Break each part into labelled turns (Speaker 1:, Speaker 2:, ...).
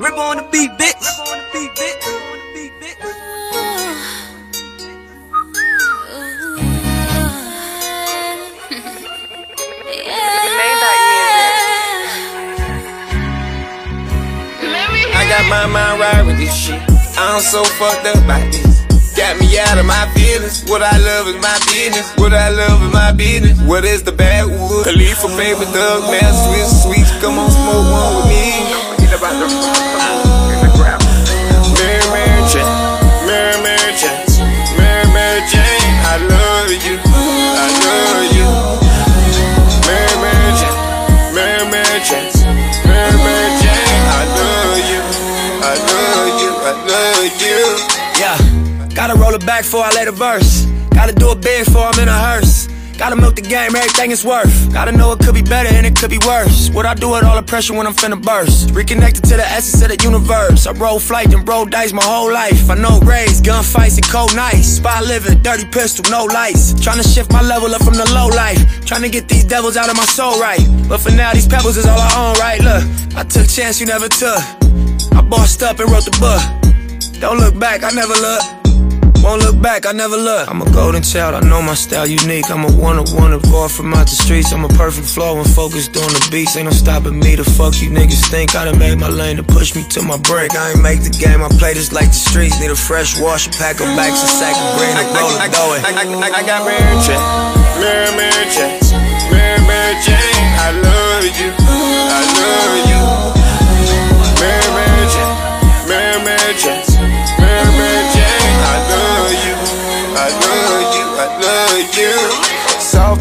Speaker 1: Rip on the beat, bitch. Rip on the beat, bitch. Rip on the beat, bitch.
Speaker 2: I got my mind right with this shit. I'm so fucked up by this. Got me out of my feelings. What I love is my business. What I love is my business. What is the bad wood? Khalifa, paper, thug, man, Swiss, sweets. Come on, smoke one with me. Mary,
Speaker 3: before I lay the verse. Gotta do it big before I'm in a hearse. Gotta milk the game, everything is worth. Gotta know it could be better and it could be worse. What I do with all the pressure when I'm finna burst. Reconnected to the essence of the universe. I roll flight and roll dice my whole life. I know rays, gunfights, and cold nights. Spot living, dirty pistol, no lights. Tryna shift my level up from the low life. Tryna get these devils out of my soul right. But for now, these pebbles is all I own, right? Look, I took chance you never took. I bossed up and wrote the book. Don't look back, I never look. Won't look back, I never look. I'm a golden child, I know my style unique. I'm a one of one, evolved from out the streets. I'm a perfect flow and focused on the beats. Ain't no stopping me. The fuck you niggas think? I done made my lane to push me to my break. I ain't make the game, I play this like the streets. Need a fresh wash, a pack of backs, a sack of green, and roll
Speaker 2: I,
Speaker 3: it.
Speaker 2: I, I, I, I got Mary Jane. Mary, Mary Jane. Mary, Mary Jane. I love you. I love you.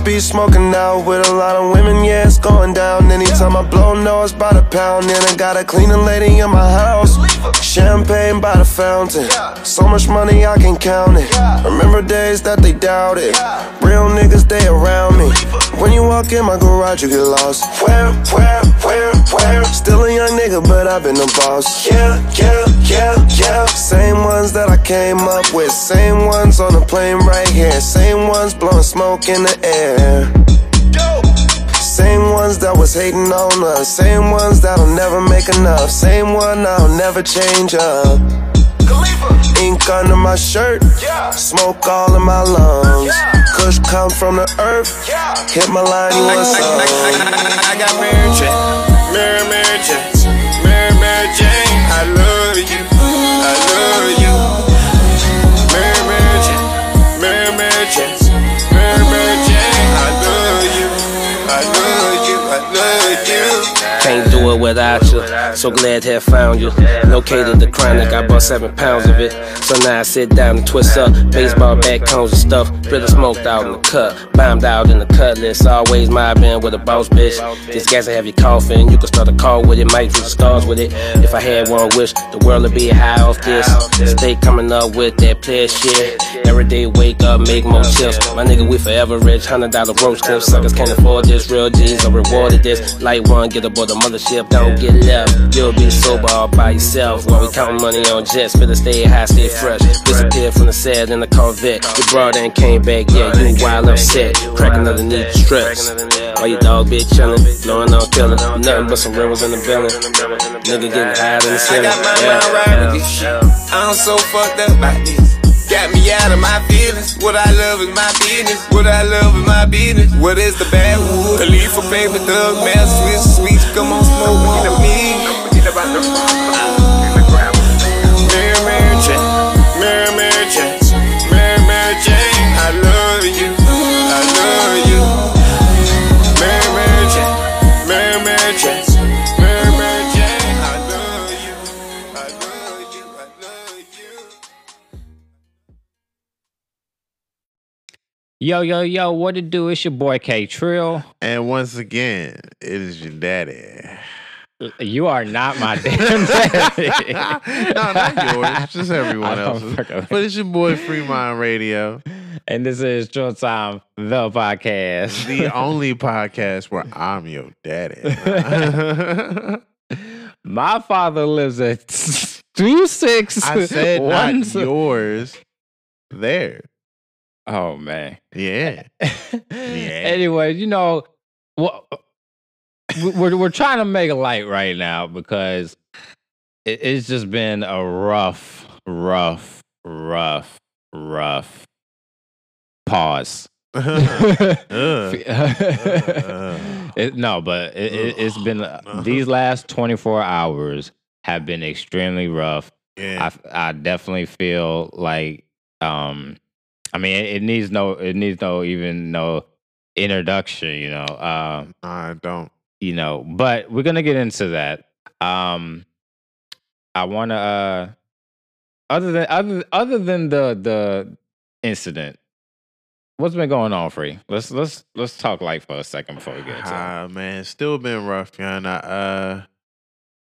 Speaker 4: Beach smoking out with a lot of women, yeah, it's going down. Anytime I blow nose by the pound, and I got a cleaning lady in my house. Champagne by the fountain, so much money I can count it. Remember days that they doubted, real niggas they around me. When you walk in my garage, you get lost. Where, where, where, where? Still a young nigga, but I've been a boss. Yeah, yeah, yeah, yeah. Same ones that I came up with, same ones on the plane right here, same ones blowing smoke in the air. Same ones that was hating on us, same ones that'll never make enough, same one I'll never change up. Ink under my shirt, smoke all in my lungs. Kush come from the earth, hit my line, you
Speaker 2: I,
Speaker 4: want
Speaker 2: I, I,
Speaker 4: some?
Speaker 2: I, I got Mary Jane. Mary, Mary Jane.
Speaker 5: Without you. So glad to have found you. Located the chronic, I bought seven pounds of it. So now I sit down and twist up. Baseball bat cones and stuff. Really smoked out in the cut. Bombed out in the cutlass. Always my mobbing with a boss bitch. This gas will have you coughing. You can start a call with it. Might reach the stars with it. If I had one wish, the world would be high off this. Stay coming up with that player shit. Every day wake up, make more chips. My nigga, we forever rich. Hundred dollar roach clips. Suckers can't afford this. Real G's are rewarded this. Light one, get aboard the mothership. Don't get left. You'll be sober all by yourself. While we counting money on jets. Better stay high, stay fresh. Disappeared from the set in the Corvette. Your brother ain't came back yet. You wild upset. Crack another knee stress. While your dog be chillin', blowing on killin'. Nothing but some rebels in the building. Nigga getting higher than the
Speaker 2: I
Speaker 5: ceiling.
Speaker 2: got my mind right with this shit. I'm so fucked up by this. Got me out of my feelings. What I love is my business. What I love is my business. What is the bad wood? Khalifa, paper, thug, man, sweet, sweets. Come on, smoke one with me.
Speaker 6: Yo, yo, yo, what it do? It's your boy K Trill.
Speaker 7: And once again, it is your daddy.
Speaker 6: Uh, you are not my damn daddy.
Speaker 7: no, not yours, just everyone else's. But it's your boy Fremont Radio,
Speaker 6: and this is Drill Time, the podcast.
Speaker 7: the only podcast where I'm your daddy.
Speaker 6: My father lives at two six.
Speaker 7: I said
Speaker 6: one
Speaker 7: not yours. There.
Speaker 6: Oh man.
Speaker 7: Yeah.
Speaker 6: Anyway, you know, well, uh, we- we're we're trying to make a light right now because it, it's just been a rough, rough, rough, rough pause. Uh-huh. Uh-huh. Uh-huh. It- no, but it, it, it's been uh, these last 24 hours have been extremely rough.
Speaker 7: yeah.
Speaker 6: I I definitely feel like um I mean it, it needs no it needs no even no introduction, you know. Um
Speaker 7: I don't.
Speaker 6: you know, but we're gonna get into that. Um I wanna uh other than other other than the the incident, what's been going on, Free? Let's let's let's talk light for a second before we get into it.
Speaker 7: Ah, man, still been rough, man. I uh,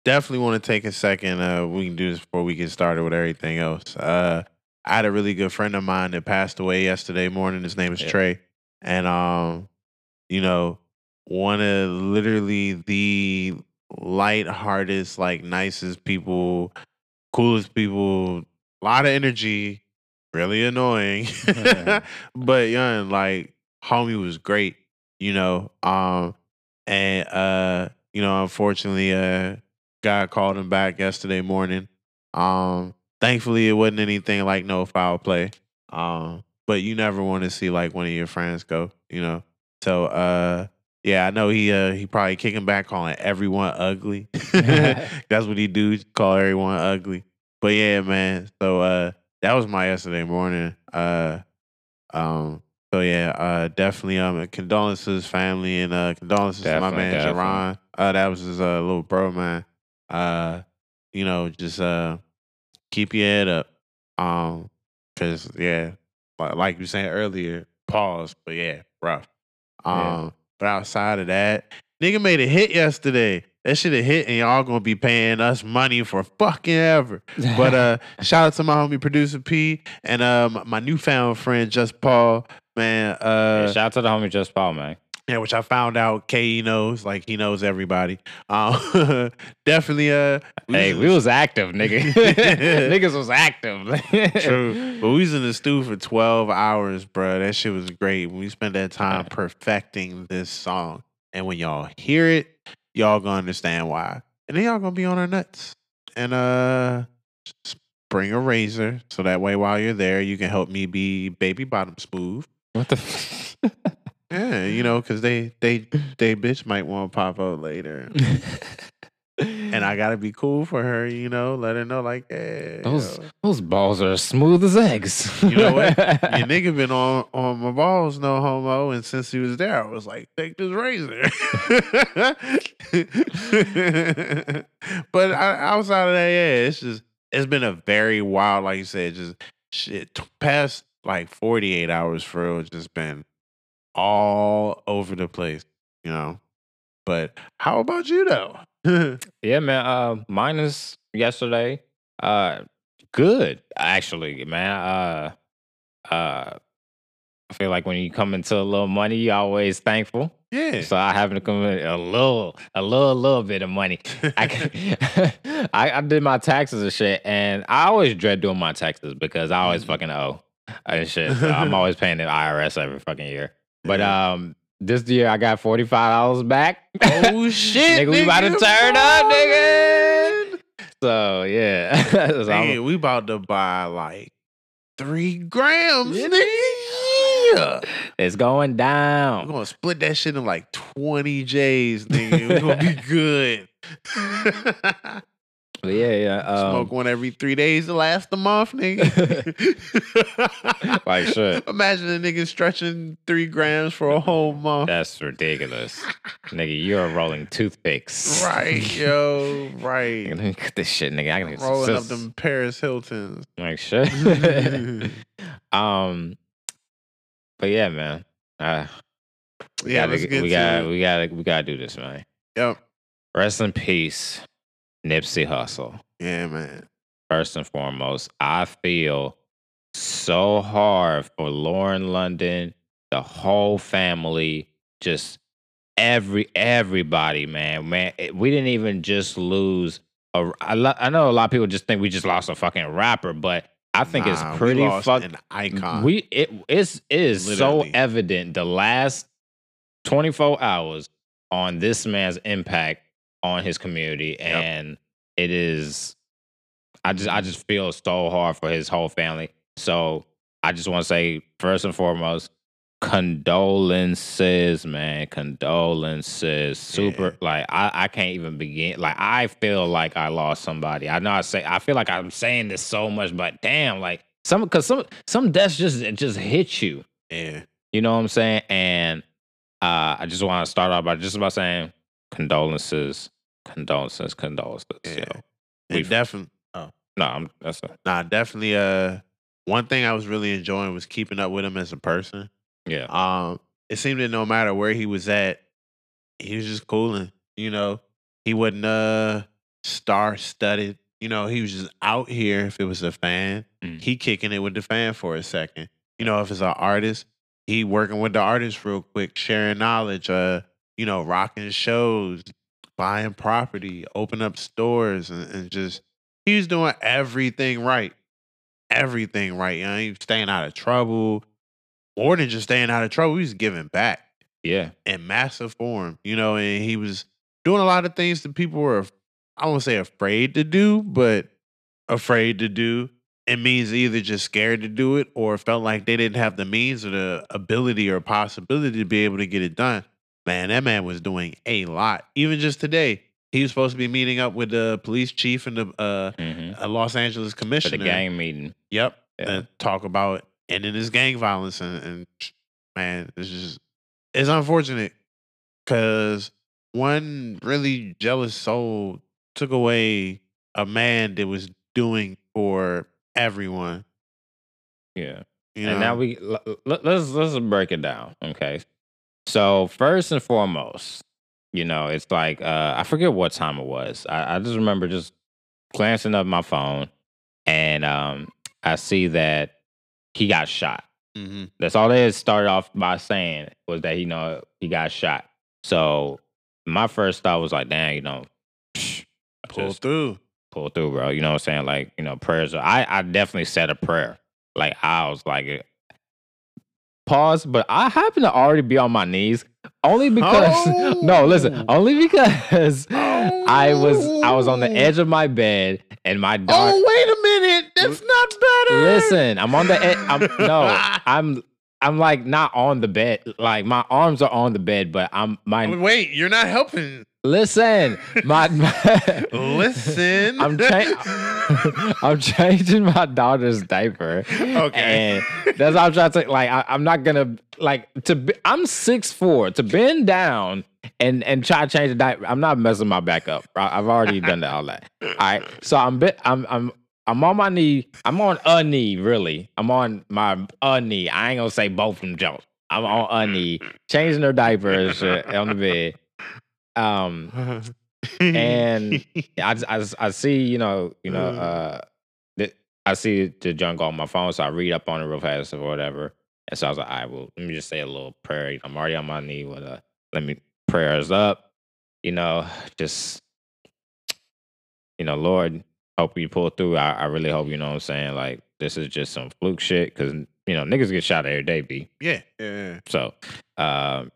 Speaker 7: definitely want to take a second. Uh, we can do this before we get started with everything else. Uh, I had a really good friend of mine that passed away yesterday morning. His name is
Speaker 6: Yeah.
Speaker 7: Trey, and um, you know, one of literally the light-hearted, like nicest people, coolest people, a lot of energy, really annoying, but young, like homie was great, you know. Um, and uh, you know, unfortunately, uh, God called him back yesterday morning. Um, thankfully, it wasn't anything like no foul play. Um, but you never want to see like one of your friends go, you know. So, uh, yeah, I know he uh he probably kicking back calling everyone ugly. That's what he do, call everyone ugly. But yeah, man. So uh that was my yesterday morning. Uh um so yeah, uh definitely um condolences family and uh condolences to my man
Speaker 6: definitely.
Speaker 7: Jerron. Uh that was his uh little bro man. Uh you know, just uh keep your head up. Um cause yeah, like, like you saying earlier, pause, but yeah, rough. Um
Speaker 6: Yeah.
Speaker 7: but outside of that, nigga made a hit yesterday. That should have hit and y'all gonna be paying us money for fucking ever. But uh shout out to my homie producer P and um my newfound friend Just Paul, man.
Speaker 6: Yeah,
Speaker 7: Uh
Speaker 6: shout out to the homie Just Paul, man.
Speaker 7: Yeah, which I found out Ke knows, like he knows everybody. Um definitely uh
Speaker 6: Hey, we was active, nigga. Niggas was active.
Speaker 7: True. But we was in the stew for 12 hours, bro. That shit was great. We spent that time perfecting this song. And when y'all hear it, y'all gonna understand why. And then y'all gonna be on our nuts. And uh bring a razor so that way while you're there, you can help me be baby bottom smooth.
Speaker 6: What the? F-
Speaker 7: Yeah, you know, cause they they they bitch might want to pop out later. And I gotta be cool for her, you know, let her know like, hey,
Speaker 6: those
Speaker 7: yo.
Speaker 6: those balls are smooth as eggs.
Speaker 7: You know what? Your nigga been on on my balls, no homo, and since he was there, I was like, take this razor. but I, outside of that, yeah, it's just it's been a very wild, like you said, just shit. Past like forty eight hours for real, it's just been all over the place, you know. But how about you though?
Speaker 6: Yeah, man. Uh, minus yesterday. Uh, good actually, man. Uh, uh, I feel like when you come into a little money, you always thankful.
Speaker 7: yeah,
Speaker 6: So I happen to come in a little, a little, little bit of money. I, I I did my taxes and shit, and I always dread doing my taxes because I always
Speaker 7: Mhm.
Speaker 6: fucking owe and shit. So I'm always paying the IRS every fucking year. But um, this year I got forty five dollars back.
Speaker 7: Oh shit,
Speaker 6: nigga, we about to turn up, nigga. So yeah, So I'm-
Speaker 7: we about to buy like three grams.
Speaker 6: Yeah. it's going down.
Speaker 7: We're gonna split that shit in like 20 J's, nigga. We're gonna be good.
Speaker 6: But yeah, yeah. Um,
Speaker 7: Smoke one every three days to last a month, nigga.
Speaker 6: Like shit.
Speaker 7: Imagine a nigga stretching three grams for a whole month.
Speaker 6: That's ridiculous, nigga. You're rolling toothpicks,
Speaker 7: Right, yo,
Speaker 6: Nigga,
Speaker 7: right.
Speaker 6: Let me cut this shit, nigga. I can
Speaker 7: Rolling up them Paris Hiltons.
Speaker 6: like shit. um, but yeah, man. Uh, we
Speaker 7: Yeah,
Speaker 6: gotta, we got, we got, we gotta do this, man.
Speaker 7: Yep.
Speaker 6: Rest in peace, Nipsey Hussle.
Speaker 7: Yeah, man.
Speaker 6: First and foremost, I feel so hard for Lauren London, the whole family, just every everybody, man. Man, it- we didn't even just lose a. I, lo- I know a lot of people just think we just lost a fucking rapper, but I think
Speaker 7: Nah,
Speaker 6: it's pretty
Speaker 7: fucking icon.
Speaker 6: We it is it is
Speaker 7: Literally.
Speaker 6: so evident the last 24 hours on this man's impact on his community and it is I just I just feel so hard for his whole family. So I just want to say first and foremost, condolences, man. Condolences. Super like I, I can't even begin. Like I feel like I lost somebody. I know I say I feel like I'm saying this so much, but damn, like some cause some some deaths just it just hit you.
Speaker 7: Yeah.
Speaker 6: You know what I'm saying? And uh I just want to start off by just about saying condolences, condolences, condolences.
Speaker 7: Yeah. And
Speaker 6: We've-
Speaker 7: definitely
Speaker 6: No, I'm that's
Speaker 7: nah, definitely uh one thing I was really enjoying was keeping up with him as a person.
Speaker 6: yeah.
Speaker 7: Um, it seemed that no matter where he was at, he was just cooling. You know, he wasn't uh star studded. You know, he was just out here. If it was a fan,
Speaker 6: Mm.
Speaker 7: he kicking it with the fan for a second. You know, if it's an artist, he working with the artist real quick, sharing knowledge. Uh, you know, rocking shows, buying property, open up stores, and, and just he was doing everything right. Everything right. You know, he was staying out of trouble more than just staying out of trouble, he was giving back
Speaker 6: Yeah.
Speaker 7: in massive form, you know, and he was doing a lot of things that people were, I won't say afraid to do, but afraid to do. It means either just scared to do it or felt like they didn't have the means or the ability or possibility to be able to get it done. Man, that man was doing a lot. Even just today, he was supposed to be meeting up with the police chief and the uh,
Speaker 6: hmm
Speaker 7: uh, Los Angeles
Speaker 6: For the gang meeting.
Speaker 7: Yep.
Speaker 6: Yeah.
Speaker 7: And talk about ending this gang violence and, and man, it's just it's unfortunate because one really jealous soul took away a man that was doing for everyone.
Speaker 6: Yeah.
Speaker 7: You
Speaker 6: and
Speaker 7: know?
Speaker 6: now we let's let's break it down. Okay. So first and foremost, you know, it's like uh I forget what time it was. I, I just remember just glancing up my phone and um I see that he got shot.
Speaker 7: Mhm.
Speaker 6: That's all they had started off by saying was that you know he got shot. So my first thought was like, damn, you know,
Speaker 7: pull through.
Speaker 6: pull through, bro. You know what I'm saying? Like, you know, prayers. Are, I I definitely said a prayer. Like I was like, pause, but I happen to already be on my knees only because no, listen,
Speaker 7: Oh.
Speaker 6: only because oh. I was I was on the
Speaker 7: Oh.
Speaker 6: edge of my bed and my dog.
Speaker 7: Oh, wait a minute. That's not better.
Speaker 6: Listen, I'm on the edge. I'm, no, I'm I'm like not on the bed. Like my arms are on the bed, but I'm my
Speaker 7: Wait, you're not helping.
Speaker 6: listen. My, my
Speaker 7: Listen.
Speaker 6: I'm cha- I'm changing my daughter's diaper.
Speaker 7: Okay.
Speaker 6: And that's how I'm trying to. Like, I, I'm not gonna like to. Be, I'm six four to bend down and and try to change the diaper. I'm not messing my back up. I, I've already done that all that. All right. So I'm bit. I'm I'm. I'm on my knee. I'm on a knee, really. I'm on my a knee. I ain't gonna say both of them jumps. I'm on a knee, changing her diapers on the bed. Um, and I, I, I see, you know, you know,
Speaker 7: Mm.
Speaker 6: uh, I see the jungle on my phone, so I read up on it real fast or whatever. And so I was like, all right, well, let me just say a little prayer. I'm already on my knee with a let me prayers up, you know, just you know, Lord, hope you pull through. I, I really hope you know what I'm saying. Like this is just some fluke shit because you know niggas get shot every day, b.
Speaker 7: yeah, yeah.
Speaker 6: So, um,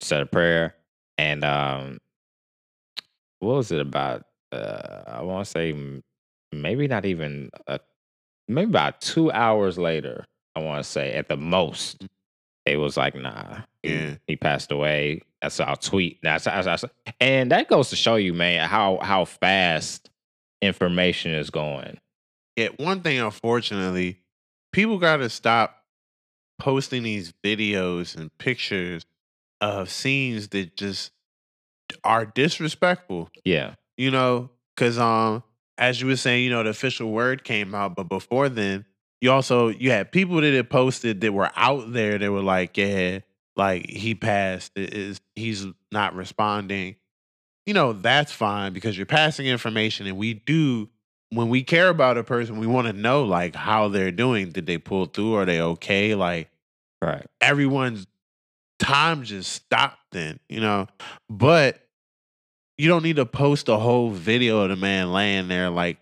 Speaker 6: said a prayer, and um, what was it about? Uh, I want to say maybe not even a, maybe about two hours later. I want to say at the most, it was like, nah, he,
Speaker 7: Yeah.
Speaker 6: he passed away. That's our tweet. That's, that's, that's and that goes to show you, man, how how fast information is going.
Speaker 7: Yeah, one thing, unfortunately, people got to stop posting these videos and pictures of scenes that just are disrespectful.
Speaker 6: Yeah,
Speaker 7: You know, because um, as you were saying, you know, the official word came out, but before then, you also you had people that had posted that were out there that were like, yeah, like he passed, it is he's not responding. You know, that's fine because you're passing information, and we do when we care about a person, we want to know like how they're doing. Did they pull through? Are they okay? Like
Speaker 6: right.
Speaker 7: everyone's time just stopped then, you know. But you don't need to post a whole video of the man laying there. Like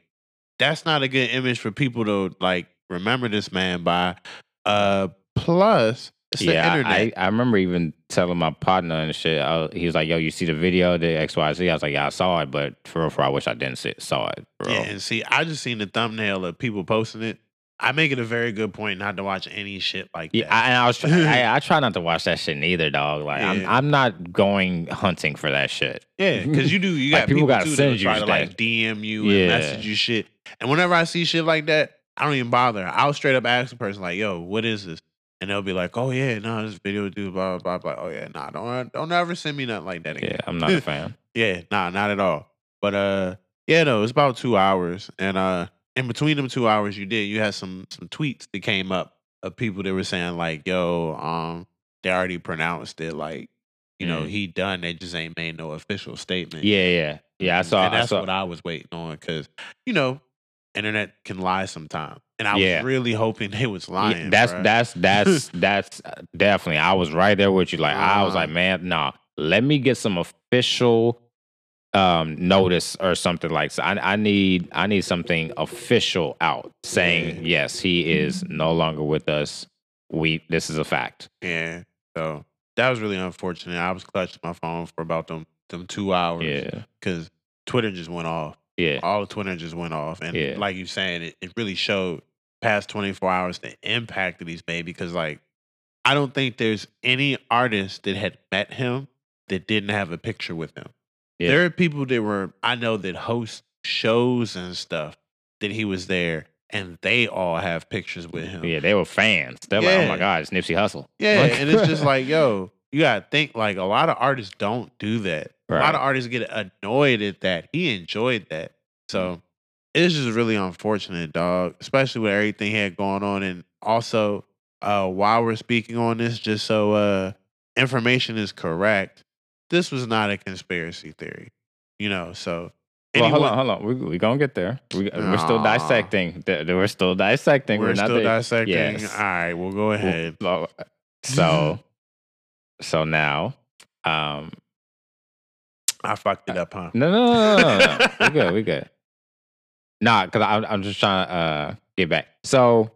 Speaker 7: that's not a good image for people to like remember this man by. Uh plus It's
Speaker 6: yeah. I, I remember even telling my partner and shit. I, he was like, "Yo, you see the video, the X Y Z?" I was like, "Yeah, I saw it, but for real, for real, I wish I didn't see, saw it." Bro.
Speaker 7: yeah, and see, I just seen the thumbnail of people posting it. I make it a very good point not to watch any shit like
Speaker 6: Yeah,
Speaker 7: that.
Speaker 6: I, and I was. Try, I, I try not to watch that shit neither, dog. Like, I'm, I'm not going hunting for that shit.
Speaker 7: Yeah, because you do. You
Speaker 6: Like,
Speaker 7: got
Speaker 6: people
Speaker 7: people,
Speaker 6: gotta
Speaker 7: too that
Speaker 6: send you
Speaker 7: try to like DM you
Speaker 6: Yeah.
Speaker 7: and message you shit. And whenever I see shit like that, I don't even bother. I'll straight up ask the person like, "Yo, what is this?" And they'll be like, "Oh yeah, no, this video dude, blah blah blah." blah. Oh yeah, nah, don't don't ever send me nothing like that again.
Speaker 6: Yeah, I'm not a fan.
Speaker 7: Yeah, nah, not at all. But uh, yeah, no, it's about two hours, and uh, in between them two hours, you did you had some some tweets that came up of people that were saying like, "Yo, um, they already pronounced it, like, you know,
Speaker 6: Mm.
Speaker 7: he done. They just ain't made no official statement."
Speaker 6: Yeah, yeah, yeah. I saw.
Speaker 7: and
Speaker 6: I
Speaker 7: that's
Speaker 6: saw.
Speaker 7: what I was waiting on because you know, internet can lie sometimes, and I
Speaker 6: Yeah.
Speaker 7: was really hoping they was
Speaker 6: Yeah,
Speaker 7: lying.
Speaker 6: that's that's that's that's uh, definitely. I was right there with you. Like I was like,
Speaker 7: Uh-huh.
Speaker 6: man, nah. Let me get some official um notice or something like. So I, I need I need something official out saying yes, he is no longer with us. We this is a fact.
Speaker 7: yeah. So that was really unfortunate. I was clutching my phone for about them them two hours.
Speaker 6: Yeah,
Speaker 7: because Twitter just went off.
Speaker 6: yeah,
Speaker 7: All of Twitter just went off, and
Speaker 6: Yeah.
Speaker 7: like you saying, it, it really showed past twenty four hours the impact that he's made. Because like, I don't think there's any artist that had met him that didn't have a picture with him.
Speaker 6: Yeah.
Speaker 7: There are people that were I know that host shows and stuff that he was there, and they all have pictures with him.
Speaker 6: yeah. They were fans. They're like, oh my god, it's Nipsey Hussle.
Speaker 7: Yeah,
Speaker 6: Like-
Speaker 7: and it's just like, yo, you gotta think like a lot of artists don't do that. A lot of artists get annoyed at that. He enjoyed that. So it's just really unfortunate, dog. Especially with everything he had going on. And also, uh, while we're speaking on this, just so uh information is correct, this was not a conspiracy theory. You know, so
Speaker 6: Well, hold on, hold on. We we gonna get there. We, we're still dissecting. We're still dissecting.
Speaker 7: we're,
Speaker 6: We're, not
Speaker 7: still
Speaker 6: there.
Speaker 7: dissecting.
Speaker 6: Yes.
Speaker 7: All right, we'll go ahead.
Speaker 6: So, so now, um,
Speaker 7: I fucked it up, huh?
Speaker 6: no, no, no, no, no, no. we good, we good. Nah, because I'm, I'm just trying to uh, get back. So,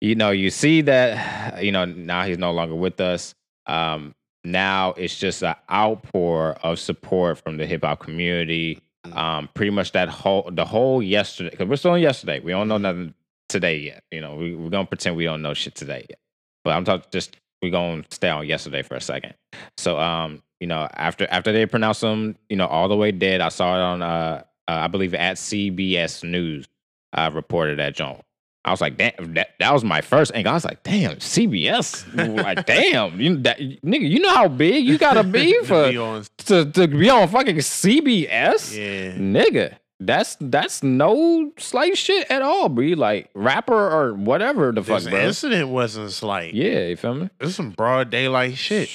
Speaker 6: you know, you see that, you know, now he's no longer with us. Um, now it's just an outpour of support from the hip hop community. Um, pretty much that whole, the whole yesterday, because we're still on yesterday. We don't know nothing today yet. You know, we, we're gonna pretend we don't know shit today yet. But I'm talking just we're gonna stay on yesterday for a second. So um, you know, after after they pronounced him, you know, all the way dead, I saw it on uh, uh I believe at CBS News uh reported that John. I was like, damn, that, that was my first angle. I was like, damn, CBS. like, damn, you that nigga, you know how big you gotta be
Speaker 7: To
Speaker 6: for
Speaker 7: be on-
Speaker 6: to, to be on fucking CBS?
Speaker 7: yeah.
Speaker 6: Nigga, that's that's no slight shit at all, bro. Like rapper or whatever the fuck,
Speaker 7: This
Speaker 6: bro.
Speaker 7: incident wasn't slight.
Speaker 6: Yeah, you feel me?
Speaker 7: Is some broad daylight shit.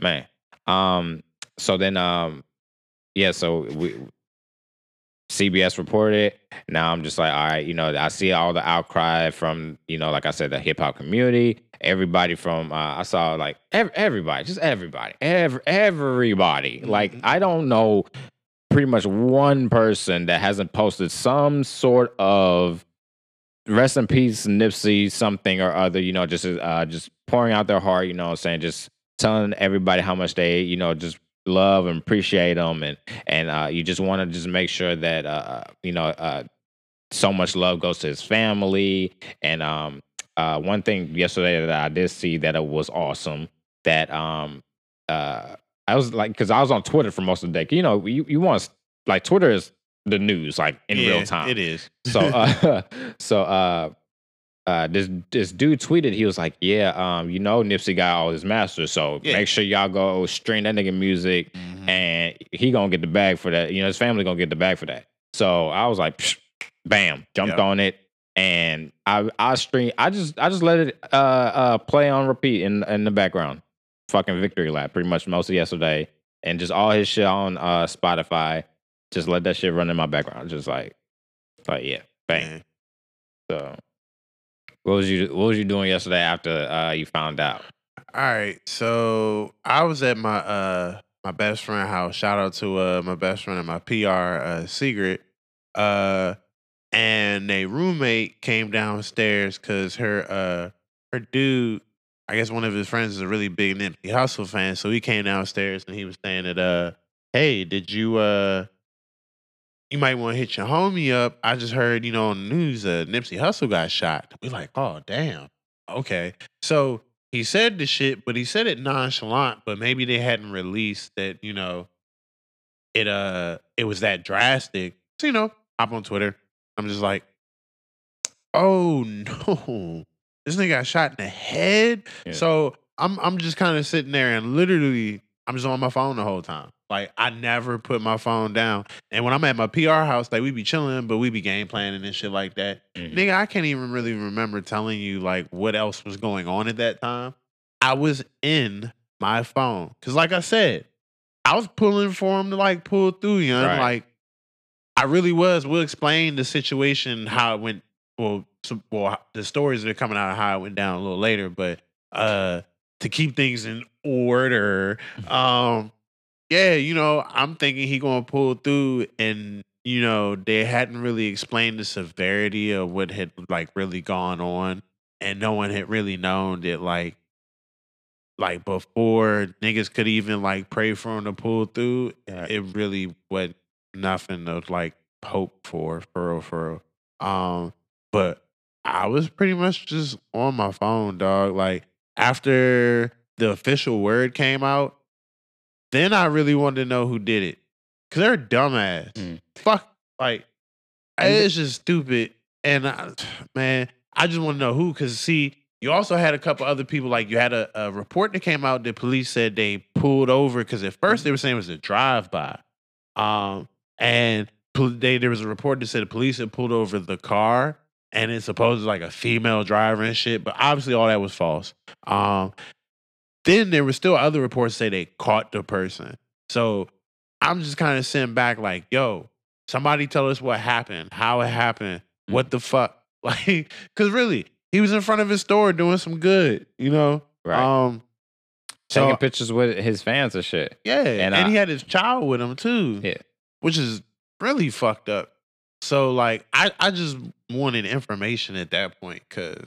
Speaker 6: Man. Um, so then um yeah, so we CBS reported. Now I'm just like, all right, you know, I see all the outcry from, you know, like I said, the hip hop community, everybody from, uh, I saw like ev- everybody, just everybody, every, everybody. Like, I don't know pretty much one person that hasn't posted some sort of rest in peace, Nipsey, something or other, you know, just, uh, just pouring out their heart, you know what I'm saying? Just telling everybody how much they, you know, just love and appreciate them and and uh, you just want to just make sure that uh, you know uh, so much love goes to his family and um uh, one thing yesterday that I did see that it was awesome that um uh I was like because I was on Twitter for most of the day you know you you want like Twitter is the news like in
Speaker 7: Yeah,
Speaker 6: real time
Speaker 7: It is.
Speaker 6: so uh so uh uh this this dude tweeted he was like yeah um you know Nipsey got all his masters so
Speaker 7: Yeah.
Speaker 6: make sure y'all go stream that nigga music
Speaker 7: Mhm.
Speaker 6: and he gonna get the bag for that you know his family gonna get the bag for that so I was like psh, bam jumped
Speaker 7: Yep.
Speaker 6: on it and I I stream I just I just let it uh uh play on repeat in in the background fucking victory lap pretty much most of yesterday and just all his shit on uh Spotify just let that shit run in my background just like like yeah bang
Speaker 7: Yeah.
Speaker 6: so, what was you what was you doing yesterday after uh, you found out?
Speaker 7: All right. So I was at my uh my best friend house. Shout out to uh my best friend and my PR uh secret. Uh and a roommate came downstairs because her uh her dude, I guess one of his friends is a really big Nipsey Hussle fan, so he came downstairs and he was saying that, uh, hey, did you uh you might want to hit your homie up. I just heard, you know, on the news, uh, Nipsey Hussle got shot. We're like, oh damn. Okay. So he said the shit, but he said it nonchalant, but maybe they hadn't released that, you know, it uh it was that drastic. So, you know, hop on Twitter. I'm just like, oh no. This nigga got shot in the head.
Speaker 6: Yeah.
Speaker 7: So I'm I'm just kind of sitting there and literally I'm just on my phone the whole time. Like I never put my phone down. And when I'm at my PR house, like we be chilling, but we be game planning and shit like that.
Speaker 6: Mhm.
Speaker 7: Nigga, I can't even really remember telling you like what else was going on at that time. I was in my phone. Cause like I said, I was pulling for him to like pull through, you know.
Speaker 6: Right.
Speaker 7: Like I really was. We'll explain the situation, how it went. Well, some, well, the stories that are coming out of how it went down a little later. But uh to keep things in order, um, yeah, you know, I'm thinking he gonna pull through, and you know, they hadn't really explained the severity of what had like really gone on, and no one had really known that like. Like before niggas could even like pray for him to pull through,
Speaker 6: Right.
Speaker 7: it really was nothing to like hope for, for real, for real. Um, but I was pretty much just on my phone, dog. Like after the official word came out, then I really wanted to know who did it. Cause they're dumbass.
Speaker 6: Mm.
Speaker 7: Fuck, like it's just stupid. And I, man, I just want to know who. Cause see, you also had a couple other people. Like you had a, a report that came out that police said they pulled over because at first they were saying it was a drive by. Um, and they there was a report that said the police had pulled over the car and it's supposed to like a female driver and shit, but obviously all that was false. Um, then there were still other reports say they caught the person. So I'm just kind of sitting back like, yo, somebody tell us what happened, how it happened, what the fuck, like, because really he was in front of his store doing some good, you know.
Speaker 6: Right.
Speaker 7: Um,
Speaker 6: Taking
Speaker 7: so
Speaker 6: pictures with his fans and shit.
Speaker 7: yeah, and,
Speaker 6: And, uh,
Speaker 7: he had his child with him too.
Speaker 6: Yeah.
Speaker 7: which is really fucked up. So like, I I just wanted information at that point because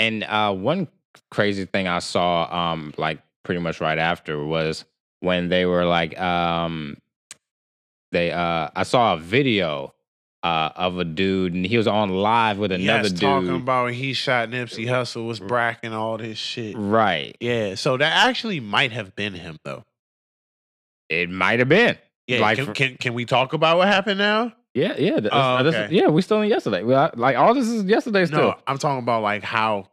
Speaker 6: And uh, one crazy thing I saw, um, like pretty much right after, was when they were like, um, they, uh, I saw a video uh, of a dude, and he was on live with another
Speaker 7: yes,
Speaker 6: dude.
Speaker 7: talking about when he shot Nipsey Hussle was bracking all this shit.
Speaker 6: right.
Speaker 7: Yeah, so that actually might have been him though.
Speaker 6: It might have been.
Speaker 7: Yeah,
Speaker 6: Like
Speaker 7: can, can can we talk about what happened now?
Speaker 6: Yeah, yeah. th-
Speaker 7: Oh,
Speaker 6: uh, this- yeah, we still in yesterday. We, like all this is yesterday still.
Speaker 7: No, I'm talking about like how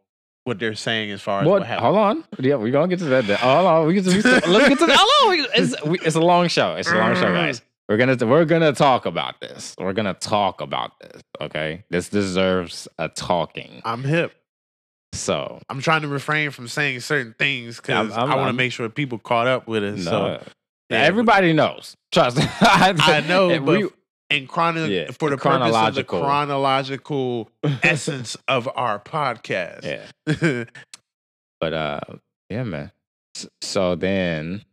Speaker 7: what they're saying as far as
Speaker 6: What?
Speaker 7: what happened.
Speaker 6: Hold on. Yeah, we're gonna get to that. Then. Hold on. We get to we still, let's get to that. Hold on. It's, we, it's a long show. It's a long show, mm. guys. We're gonna we're gonna talk about this. We're gonna talk about this. Okay, this deserves a talking.
Speaker 7: I'm hip.
Speaker 6: So
Speaker 7: I'm trying to refrain from saying certain things because
Speaker 6: I'm-
Speaker 7: want to make sure people caught up with it.
Speaker 6: no,
Speaker 7: So yeah,
Speaker 6: everybody knows. Trust. me.
Speaker 7: I know, but
Speaker 6: we-
Speaker 7: in chrono
Speaker 6: Yeah,
Speaker 7: for the
Speaker 6: chronological.
Speaker 7: of the chronological essence of our podcast.
Speaker 6: yeah. But uh, yeah, man. So then,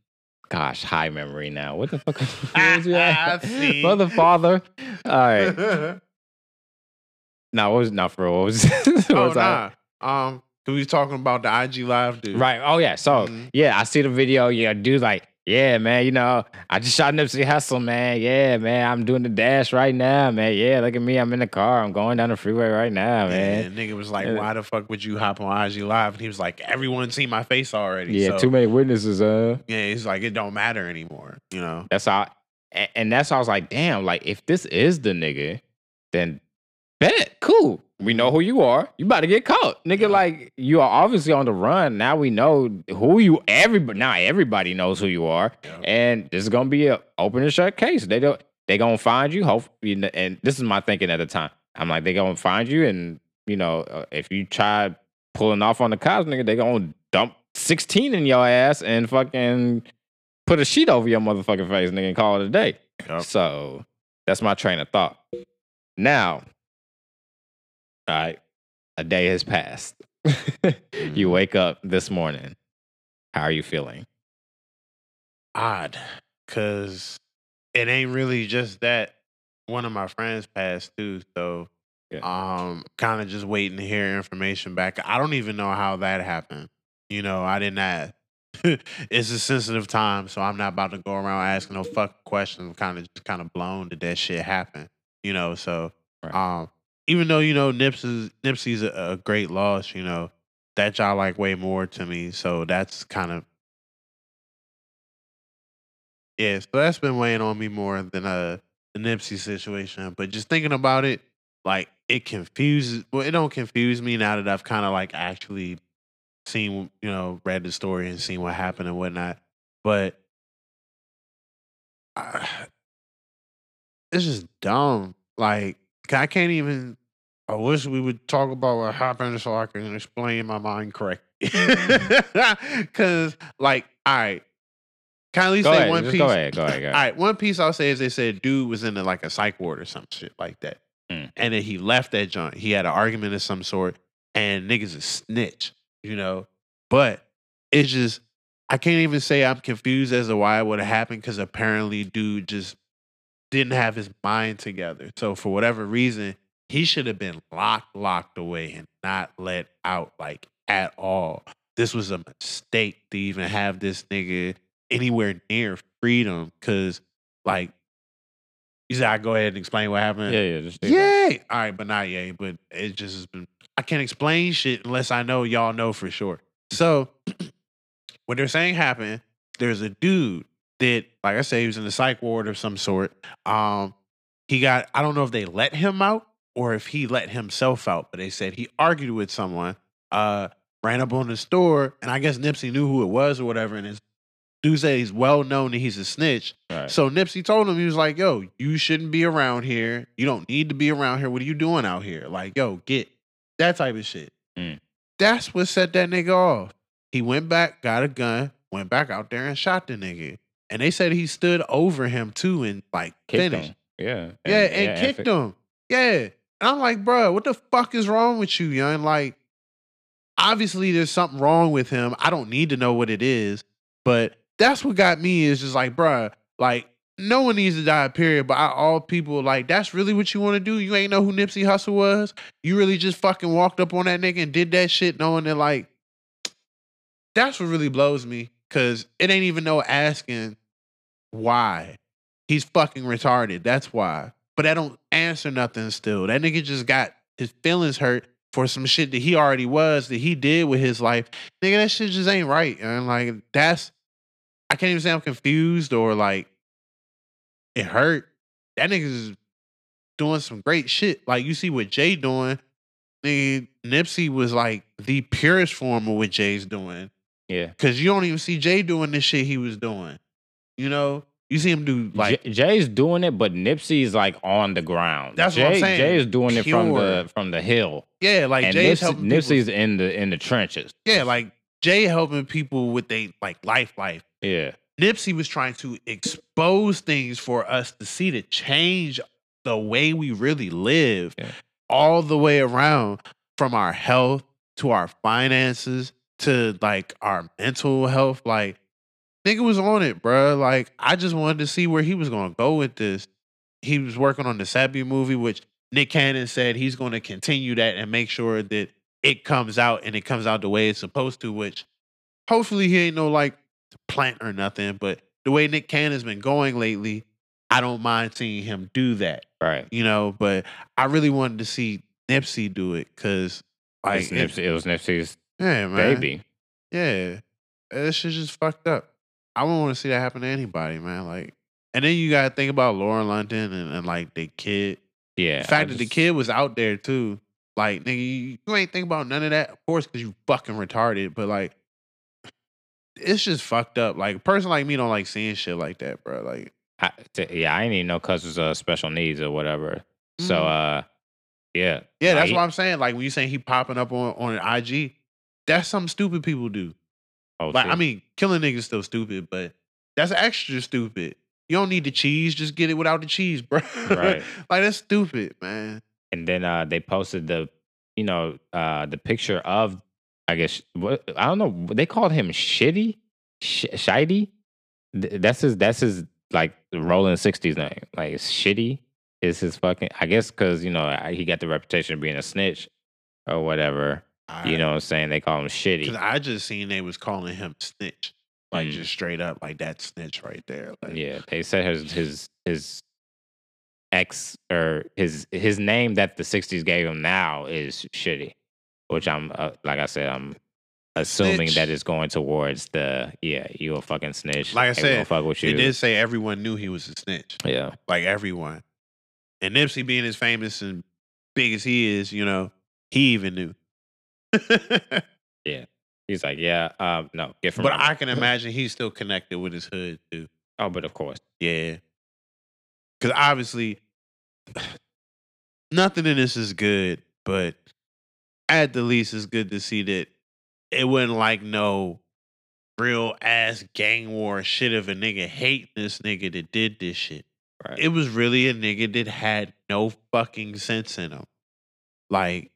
Speaker 6: gosh, high memory now. What the fuck? was you at? Mother, father. All right. Now, what was not for real? What was? what
Speaker 7: oh
Speaker 6: was I-
Speaker 7: nah. Um, we was talking about the IG live dude.
Speaker 6: Right. Oh yeah. So
Speaker 7: Mhm.
Speaker 6: yeah, I see the video. Yeah, dude, like, yeah, man. You know, I just shot Nipsey Hussle, man. Yeah, man. I'm doing the dash right now, man. Yeah, look at me. I'm in the car. I'm going down the freeway right now, man.
Speaker 7: And nigga was like,
Speaker 6: Yeah.
Speaker 7: "Why the fuck would you hop on IG live?" And he was like, "Everyone seen my face already."
Speaker 6: Yeah,
Speaker 7: so,
Speaker 6: too many witnesses. Uh,
Speaker 7: Yeah, he's like, "It don't matter anymore." You know.
Speaker 6: that's how. And, and that's how I was like, damn. Like, if this is the nigga, then bet cool. We know who you are. You about to get caught, nigga. Like you are obviously on the run. Now we know who you. Everybody now everybody knows who you are.
Speaker 7: Yeah.
Speaker 6: and this is gonna be a open and shut case. They don't they gonna find you. Hopefully, and this is my thinking at the time. I'm like they gonna find you, and you know uh, if you try pulling off on the cops, nigga, they gonna dump 16 in your ass and fucking put a sheet over your motherfucking face, nigga, and call it a day. So that's my train of thought. Now, all right, a day has passed. you wake up this morning. How are you feeling?
Speaker 7: odd because it ain't really just that one of my friends passed too. So
Speaker 6: Yeah.
Speaker 7: Um, kind of just waiting to hear information back. I don't even know how that happened. You know, I didn't ask. it's a sensitive time, so I'm not about to go around asking no fucking questions. I'm kind of just kind of blown that that shit happened. You know, so
Speaker 6: Right.
Speaker 7: um, even though you know Nipsey's Nipsey's a, a great loss, you know that y'all like way more to me. So that's kind of yeah. So that's been weighing on me more than uh the Nipsey situation. But just thinking about it, like it confuses. Well, it don't confuse me now that I've kind of like actually seen, you know, read the story and seen what happened and whatnot. But it's just dumb. Like I can't even. I wish we would talk about what happened so I can explain my mind correctly. Cause like, all right. Can I at least
Speaker 6: Go
Speaker 7: say
Speaker 6: ahead.
Speaker 7: one piece?
Speaker 6: go ahead. Go ahead. Go ahead.
Speaker 7: right, one piece I'll say is they said dude was in a, like a psych ward or some shit like that,
Speaker 6: Mm.
Speaker 7: and then he left that joint. He had an argument of some sort, and niggas is snitch, you know. But it's just I can't even say I'm confused as to why it would have happened because apparently dude just didn't have his mind together. So for whatever reason, he should have been locked, locked away, and not let out like at all. This was a mistake to even have this nigga anywhere near freedom because like you said I go ahead and explain what happened.
Speaker 6: Yeah, yeah. Just.
Speaker 7: Yay! All right, but not yay. But it just has been. I can't explain shit unless I know y'all know for sure. So, what they're saying happened. There's a dude that, like I say, he was in the psych ward of some sort. Um, he got. I don't know if they let him out or if he let himself out, but they said he argued with someone. Uh, ran up on the store, and I guess Nipsey knew who it was or whatever. And his dude said he's well known that he's a snitch.
Speaker 6: Right.
Speaker 7: So Nipsey told him, he was like, yo, you shouldn't be around here. You don't need to be around here. What are you doing out here? Like, yo, get that type of shit.
Speaker 6: Mm.
Speaker 7: That's what set that nigga off. He went back, got a gun, went back out there and shot the nigga. And they said he stood over him too and like
Speaker 6: Kicked
Speaker 7: finished.
Speaker 6: him. Yeah.
Speaker 7: Yeah, and, kicked
Speaker 6: fi-
Speaker 7: him. Yeah. And I'm like, bro, what the fuck is wrong with you, young? Like, obviously there's something wrong with him. I don't need to know what it is, but that's what got me is just like, bruh, like, no one needs to die, period. But I, all people, like, that's really what you want to do? You ain't know who Nipsey Hussle was? You really just fucking walked up on that nigga and did that shit knowing that, like, that's what really blows me. Cause it ain't even no asking why. He's fucking retarded. That's why. But that don't answer nothing still. That nigga just got his feelings hurt for some shit that he already was, that he did with his life. Nigga, that shit just ain't right. And like that's I can't even say I'm confused or like it hurt. That nigga's doing some great shit. Like you see what Jay doing. Nigga, Nipsey was like the purest form of what Jay's doing.
Speaker 6: Yeah.
Speaker 7: Cause you don't even see Jay doing this shit he was doing. You know? You see him do like
Speaker 6: J- Jay's doing it, but Nipsey's like on the ground.
Speaker 7: That's
Speaker 6: Jay,
Speaker 7: what I'm saying.
Speaker 6: Jay's doing it from the from the hill,
Speaker 7: yeah, like
Speaker 6: and
Speaker 7: Jay's
Speaker 6: Nipsey,
Speaker 7: helping people-
Speaker 6: Nipsey's in the in the trenches.
Speaker 7: Yeah, like Jay helping people with they like life life.
Speaker 6: Yeah,
Speaker 7: Nipsey was trying to expose things for us to see to change the way we really live
Speaker 6: Yeah.
Speaker 7: all the way around from our health to our finances to like our mental health. Like, nigga was on it, bruh. Like, I just wanted to see where he was going to go with this. He was working on the Sebi movie, which Nick Cannon said he's going to continue that and make sure that it comes out and it comes out the way it's supposed to, which hopefully he ain't no like plant or nothing, but the way Nick Cannon's been going lately, I don't mind seeing him do that,
Speaker 6: right.
Speaker 7: you know. But I really wanted to see Nipsey do it because, like,
Speaker 6: Nipsey, it was Nipsey's
Speaker 7: yeah, man,
Speaker 6: baby.
Speaker 7: yeah, that shit just fucked up. I wouldn't want to see that happen to anybody, man. Like, and then you got to think about Lauren London and, and like the kid.
Speaker 6: Yeah,
Speaker 7: The fact
Speaker 6: I
Speaker 7: that the kid was out there too, like, nigga, you, you ain't think about none of that, of course, because you fucking retarded. But like, it's just fucked up. Like, a person like me don't like seeing shit like that, bro. Like,
Speaker 6: I, t- yeah, I didn't even know cousins uh special needs or whatever. So
Speaker 7: Mhm.
Speaker 6: uh, yeah,
Speaker 7: yeah, that's
Speaker 6: Like,
Speaker 7: what I'm saying. Like, when you saying he popping up on on an IG, that's something stupid people do.
Speaker 6: Oh,
Speaker 7: Like, I mean, killing niggas still stupid, but that's extra stupid. You don't need the cheese, just get it without the cheese, bro.
Speaker 6: Right.
Speaker 7: like that's stupid, man.
Speaker 6: and then uh, they posted the, you know, uh, the picture of, I guess, what I don't know, they called him Shitty, Sh- Shitey. Th- That's his. That's his like rolling sixties name. Like it's Shitty. is his fucking. I guess because you know he got the reputation of being a snitch or whatever. You know what I'm saying? They call him shitty.
Speaker 7: I just seen they was calling him snitch, like
Speaker 6: Mm.
Speaker 7: just straight up, like that snitch right there. Like,
Speaker 6: Yeah, they said his his his ex or his his name that the '60s gave him now is shitty, which I'm uh, like I said I'm assuming
Speaker 7: Snitch.
Speaker 6: that it's going towards the yeah you a fucking snitch.
Speaker 7: Like I said,
Speaker 6: fuck with you.
Speaker 7: It did say everyone knew he was a snitch,
Speaker 6: Yeah,
Speaker 7: like everyone. And Nipsey being as famous and big as he is, you know, he even knew.
Speaker 6: he's like yeah um no get from
Speaker 7: but I can imagine he's still connected with his hood too.
Speaker 6: oh but of course
Speaker 7: Yeah. Because obviously, nothing in this is good, but at the least, it's good to see that it wasn't like no real ass gang war shit of a nigga hating this nigga that did this shit.
Speaker 6: right
Speaker 7: It was really a nigga that had no fucking sense in him. Like,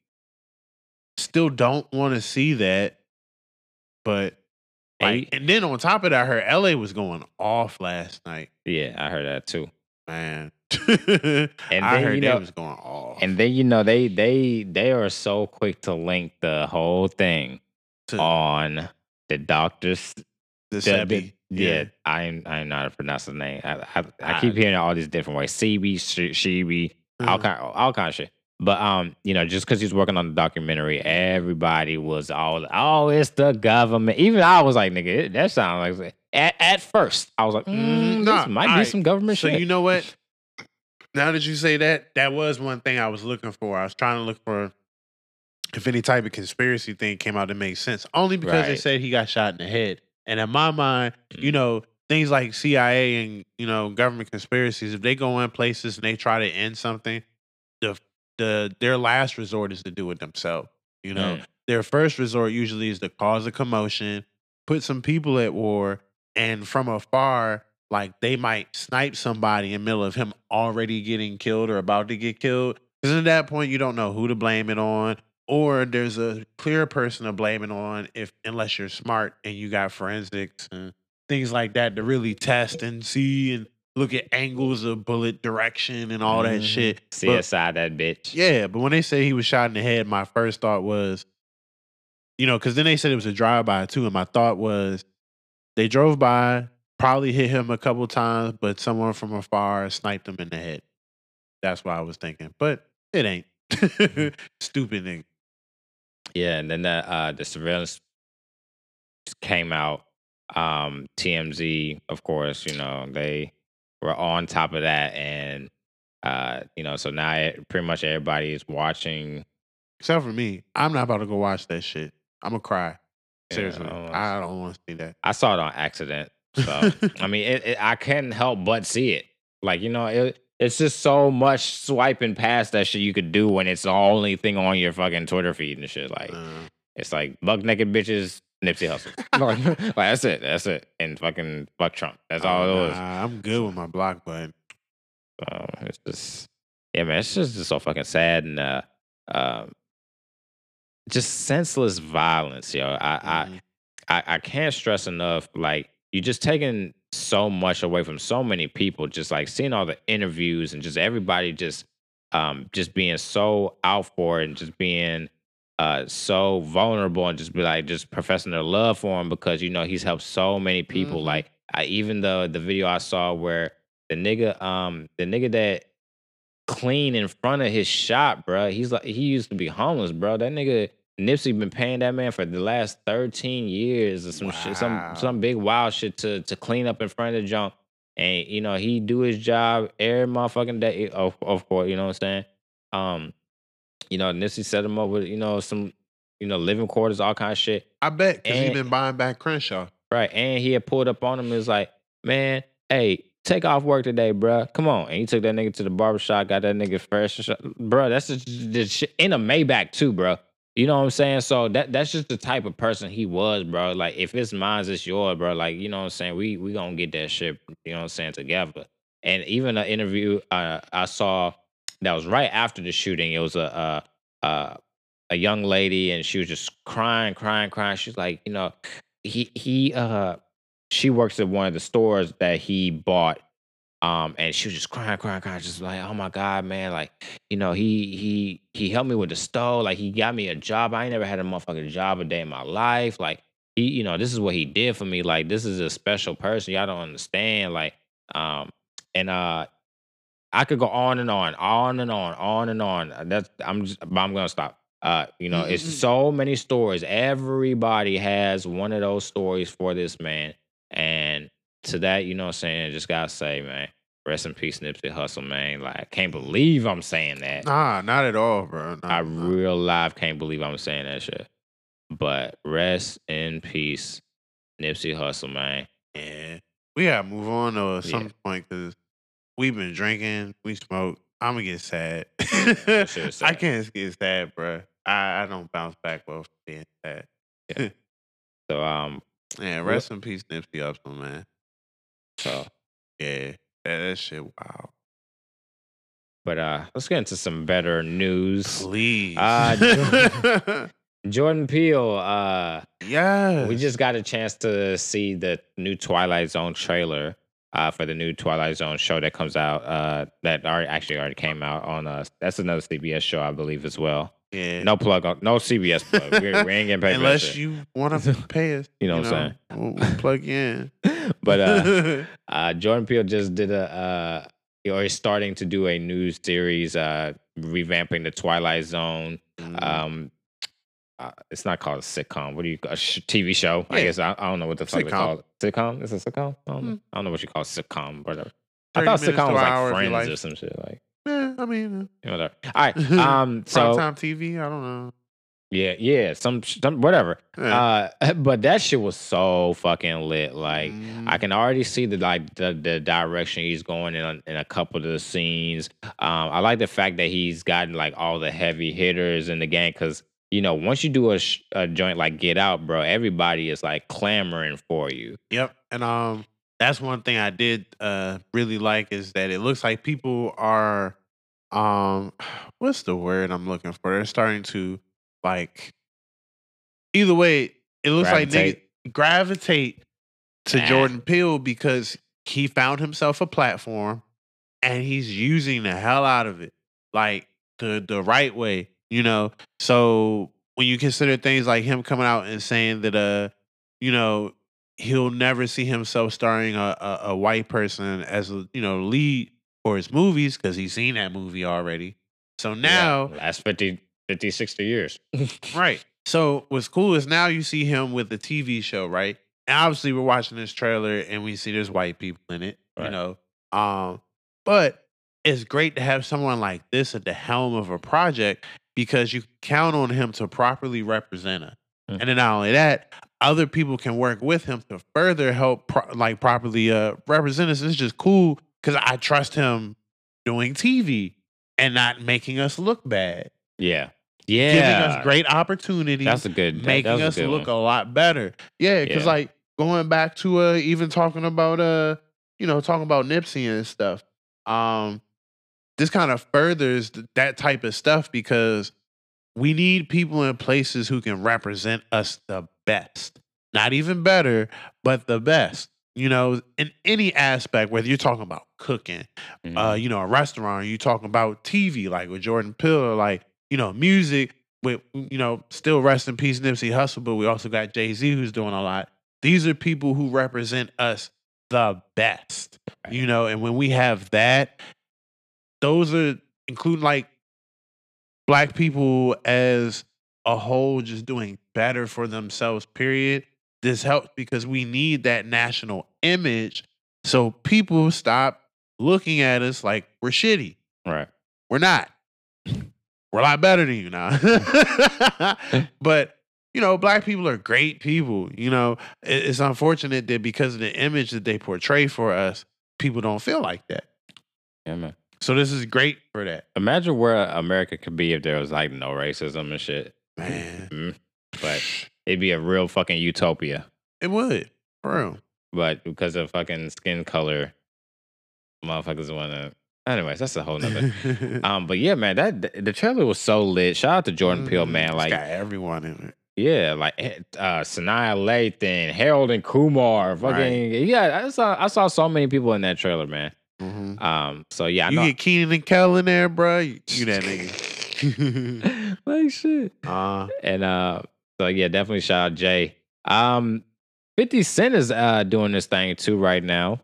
Speaker 7: still don't want to see that, but. Like,
Speaker 6: And-
Speaker 7: then on top of that, her LA was going off last night
Speaker 6: yeah I heard that too.
Speaker 7: man.
Speaker 6: And
Speaker 7: I heard
Speaker 6: you
Speaker 7: they
Speaker 6: know-
Speaker 7: was going off.
Speaker 6: And then you know they they they are so quick to link the whole thing
Speaker 7: to
Speaker 6: on the doctors
Speaker 7: the
Speaker 6: The- the- yeah, I I ain't know how to pronounce his name. I I, I keep hearing all these different ways. CB, Sh- Shibi, all
Speaker 7: Mhm.
Speaker 6: kind all kind of shit. But um, you know, just because he's working on the documentary, everybody was all, oh, it's the government. Even I was like, nigga, that sounds like at, at first I was like, mm,
Speaker 7: Mhm,
Speaker 6: this might be
Speaker 7: alright.
Speaker 6: some government
Speaker 7: So
Speaker 6: shit.
Speaker 7: you know what? Now that you say that, that was one thing I was looking for. I was trying to look for if any type of conspiracy thing came out that made sense. Only because they said he got shot in the head. And in my mind, you
Speaker 6: Mm.
Speaker 7: know, things like CIA and you know government conspiracies, if they go in places and they try to end something, the the their last resort is to do it themselves. You know,
Speaker 6: Mm.
Speaker 7: their first resort usually is to cause a commotion, put some people at war, and from afar, like they might snipe somebody in the middle of him already getting killed or about to get killed. Because at that point, you don't know who to blame it on, or there's a clear person to blame it on if unless you're smart and you got forensics and things like that to really test and see and look at angles of bullet direction and all that
Speaker 6: Mhm.
Speaker 7: shit. But-
Speaker 6: CSI that bitch.
Speaker 7: yeah, but when they say he was shot in the head, my first thought was, you know, because then they said it was a drive by too, and my thought was they drove by, probably hit him a couple times, but someone from afar sniped him in the head. That's what I was thinking, but it ain't. Stupid nigga.
Speaker 6: Yeah, and then the uh, the surveillance came out. Um, TMZ, of course, you know they were on top of that, and uh, you know, so now e- pretty much everybody is watching.
Speaker 7: Except for me, I'm not about to go watch that shit. I'm gonna cry. Seriously,
Speaker 6: I don't wanna
Speaker 7: I don't want to see that.
Speaker 6: I saw it on accident, so I mean, it, it, I couldn't help but see it. Like you know, it, it's just so much swiping past that shit you could do when it's the only thing on your fucking Twitter feed and shit. Like
Speaker 7: Uh,
Speaker 6: it's like buck naked bitches, Nipsey Hussle. like, like, that's it. That's it. And fucking fuck Trump. That's all it was.
Speaker 7: nah, I'm good with my block button.
Speaker 6: So it's just yeah, man. It's just, just so fucking sad and uh, um, just senseless violence, yo. I, I
Speaker 7: Mhm.
Speaker 6: I I can't stress enough. Like you're just taking so much away from so many people. Just like seeing all the interviews and just everybody just um just being so out for it and just being uh so vulnerable and just be like just professing their love for him because you know he's helped so many people.
Speaker 7: Mhm.
Speaker 6: Like I, even the the video I saw where the nigga um the nigga that clean in front of his shop, bro. He's like he used to be homeless, bro. That nigga Nipsey been paying that man for the last 13 years or some shit, some some big wild shit to to clean up in front of the junk. And you know, he do his job every motherfucking day. Of, of course, you know what I'm saying? Um, you know, Nipsey set him up with, you know, some, you know, living quarters, all kind of shit.
Speaker 7: I bet because he been buying back Crenshaw.
Speaker 6: Right. And he had pulled up on him and was like, man, hey, take off work today, bruh. Come on. And he took that nigga to the barbershop, got that nigga fresh. Bruh, that's the, the shit in a Maybach too, bruh. You know what I'm saying? So that that's just the type of person he was, bro. Like if it's mine, it's yours, bro. Like, you know what I'm saying? We we gonna get that shit, you know what I'm saying, together. And even an interview uh, I saw that was right after the shooting, it was a a, a a young lady and she was just crying, crying, crying. She's like, you know, he he uh she works at one of the stores that he bought Um, and she was just crying, crying, crying, just like, oh my God, man. Like, you know, he he he helped me with the stove. Like he got me a job. I ain't never had a motherfucking job a day in my life. Like, he, you know, this is what he did for me. Like, this is a special person. Y'all don't understand. Like, um, and uh I could go on and on, on and on, on and on. Uh, That's I'm just but I'm gonna stop. Uh, you know, it's so many stories. Everybody has one of those stories for this man. And to that, you know what I'm saying, just gotta say, man, rest in peace, Nipsey Hussle, man. Like, I can't believe I'm saying that.
Speaker 7: Nah, not at all, bro.
Speaker 6: I real life can't believe I'm saying that shit. But rest in peace, Nipsey Hussle, man.
Speaker 7: Yeah. We gotta move on though at
Speaker 6: Yeah.
Speaker 7: some point because we've been drinking, we smoke. I'm gonna get sad.
Speaker 6: is
Speaker 7: I can't get sad, bro. I, I don't bounce back well from being sad. Yeah.
Speaker 6: So um,
Speaker 7: Yeah, rest in peace, Nipsey Hussle, man.
Speaker 6: so
Speaker 7: Yeah, that, that shit, wow.
Speaker 6: but uh, let's get into some better news.
Speaker 7: Please.
Speaker 6: Uh, Jordan Peele, uh,
Speaker 7: yeah,
Speaker 6: we just got a chance to see the new Twilight Zone trailer uh, for the new Twilight Zone show that comes out. Uh, that already actually already came out on us. That's another CBS show, I believe, as well.
Speaker 7: yeah.
Speaker 6: No plug on, no CBS plug. we, we ain't getting paid
Speaker 7: Unless you want to pay us.
Speaker 6: You know what I'm saying?
Speaker 7: We'll, we'll plug you in.
Speaker 6: But uh, uh, Jordan Peele just did a, uh, or is starting to do a new series, uh, revamping the Twilight Zone.
Speaker 7: Mhm.
Speaker 6: Um, uh, it's not called a sitcom. What do you call a sh- TV show? I guess I, I don't know what the fuck they
Speaker 7: Sitcom.
Speaker 6: call it. Sitcom? Is it sitcom? I don't, know.
Speaker 7: Mm.
Speaker 6: I don't know what you call sitcom, but uh, I thought sitcom was like Friends or some shit. Like
Speaker 7: yeah, I mean,
Speaker 6: you know, whatever. All right. Um.
Speaker 7: so, primetime TV. I don't know.
Speaker 6: yeah, yeah. Some, some whatever.
Speaker 7: Yeah.
Speaker 6: Uh, but that shit was so fucking lit. Like.
Speaker 7: Mm,
Speaker 6: I can already see the like the, the direction he's going in in a couple of the scenes. Um, I like the fact that he's gotten like all the heavy hitters in the game because you know once you do a, sh- a joint like Get Out, bro, everybody is like clamoring for you.
Speaker 7: Yep. And um that's one thing I did uh really like is that it looks like people are um what's the word I'm looking for? They're starting to like either way, it looks like they gravitate to
Speaker 6: Ah.
Speaker 7: Jordan Peele because he found himself a platform and he's using the hell out of it. Like the the right way, you know. So when you consider things like him coming out and saying that uh, you know, he'll never see himself starring a, a, a white person as a you know lead for his movies because he's seen that movie already. So now,
Speaker 6: Yeah, last 50, 50, 60 years.
Speaker 7: right. So what's cool is now you see him with the TV show, right? And obviously we're watching this trailer and we see there's white people in it, you know. Um, but it's great to have someone like this at the helm of a project because you count on him to properly represent us.
Speaker 6: Mm.
Speaker 7: And then not only that, other people can work with him to further help pro- like properly uh represent us. It's just cool because I trust him doing TV and not making us look bad.
Speaker 6: yeah, yeah.
Speaker 7: Giving us great opportunities
Speaker 6: That's a good.
Speaker 7: making us
Speaker 6: good
Speaker 7: look
Speaker 6: one.
Speaker 7: a lot better. Yeah, because
Speaker 6: Yeah.
Speaker 7: like going back to uh even talking about uh you know talking about Nipsey and stuff. Um, this kind of furthers th- that type of stuff because we need people in places who can represent us the best, not even better, but the best. You know, in any aspect, whether you're talking about cooking,
Speaker 6: Mhm.
Speaker 7: uh, you know, a restaurant, you're talking about TV, like with Jordan Peele, or like, you know, music with, you know, still rest in peace, Nipsey Hussle, but we also got Jay Z who's doing a lot. These are people who represent us the best, you know, and when we have that, those are including like black people as a whole just doing better for themselves, period. This helps because we need that national image so people stop looking at us like we're shitty.
Speaker 6: right.
Speaker 7: We're not. We're a lot better than you now. but you know, black people are great people. You know, it's unfortunate that because of the image that they portray for us, people don't feel like that.
Speaker 6: Yeah, man.
Speaker 7: So this is great for that,
Speaker 6: Imagine where America could be if there was like no racism and shit.
Speaker 7: man.
Speaker 6: Mhm. But it'd be a real fucking utopia.
Speaker 7: It would, for real.
Speaker 6: But because of fucking skin color, motherfuckers want to. Anyways, that's a whole nother. um, but yeah, man, that the trailer was so lit. Shout out to Jordan Peele,
Speaker 7: Mhm.
Speaker 6: man.
Speaker 7: It's
Speaker 6: Like,
Speaker 7: got everyone in it.
Speaker 6: yeah, like eh, uh, Sanaa Lathan, Harold and Kumar, fucking
Speaker 7: Right.
Speaker 6: yeah. I saw I saw so many people in that trailer, man.
Speaker 7: Mhm.
Speaker 6: Um, so yeah, I
Speaker 7: You
Speaker 6: know.
Speaker 7: get Kenan and Kel in there, bro. You, you that nigga.
Speaker 6: like shit.
Speaker 7: uh,
Speaker 6: And uh, so yeah, definitely shout out Jay. Um, 50 Cent is uh doing this thing too right now.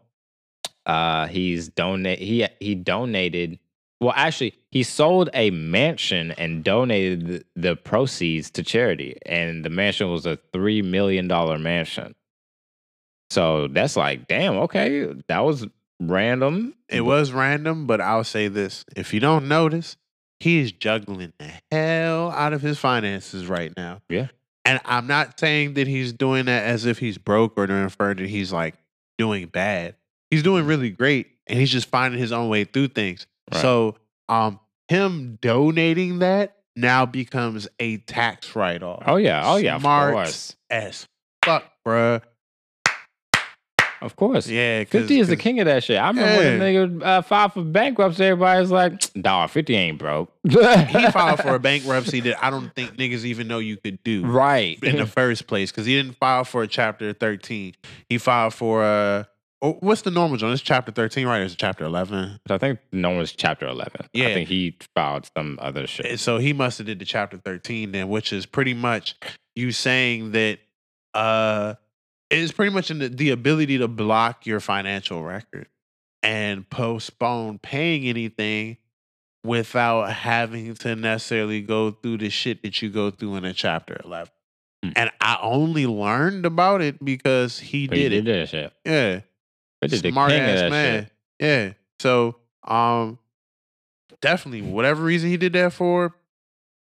Speaker 6: Uh, he's donate he he donated. Well, actually, he sold a mansion and donated the, the proceeds to charity, and the mansion was a three million dollar mansion. So that's like, damn, okay, that was random.
Speaker 7: it was random, but I'll say this: if you don't notice, he is juggling the hell out of his finances right now.
Speaker 6: Yeah.
Speaker 7: And I'm not saying that he's doing that as if he's broke or to infer that he's like doing bad. He's doing really great and he's just finding his own way through things.
Speaker 6: Right.
Speaker 7: So um him donating that now becomes a tax write-off.
Speaker 6: Oh yeah, oh yeah,
Speaker 7: Smart
Speaker 6: of course,
Speaker 7: as fuck, bruh.
Speaker 6: Of course.
Speaker 7: Yeah.
Speaker 6: 50 is the king of that shit. I remember when the nigga uh, filed for bankruptcy. Everybody's like, dog, 50 ain't broke.
Speaker 7: He filed for a bankruptcy that I don't think niggas even know you could do.
Speaker 6: Right.
Speaker 7: in the first place because he didn't file for a chapter 13 he filed for uh oh, what's the normal John? It's chapter 13, right? Or is it chapter 11?
Speaker 6: I think no one's chapter 11.
Speaker 7: Yeah.
Speaker 6: I think he filed some other shit.
Speaker 7: So he must have did the chapter 13 then, which is pretty much you saying that uh it's pretty much in the, the ability to block your financial record and postpone paying anything without having to necessarily go through the shit that you go through in a chapter 11.
Speaker 6: Hmm.
Speaker 7: And I only learned about it because he
Speaker 6: But he
Speaker 7: did,
Speaker 6: did
Speaker 7: it.
Speaker 6: that shit.
Speaker 7: Yeah.
Speaker 6: 50 the
Speaker 7: Smart ass man.
Speaker 6: shit.
Speaker 7: Yeah. So um definitely whatever reason he did that for,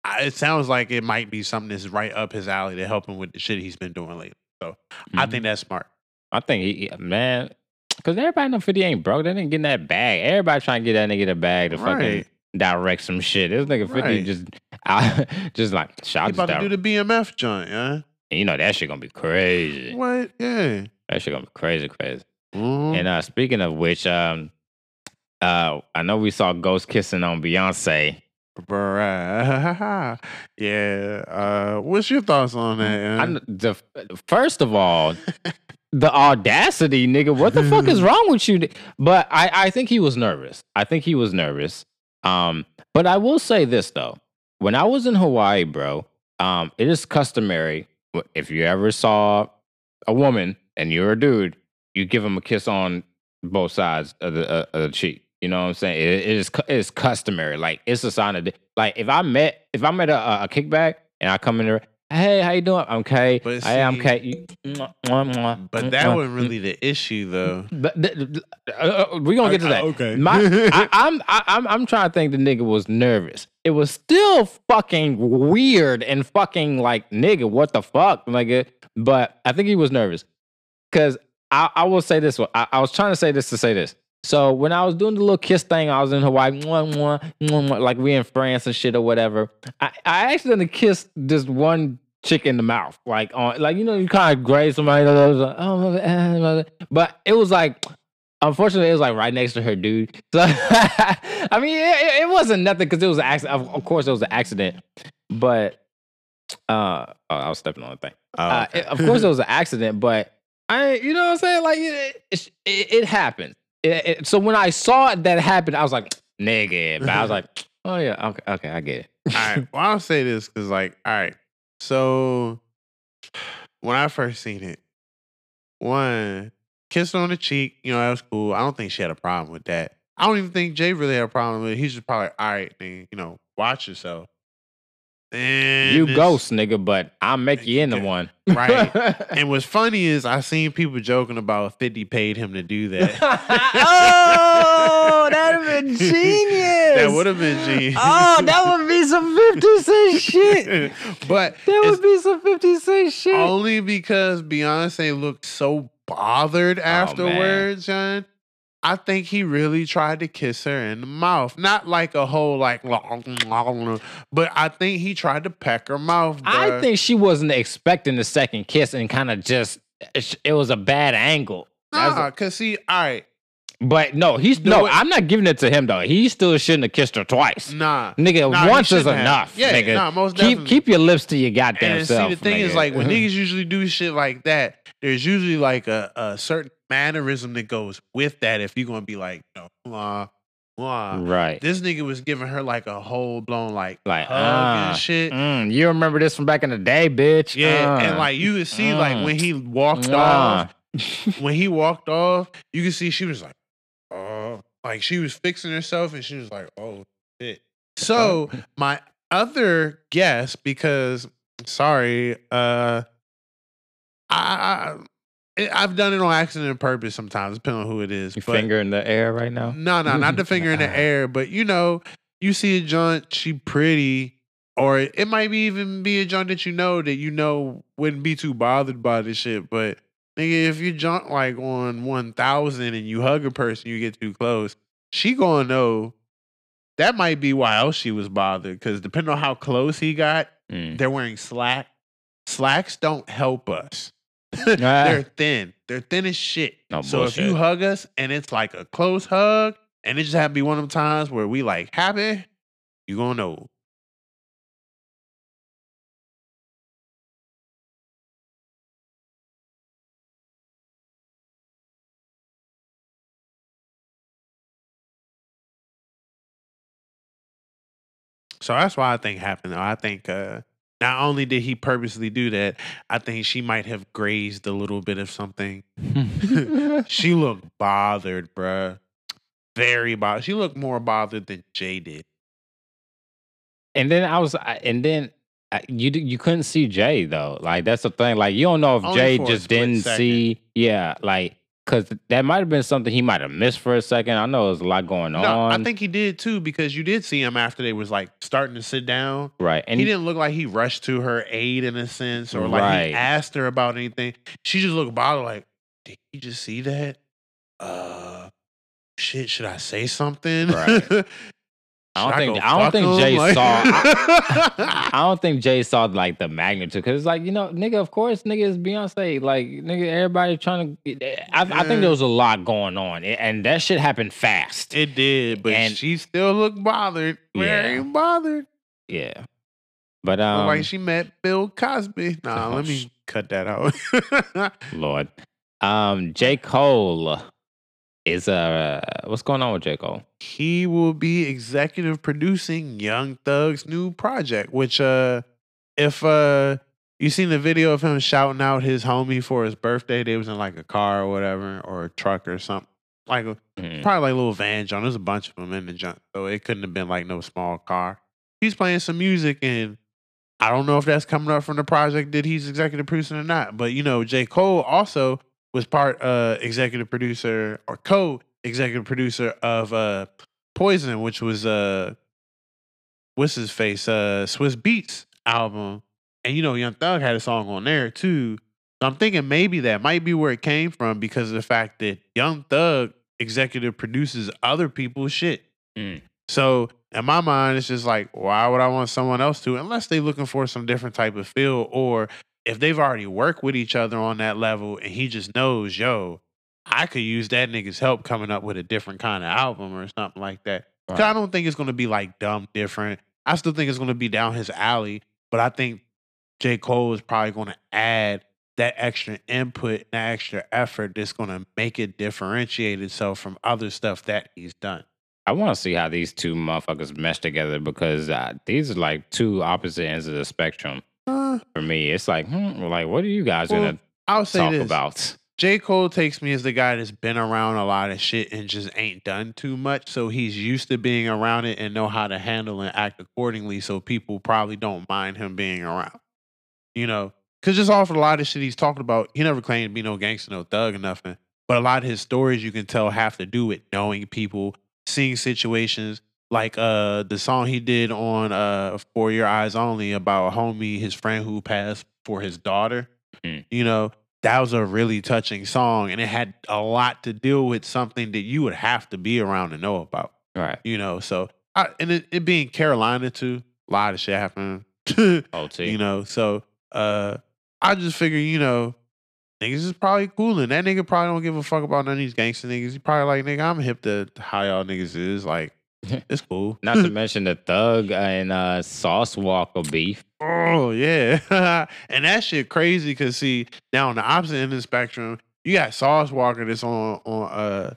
Speaker 7: I, it sounds like it might be something that's right up his alley to help him with the shit he's been doing lately. So I
Speaker 6: Mhm.
Speaker 7: think that's smart.
Speaker 6: I think he, man, because everybody know 50 ain't broke. They didn't get in that bag. Everybody trying to get that nigga the bag to fucking
Speaker 7: Right.
Speaker 6: direct some shit. This nigga 50
Speaker 7: Right.
Speaker 6: just, I, just like,
Speaker 7: He
Speaker 6: shout
Speaker 7: about to do the BMF joint, yeah.
Speaker 6: You know, that shit gonna be crazy.
Speaker 7: What? Yeah.
Speaker 6: That shit gonna be crazy, crazy.
Speaker 7: Mhm.
Speaker 6: And uh, speaking of which, um, uh, I know we saw Ghost kissing on Beyonce.
Speaker 7: Bruh. yeah. Uh, what's your thoughts on that?
Speaker 6: I, the, first of all, the audacity, nigga. What the fuck is wrong with you? But I, I think he was nervous. I think he was nervous. Um, but I will say this though. When I was in Hawaii, bro, um, it is customary if you ever saw a woman and you're a dude, you give them a kiss on both sides of the, uh, of the cheek. You know what I'm saying? It, It is it's customary. Like it's a sign of di- like if I met if I met a, a- a kickback and I come in there, hey, how you doing? I'm Kay.
Speaker 7: But
Speaker 6: hey, I'm
Speaker 7: see-
Speaker 6: Kay.
Speaker 7: But that
Speaker 6: mwah.
Speaker 7: wasn't really the issue, though.
Speaker 6: But th- th- uh, uh, we gonna get to that.
Speaker 7: okay.
Speaker 6: My, I, I'm I, I'm I'm trying to think the nigga was nervous. It was still fucking weird and fucking like nigga, what the fuck, nigga. But I think he was nervous because I, I will say this. one. I, I was trying to say this to say this. So when I was doing the little kiss thing, I was in Hawaii, mwah, mwah, mwah, like we in France and shit or whatever. I, I accidentally kissed this one chick in the mouth, like on, like you know, you kind of graze somebody. Oh, but it was like, unfortunately, it was like right next to her dude. So I mean, it, it- wasn't nothing because it was an accident. Of, course, it was an accident, but uh, oh, I was stepping on the thing.
Speaker 7: Oh,
Speaker 6: Uh, it- of course, it was an accident, but I, you know what I'm saying? Like, it, it, it, it happened. It- it- so when I saw it that happen, I was like, nigga. But I was like, oh yeah, okay, okay, I get it.
Speaker 7: all right. Well, I'll say this because, like, all right. So when I first seen it, one kissed on the cheek, you know, that was cool. I don't think she had a problem with that. I don't even think Jay really had a problem with it. He's just probably, all right, then, you know, watch yourself. And
Speaker 6: you ghost, nigga, but I'll make you into
Speaker 7: Okay.
Speaker 6: one.
Speaker 7: Right. And what's funny is I seen people joking about 50 paid him to do that.
Speaker 6: oh, that'd have been genius.
Speaker 7: that would have been G.
Speaker 6: Oh, that would be some 50 cent shit.
Speaker 7: but
Speaker 6: That would be some 50 cent shit.
Speaker 7: only because Beyonce looked so bothered oh, afterwards, John. I think he really tried to kiss her in the mouth. Not like a whole like but I think he tried to peck her mouth.
Speaker 6: I think she wasn't expecting the second kiss and kind of just, it was a bad angle.
Speaker 7: Nah, cause see, all right,
Speaker 6: But no, he's no.
Speaker 7: way-
Speaker 6: I'm not giving it to him though. He still shouldn't have kissed her twice.
Speaker 7: nah.
Speaker 6: Nigga,
Speaker 7: Nah,
Speaker 6: once is
Speaker 7: have.
Speaker 6: enough.
Speaker 7: Yeah,
Speaker 6: nigga.
Speaker 7: nah, most
Speaker 6: keep
Speaker 7: definitely.
Speaker 6: keep your lips to your goddamn
Speaker 7: And
Speaker 6: self.
Speaker 7: see, the thing is, like when niggas usually do shit like that, there's usually like a, a certain mannerism that goes with that if you're gonna be like, mwah, mwah.
Speaker 6: Right.
Speaker 7: This nigga was giving her like a whole blown like
Speaker 6: Like,
Speaker 7: hug
Speaker 6: ah,
Speaker 7: and shit.
Speaker 6: Mm, you remember this from back in the day, bitch?
Speaker 7: Yeah,
Speaker 6: Uh,
Speaker 7: and like you could see like
Speaker 6: mm,
Speaker 7: when he walked off, when he walked off, you could see she was like, oh, like she was fixing herself and she was like, oh shit. So my other guess, because sorry, uh, I, I I've done it on accident and purpose sometimes, depending on who it is.
Speaker 6: You
Speaker 7: but-
Speaker 6: finger in the air right now?
Speaker 7: no, no, not the finger in the air, but you know, you see a joint, she pretty, or it might be even be a joint that you know that you know wouldn't be too bothered by this shit. But nigga, if you jump like on one thousand and you hug a person, you get too close, she gonna know. That might be why else she was bothered. Because depending on how close he got,
Speaker 6: Mm.
Speaker 7: they're wearing slack. Slacks don't help us.
Speaker 6: Ah.
Speaker 7: They're thin. They're thin as shit.
Speaker 6: No
Speaker 7: so if you hug us and it's like a close hug, and it just happen to be one of them times where we like happy, you gonna know. So that's why I think happened. Though I think uh, not only did he purposely do that, I think she might have grazed a little bit of something. she looked bothered, bruh. Very bothered. She looked more bothered than Jay did.
Speaker 6: And then I was, and then you you couldn't see Jay though. Like that's the thing. Like you don't know if
Speaker 7: Only
Speaker 6: Jay just didn't
Speaker 7: second.
Speaker 6: see. Yeah, like because that might have been something he might have missed for a second. I know there's a lot going
Speaker 7: No,
Speaker 6: on.
Speaker 7: I think he did too because you did see him after they was like starting to sit down.
Speaker 6: right, and
Speaker 7: he didn't look like he rushed to her aid in a sense or like
Speaker 6: Right.
Speaker 7: he asked her about anything. She just looked bothered like, did he just see that? Uh shit, should I say something?
Speaker 6: Right. I don't think I don't think? Jay
Speaker 7: Like-
Speaker 6: saw. I, I don't think Jay saw like the magnitude because it's like you know, nigga. Of course, nigga is Beyonce. Like nigga, everybody trying to. I, I think there was a lot going on, and that shit happened fast.
Speaker 7: It did, but
Speaker 6: And-
Speaker 7: she still looked bothered. Very
Speaker 6: Yeah.
Speaker 7: bothered.
Speaker 6: yeah, but um,
Speaker 7: like she met Bill Cosby. Nah,
Speaker 6: Oh,
Speaker 7: let
Speaker 6: sh-
Speaker 7: me cut that out.
Speaker 6: Lord, um, J Cole is uh, what's going on with J Cole?
Speaker 7: he will be executive producing Young Thug's new project, which uh if uh you seen the video of him shouting out his homie for his birthday, they was in like a car or whatever, or a truck or something. Like a,
Speaker 6: Mhm.
Speaker 7: probably like a little van junk. There's a bunch of them in the junk. So it couldn't have been like no small car. He's playing some music and I don't know if that's coming up from the project that he's executive producing or not. But you know, J. Cole also was part uh executive producer or co executive producer of uh Poison, which was uh what's his face? Uh Swizz Beatz album. And you know, Young Thug had a song on there too. So I'm thinking maybe that might be where it came from because of the fact that Young Thug executive produces other people's shit.
Speaker 6: Mm.
Speaker 7: So in my mind, it's just like, why would I want someone else to? Unless they're looking for some different type of feel, or if they've already worked with each other on that level, and he just knows, yo, I could use that nigga's help coming up with a different kind of album or something like that. 'Cause I don't think it's gonna be like dumb different. I still think it's gonna be down his alley, but I think J. Cole is probably gonna add that extra input, and that extra effort that's gonna make it differentiate itself from other stuff that he's done.
Speaker 6: I want to see how these two motherfuckers mesh together because uh, these are like two opposite ends of the spectrum
Speaker 7: Uh,
Speaker 6: for me. It's like, hmm, like, what are you guys
Speaker 7: Well,
Speaker 6: gonna
Speaker 7: I'll say
Speaker 6: talk
Speaker 7: this.
Speaker 6: about?
Speaker 7: J. Cole takes me as the guy that's been around a lot of shit and just ain't done too much. So he's used to being around it and know how to handle and act accordingly. So people probably don't mind him being around. You know, because just off of a lot of shit he's talking about, he never claimed to be no gangster, no thug or nothing. But a lot of his stories you can tell have to do with knowing people, seeing situations. Like uh the song he did on uh For Your Eyes Only about a homie, his friend who passed for his daughter.
Speaker 6: Mm.
Speaker 7: You know, that was a really touching song and it had a lot to deal with something that you would have to be around to know about
Speaker 6: Right.
Speaker 7: you know so I, and it, it being carolina too a lot of shit happened
Speaker 6: OT.
Speaker 7: you know so uh i just figure you know niggas is probably cool and that nigga probably don't give a fuck about none of these gangster niggas he probably like nigga i'm hip to how y'all niggas is like It's cool.
Speaker 6: Not to mention the Thug and uh, Sauce Walka beef.
Speaker 7: Oh yeah, and that shit crazy because see now on the opposite end of the spectrum, you got Sauce Walka that's on on uh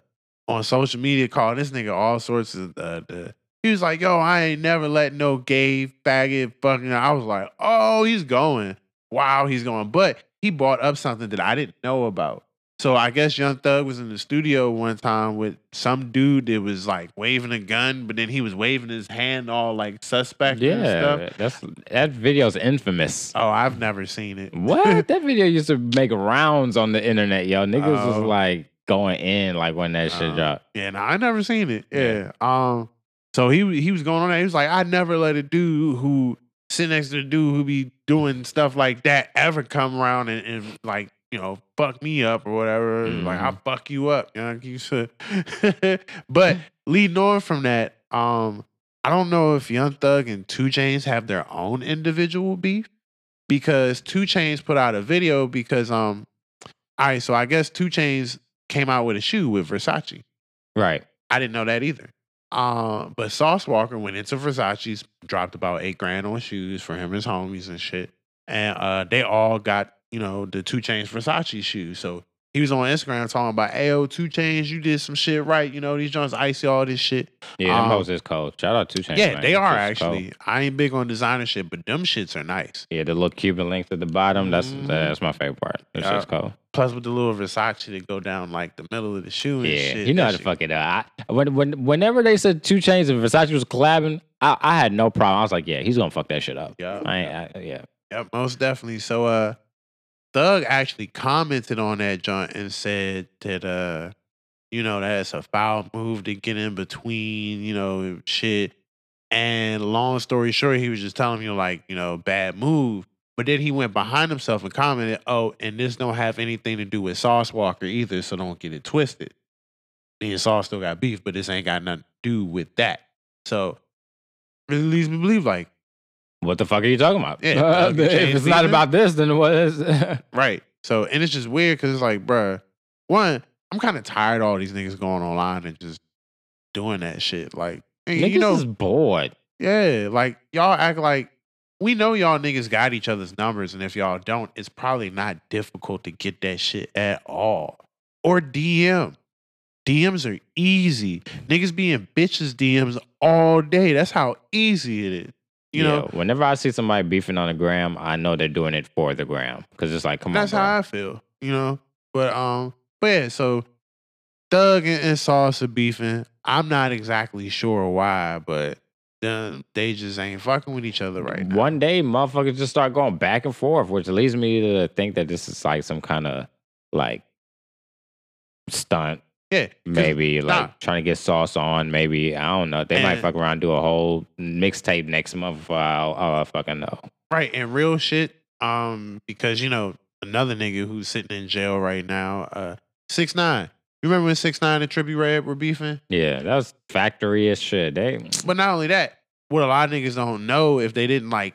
Speaker 7: on social media calling this nigga all sorts of uh, the. He was like, "Yo, I ain't never let no gay faggot fucking." I was like, "Oh, he's going. Wow, he's going." But he brought up something that I didn't know about. So I guess Young Thug was in the studio one time with some dude that was like waving a gun, but then he was waving his hand all like suspect and stuff.
Speaker 6: Yeah, that's that video's infamous.
Speaker 7: Oh, I've never seen it.
Speaker 6: What? that video used to make rounds on the internet, yo. Niggas was
Speaker 7: Oh.
Speaker 6: like going in like when that shit
Speaker 7: Uh,
Speaker 6: dropped.
Speaker 7: Yeah, no, I never seen it.
Speaker 6: Yeah.
Speaker 7: Yeah. Um. So he he was going on that. He was like, I never let a dude who sit next to the dude who be doing stuff like that ever come around and, and like you know fuck me up or whatever. Like I'll fuck you up. You know, you should. but leading on from that, um, I don't know if Young Thug and 2 Chainz have their own individual beef because 2 Chainz put out a video because um, all right, so I guess 2 Chainz came out with a shoe with Versace.
Speaker 6: Right.
Speaker 7: I didn't know that either. Um, but Sauce Walka went into Versace's, dropped about eight grand on shoes for him and his homies and shit. And uh, they all got, you know, the 2 Chainz Versace shoes. So he was on Instagram talking about, Ayo, 2 Chainz, you did some shit right. You know, these joints icy, all this shit.
Speaker 6: Yeah, them
Speaker 7: Um,
Speaker 6: hoes is cold. Shout out to Chainz.
Speaker 7: yeah,
Speaker 6: man.
Speaker 7: they are
Speaker 6: is cold.
Speaker 7: actually. I ain't big on designer shit, but them shits are nice.
Speaker 6: Yeah, the little Cuban links at the bottom. That's
Speaker 7: Mhm.
Speaker 6: that's my favorite part. That's
Speaker 7: Yeah.
Speaker 6: just cold.
Speaker 7: Plus with the little Versace that go down like the middle of the shoe and
Speaker 6: Yeah,
Speaker 7: shit.
Speaker 6: you know how to
Speaker 7: shit-
Speaker 6: fuck it up. I, when, when, whenever they said 2 Chainz and Versace was collabing, I, I had no problem. I was like, yeah, he's gonna fuck that shit up.
Speaker 7: Yeah.
Speaker 6: I, ain't- I, yeah.
Speaker 7: Yep, most definitely. So uh Thug actually commented on that joint and said that uh, you know, that's a foul move to get in between, you know, shit. And long story short, he was just telling you like, you know, bad move. But then he went behind himself and commented, "Oh, and this don't have anything to do with Sauce Walka either, so don't get it twisted." Me and Sauce still got beef, but this ain't got nothing to do with that. So it leads me believe like
Speaker 6: What the fuck are you talking about?
Speaker 7: Yeah, Thug and
Speaker 6: if
Speaker 7: Chainz
Speaker 6: it's not about this, then what is?
Speaker 7: Right. So, and it's just weird because it's like, bruh, one, I'm kind of tired of all these niggas going online and just doing that shit. Like, and
Speaker 6: Niggas
Speaker 7: you know,
Speaker 6: is bored.
Speaker 7: yeah, like y'all act like we know y'all niggas got each other's numbers, and if y'all don't, it's probably not difficult to get that shit at all. Or DM. DMs are easy. Niggas being bitches DMs all day. That's how easy it is. You
Speaker 6: Yeah,
Speaker 7: know,
Speaker 6: whenever I see somebody beefing on the gram, I know they're doing it for the gram because it's like, come
Speaker 7: That's
Speaker 6: on, That's
Speaker 7: how I feel, you know. But um, but yeah, so Thug and, and Sauce are beefing. I'm not exactly sure why, but them, they just ain't fucking with each other right now.
Speaker 6: One day, motherfuckers just start going back and forth, which leads me to think that this is like some kind of like stunt.
Speaker 7: Yeah,
Speaker 6: Maybe like
Speaker 7: nah.
Speaker 6: trying to get sauce on. Maybe I don't know. They might fuck around and do a whole mixtape next month. For all, all I fucking know.
Speaker 7: right and real shit. Um, because you know another nigga who's sitting in jail right now, uh, six nine. You remember when six nine and Trippie Redd were beefing?
Speaker 6: Yeah, that was factory as shit. They
Speaker 7: But not only that, what a lot of niggas don't know if they didn't like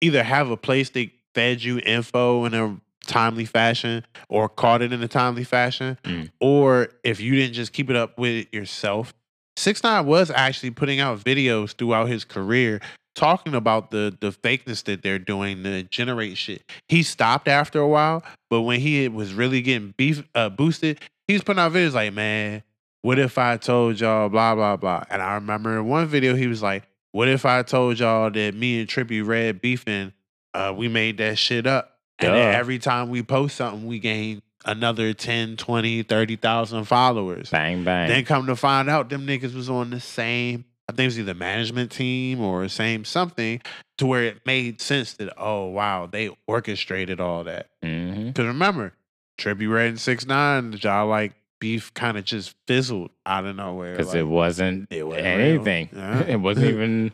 Speaker 7: either have a place they fed you info in a timely fashion or caught it in a timely fashion,
Speaker 6: Mm.
Speaker 7: or if you didn't just keep it up with it yourself. Six Nine was actually putting out videos throughout his career talking about the the fakeness that they're doing to generate shit. He stopped after a while, but when he was really getting beef uh, boosted, he was putting out videos like, man, what if I told y'all blah blah blah? And I remember in one video he was like, What if I told y'all that me and Trippie Redd beefing, uh, we made that shit up. And every time we post something, we gain another 10, 20, 30,000 followers.
Speaker 6: bang bang.
Speaker 7: Then come to find out them niggas was on the same, I think it was either management team or same something to where it made sense that, oh wow, they orchestrated all that.
Speaker 6: Mm-hmm.
Speaker 7: Because remember, Trippie Redd and 6 9 y'all like beef kind of just fizzled out of nowhere.
Speaker 6: Because
Speaker 7: like,
Speaker 6: it wasn't
Speaker 7: it wasn't
Speaker 6: anything.
Speaker 7: Yeah.
Speaker 6: It wasn't even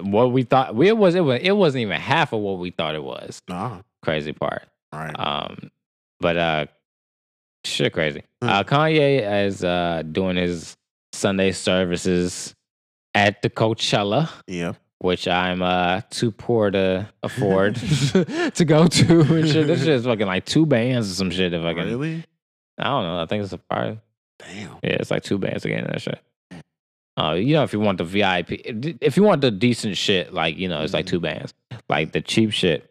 Speaker 6: what we thought. It was it was it wasn't even half of what we thought it was.
Speaker 7: Nah,
Speaker 6: Crazy part.
Speaker 7: right.
Speaker 6: Um, but uh, shit, crazy.
Speaker 7: Hmm.
Speaker 6: Uh, Kanye is uh doing his Sunday services at the Coachella,
Speaker 7: yeah.
Speaker 6: which I'm uh too poor to afford to go to and shit. This shit is fucking like two bands or some shit. If I can,
Speaker 7: Really?
Speaker 6: I don't know. I think it's a part.
Speaker 7: Damn.
Speaker 6: Yeah, it's like two bands again and that shit. Uh, you know, if you want the VIP, if you want the decent shit, like you know, it's like two bands. Like the cheap shit,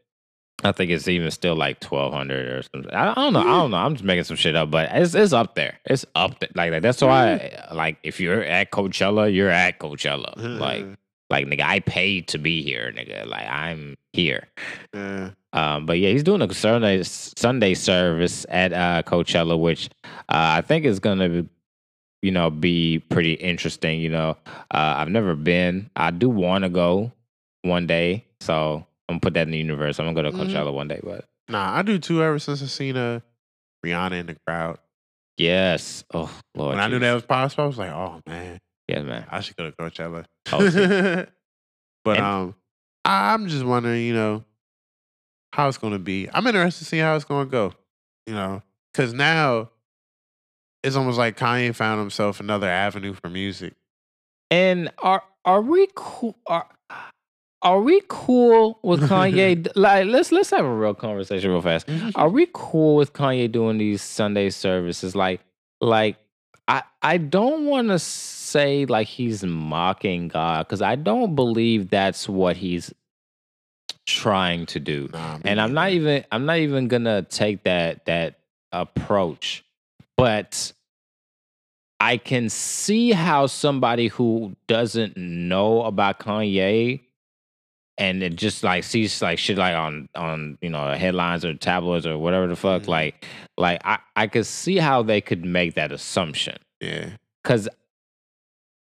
Speaker 6: I think it's even still like twelve hundred or something. I, don't know. I don't know. I'm just making some shit up, but it's it's up there. It's up there. Like that's why, like, if you're at Coachella, you're at Coachella. Like, like nigga, I paid to be here, nigga. Like I'm here. Um, but yeah, he's doing a Sunday Sunday service at uh, Coachella, which uh, I think is gonna, you know, be pretty interesting. You know, uh, I've never been. I do want to go one day, so gonna put that in the universe. I'm gonna go to. Coachella one day. But
Speaker 7: Nah, I do too. Ever since I seen uh, Rihanna in the crowd,
Speaker 6: yes, oh Lord,
Speaker 7: when I knew that was possible, I was like, oh man,
Speaker 6: yeah, man.
Speaker 7: I should go to Coachella.
Speaker 6: Oh,
Speaker 7: but
Speaker 6: And-
Speaker 7: um, I, I'm just wondering, you know, how it's going to be. I'm interested to see how it's going to go. You know, because now it's almost like Kanye found himself another avenue for music.
Speaker 6: And are are we cool? Are, are we cool with Kanye? like, let's let's have a real conversation real fast. Mm-hmm. Are we cool with Kanye doing these Sunday services? Like, like I I don't want to say like he's mocking God because I don't believe that's what he's trying to do.
Speaker 7: Nah,
Speaker 6: and I'm not even I'm not even gonna take that that approach, but I can see how somebody who doesn't know about Kanye and it just like sees like shit like on on you know headlines or tabloids or whatever the fuck
Speaker 7: Mhm.
Speaker 6: like like I I could see how they could make that assumption
Speaker 7: Yeah.
Speaker 6: because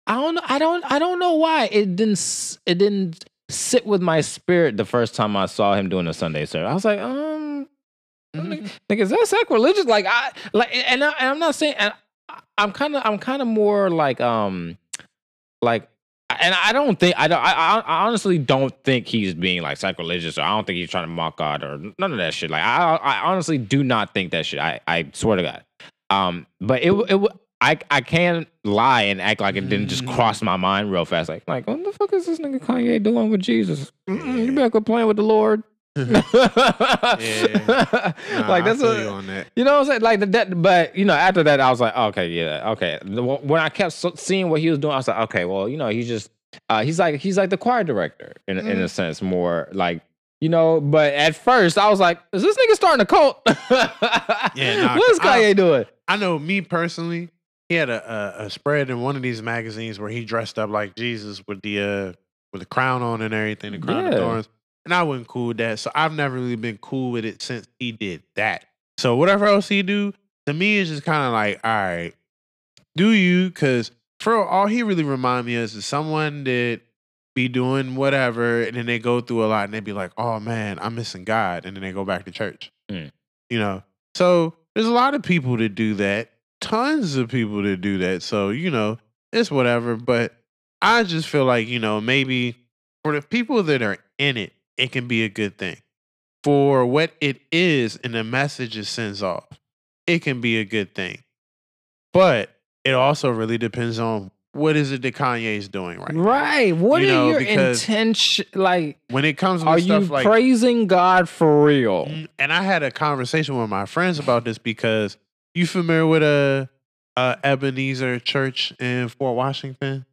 Speaker 6: I don't know I don't I don't know why it didn't it didn't sit with my spirit the first time I saw him doing a Sunday service I was like um
Speaker 7: Mhm.
Speaker 6: like is that sacrilegious like I like and, I, and I'm not saying and I- I'm kind of I'm kind of more like um like and I don't think I don't I, I honestly don't think he's being like sacrilegious or I don't think he's trying to mock God or none of that shit. Like I I honestly do not think that shit. I I swear to God. Um but it it I I can't lie and act like it didn't just cross my mind real fast. Like like what the fuck is this nigga Kanye doing with Jesus? Mm-mm, you better quit playing with the Lord
Speaker 7: Nah,
Speaker 6: like that's a,
Speaker 7: you on that.
Speaker 6: you know what I'm saying? Like the, that, but you know, after that, I was like, okay, yeah, okay. When I kept seeing what he was doing, I was like, okay, well, you know, he's just, uh, he's like, he's like the choir director in in
Speaker 7: Mm.
Speaker 6: a sense, more like, you know. But at first, I was like, is this nigga starting a cult?
Speaker 7: Yeah, nah,
Speaker 6: what is
Speaker 7: I-
Speaker 6: Kanye doing?
Speaker 7: I know me personally, he had a, a, a spread in one of these magazines where he dressed up like Jesus with the uh with the crown on and everything, the crown of thorns. And I wasn't cool with that. So I've never really been cool with it since he did that. So whatever else he do, to me it's just kind of like, all right, do you? Cause for all he really remind me is is someone that be doing whatever and then they go through a lot and they be like, oh man, I'm missing God. And then they go back to church.
Speaker 6: Mm.
Speaker 7: You know? So there's a lot of people that do that. Tons of people that do that. So, you know, it's whatever. But I just feel like, you know, maybe for the people that are in it, it can be a good thing. For what it is and the message it sends off, it can be a good thing. But it also really depends on what is it that Kanye is doing right. now.
Speaker 6: Right. What
Speaker 7: You
Speaker 6: are
Speaker 7: know,
Speaker 6: your intention? Like,
Speaker 7: When it comes with
Speaker 6: are you
Speaker 7: like
Speaker 6: praising God for real?
Speaker 7: And I had a conversation with my friends about this because you familiar with a, a Ebenezer Church in Fort Washington?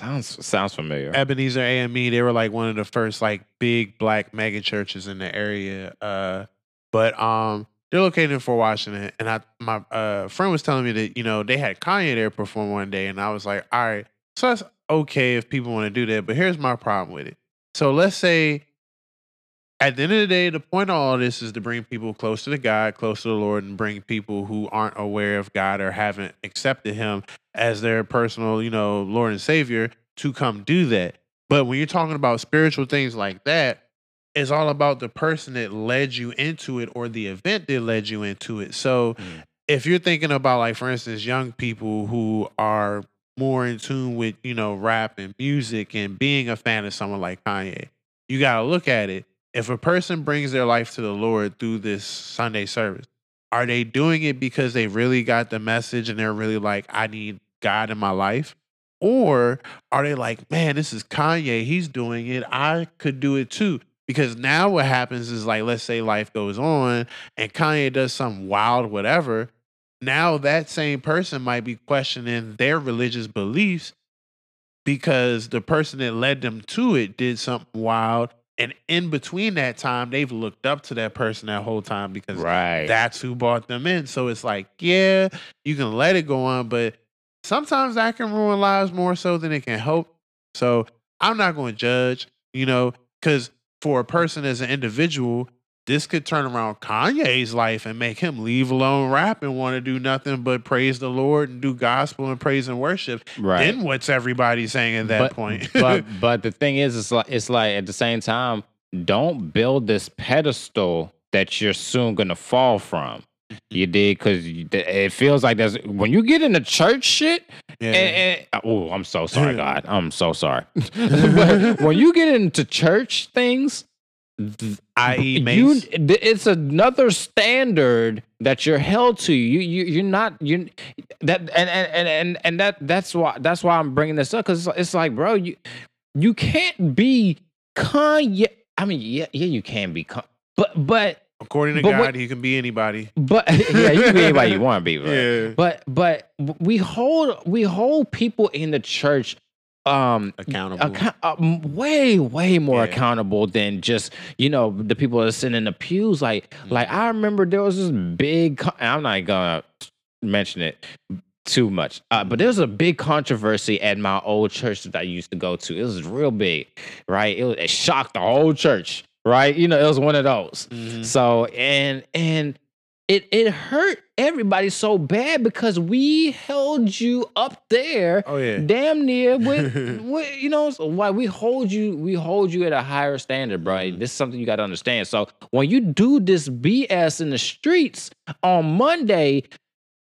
Speaker 6: Sounds sounds familiar.
Speaker 7: Ebenezer AME, they were like one of the first like big black mega churches in the area. Uh, but um, they're located in Fort Washington, and I my uh friend was telling me that you know they had Kanye there perform one day, and I was like, all right, so that's okay if people want to do that, but here's my problem with it. So let's say at the end of the day, the point of all this is to bring people closer to God, closer to the Lord, and bring people who aren't aware of God or haven't accepted Him as their personal, you know, Lord and Savior to come do that. But when you're talking about spiritual things like that, it's all about the person that led you into it or the event that led you into it. So
Speaker 6: Mm.
Speaker 7: if you're thinking about, like, for instance, young people who are more in tune with, you know, rap and music and being a fan of someone like Kanye, you got to look at it. If a person brings their life to the Lord through this Sunday service, are they doing it because they really got the message and they're really like, I need God in my life? Or are they like, man, this is Kanye. He's doing it. I could do it too. Because now what happens is like, let's say life goes on and Kanye does some wild whatever. Now that same person might be questioning their religious beliefs because the person that led them to it did something wild. And in between that time, they've looked up to that person that whole time because
Speaker 6: Right.
Speaker 7: that's who brought them in. So it's like, yeah, you can let it go on, but sometimes that can ruin lives more so than it can help. So I'm not going to judge, you know, because for a person as an individual, this could turn around Kanye's life and make him leave alone rap and want to do nothing but praise the Lord and do gospel and praise and worship.
Speaker 6: Right.
Speaker 7: Then what's everybody saying at that
Speaker 6: but,
Speaker 7: point?
Speaker 6: but but the thing is, it's like it's like at the same time, don't build this pedestal that you're soon gonna fall from. Mm-hmm. You did because it feels like there's when you get into church shit.
Speaker 7: yeah.
Speaker 6: And, and, oh, I'm so sorry, God. I'm so sorry. when you get into church things, th-
Speaker 7: I.e.
Speaker 6: you,
Speaker 7: Mace.
Speaker 6: it's another standard that you're held to. You, you, you're not you that and and and and, and that that's why that's why I'm bringing this up because it's, it's like, bro, you you can't be Kanye. I mean, yeah, yeah, you can be, Con- but but
Speaker 7: According to
Speaker 6: but
Speaker 7: God,
Speaker 6: what-
Speaker 7: he can be anybody.
Speaker 6: but yeah, you can be anybody you want to be?
Speaker 7: Yeah.
Speaker 6: But but we hold we hold people in the church um
Speaker 7: Accountable.
Speaker 6: account- um, way way more
Speaker 7: Yeah.
Speaker 6: accountable than just you know the people that are sitting in the pews like
Speaker 7: Mm-hmm.
Speaker 6: like i remember there was this big i'm not gonna mention it too much uh, but there was a big controversy at my old church that i used to go to it was real big right it, was, it shocked the whole church right you know it was one of those
Speaker 7: Mhm.
Speaker 6: so and and it it hurt everybody so bad because we held you up there
Speaker 7: Oh yeah.
Speaker 6: damn near with, with you know so why we hold you we hold you at a higher standard bro
Speaker 7: Mm-hmm.
Speaker 6: this is something you got to understand so when you do this bs in the streets on monday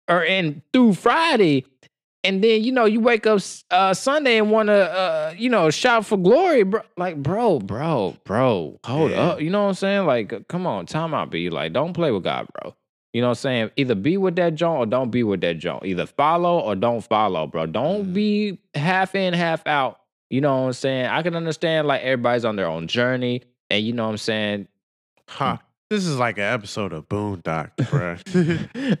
Speaker 6: or in through friday and then you know you wake up uh sunday and want to uh you know shout for glory bro like bro bro bro hold
Speaker 7: Yeah.
Speaker 6: up you know what i'm saying like come on time out be like don't play with god bro you know what I'm saying? Either be with that joint or don't be with that joint. Either follow or don't follow, bro. Don't
Speaker 7: Mhm.
Speaker 6: be half in, half out. You know what I'm saying? I can understand like everybody's on their own journey. And you know what I'm saying?
Speaker 7: Huh. This is like an episode of Boondock, bro.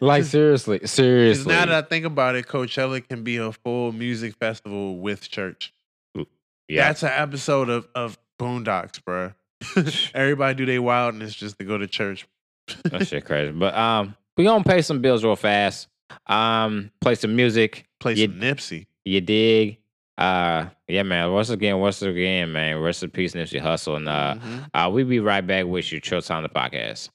Speaker 6: like seriously, seriously.
Speaker 7: now that I think about it, Coachella can be a full music festival with church.
Speaker 6: yeah.
Speaker 7: That's an episode of, of Boondocks, bro. Everybody do their wildness just to go to church.
Speaker 6: That shit crazy. But um we gonna pay some bills real fast. Um, play some music.
Speaker 7: Play
Speaker 6: You-
Speaker 7: some Nipsey.
Speaker 6: You dig? Uh yeah, man. Once again, once again, man. Rest in peace, Nipsey Hussle. And uh
Speaker 7: Mhm.
Speaker 6: uh we be right back with you, Chill Time the Podcast.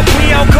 Speaker 8: Yo, P.O.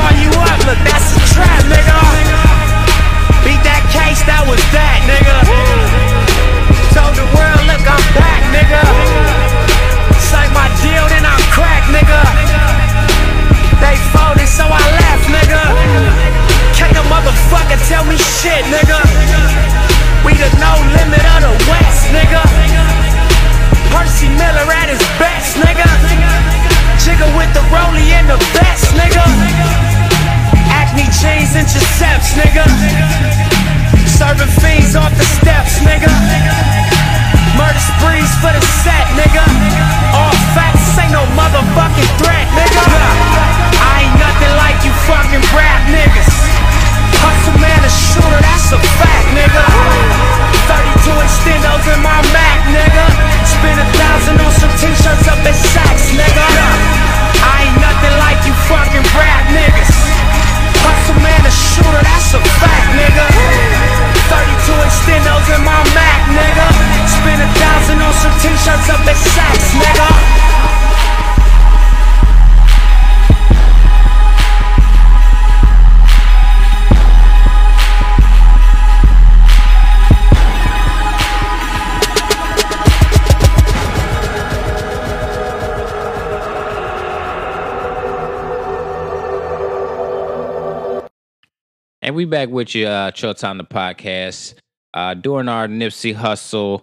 Speaker 8: back with you,
Speaker 6: uh, Chill Time the podcast. Uh, during our Nipsey Hussle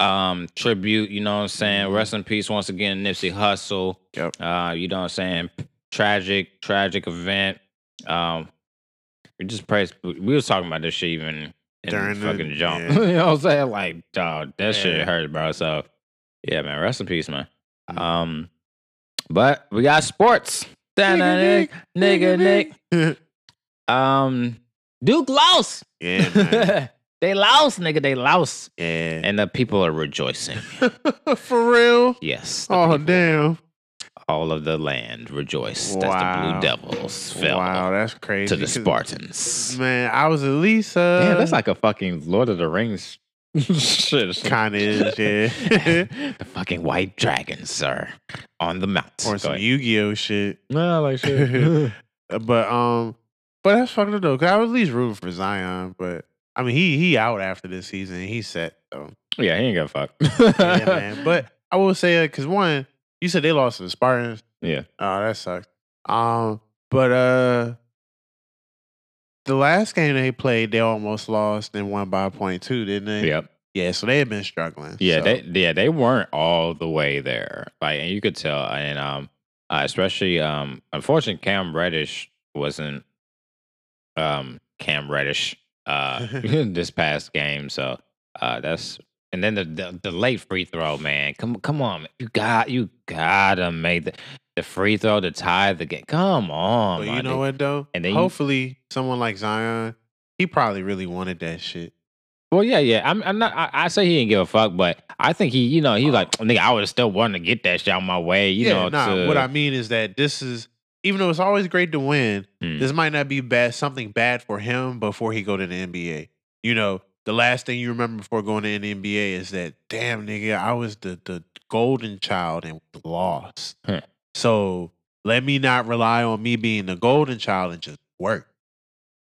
Speaker 6: um tribute, you know what I'm saying? Rest in peace once again, Nipsey Hussle.
Speaker 7: Yep.
Speaker 6: Uh, you know what I'm saying? Tragic, tragic event. Um, we just praise. We was talking about this shit even in
Speaker 7: During
Speaker 6: the
Speaker 7: the-
Speaker 6: fucking jump.
Speaker 7: yeah.
Speaker 6: you know what I'm saying? Like, dog, that shit hurt, bro. So, yeah, man. Rest in peace, man.
Speaker 7: Mhm.
Speaker 6: Um, but we got sports. Nigga, nigga, Nick. Um, Duke lost.
Speaker 7: yeah, man.
Speaker 6: they lost, nigga. They lost,
Speaker 7: Yeah.
Speaker 6: and the people are rejoicing.
Speaker 7: For real?
Speaker 6: Yes.
Speaker 7: Oh
Speaker 6: people,
Speaker 7: damn.
Speaker 6: All of the land rejoiced as the Blue Devils fell
Speaker 7: Wow, that's crazy.
Speaker 6: to the Spartans.
Speaker 7: Man, I was at least uh
Speaker 6: Damn, that's like a fucking Lord of the Rings shit.
Speaker 7: kind of is, yeah.
Speaker 6: the fucking white dragons, sir, on the mount.
Speaker 7: or
Speaker 6: Go
Speaker 7: some. Yu-Gi-Oh shit.
Speaker 6: No, like shit.
Speaker 7: But um but that's fucked up though, cause I was at least rooting for Zion, but I mean he he out after this season. He's set though.
Speaker 6: yeah, he ain't gonna fuck.
Speaker 7: Yeah, man. But I will say uh, cause one, you said they lost to the Spartans.
Speaker 6: yeah,
Speaker 7: Oh, that sucks. Um, but uh the last game they played, they almost lost and won by a point two, didn't they?
Speaker 6: yep.
Speaker 7: Yeah, so they had been struggling.
Speaker 6: Yeah,
Speaker 7: so-
Speaker 6: they yeah they weren't all the way there. Like, and you could tell, and um, uh, especially um, unfortunately, Cam Reddish wasn't um Cam Reddish uh this past game. So uh, that's and then the, the the late free throw, man. Come come on, man. you got you gotta make the the free throw to tie the game. Come on,
Speaker 7: But you know
Speaker 6: nigga.
Speaker 7: what though?
Speaker 6: And then you-
Speaker 7: hopefully someone like Zion, he probably really wanted that shit.
Speaker 6: Well, yeah, yeah. I'm, I'm not. I, I say he didn't give a fuck, but I think he, you know, he's like, nigga, I would still want to get that shit out my way, you
Speaker 7: yeah,
Speaker 6: know.
Speaker 7: nah.
Speaker 6: to,
Speaker 7: What I mean is that this is even though it's always great to win,
Speaker 6: Mm.
Speaker 7: this might not be bad something bad for him before he go to the NBA. You know, the last thing you remember before going to the NBA is that damn nigga, I was the the golden child and lost.
Speaker 6: Huh.
Speaker 7: So let me not rely on me being the golden child and just work.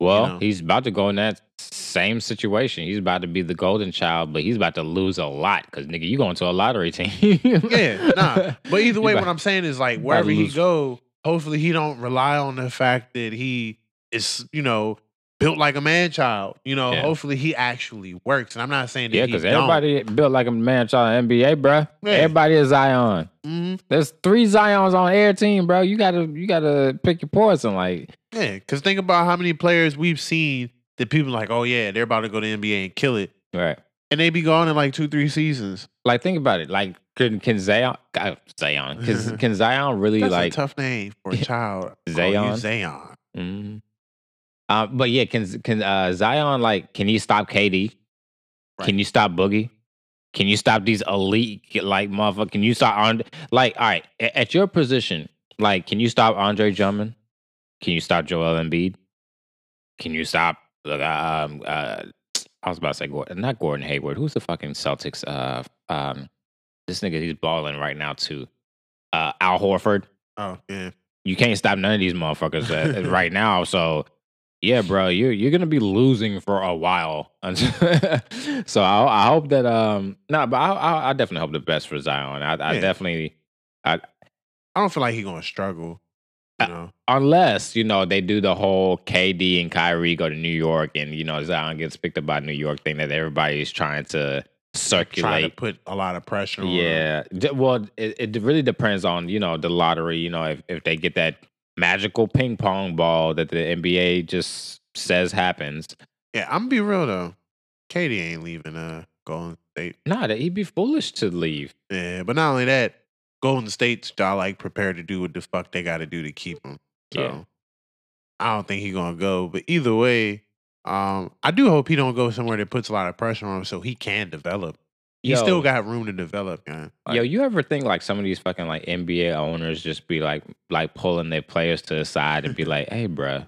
Speaker 6: Well,
Speaker 7: know?
Speaker 6: he's about to go in that same situation. He's about to be the golden child, but he's about to lose a lot because nigga, you going to a lottery team.
Speaker 7: Yeah, nah. But either way,
Speaker 6: about-
Speaker 7: what I'm saying is like wherever he go, hopefully he don't rely on the fact that he is, you know, built like a man child. You know,
Speaker 6: Yeah.
Speaker 7: hopefully he actually works. And I'm not saying that
Speaker 6: Yeah, because
Speaker 7: don't.
Speaker 6: everybody built like a man child in NBA, bro.
Speaker 7: Yeah.
Speaker 6: Everybody is Zion.
Speaker 7: Mhm.
Speaker 6: There's three Zions on air team, bro. You gotta you gotta pick your poison. Like,
Speaker 7: Yeah, because think about how many players we've seen that people like, oh yeah, they're about to go to NBA and kill it,
Speaker 6: right.
Speaker 7: and they be gone in like two, three seasons.
Speaker 6: Like, think about it. Like, can can Zion uh, Zion can, can Zion really
Speaker 7: That's
Speaker 6: like
Speaker 7: a tough name for a child.
Speaker 6: Zayon?
Speaker 7: Zion.
Speaker 6: Mhm. Uh, but yeah, can can uh, Zion like can you stop KD?
Speaker 7: Right.
Speaker 6: Can you stop Boogie? Can you stop these elite like motherfucker? Can you stop on like all right a- at your position? Like, can you stop Andre Drummond? Can you stop Joel Embiid? Can you stop? Look, um, uh, I was about to say Gordon, not Gordon Hayward. Who's the fucking Celtics? Uh, um, this nigga he's balling right now too. Uh, Al Horford
Speaker 7: Oh yeah.
Speaker 6: you can't stop none of these motherfuckers uh, right now. So yeah, bro, you're you're gonna be losing for a while. so I, I hope that um no, but I, I I definitely hope the best for Zion. I, I
Speaker 7: Yeah.
Speaker 6: definitely
Speaker 7: I I don't feel like he's gonna struggle. You know.
Speaker 6: unless you know they do the whole KD and Kyrie go to New York and you know Zion gets picked up by New York thing that everybody's trying to
Speaker 7: Trying to put a lot of pressure on.
Speaker 6: Yeah. Well, it, it really depends on, you know, the lottery, you know, if, if they get that magical ping pong ball that the NBA just says happens.
Speaker 7: Yeah, I'm gonna be real though. KD ain't leaving uh Golden State.
Speaker 6: Nah, that he'd be foolish to leave.
Speaker 7: Yeah, but not only that, Golden State's y'all like prepared to do what the fuck they got to do to keep him. So
Speaker 6: Yeah.
Speaker 7: I don't think he gonna go. But either way, um, I do hope he don't go somewhere that puts a lot of pressure on him so he can develop. He
Speaker 6: Yo.
Speaker 7: still got room to develop, man.
Speaker 6: Yo, you ever think like some of these fucking like NBA owners just be like like pulling their players to the side and be like, "Hey, uh,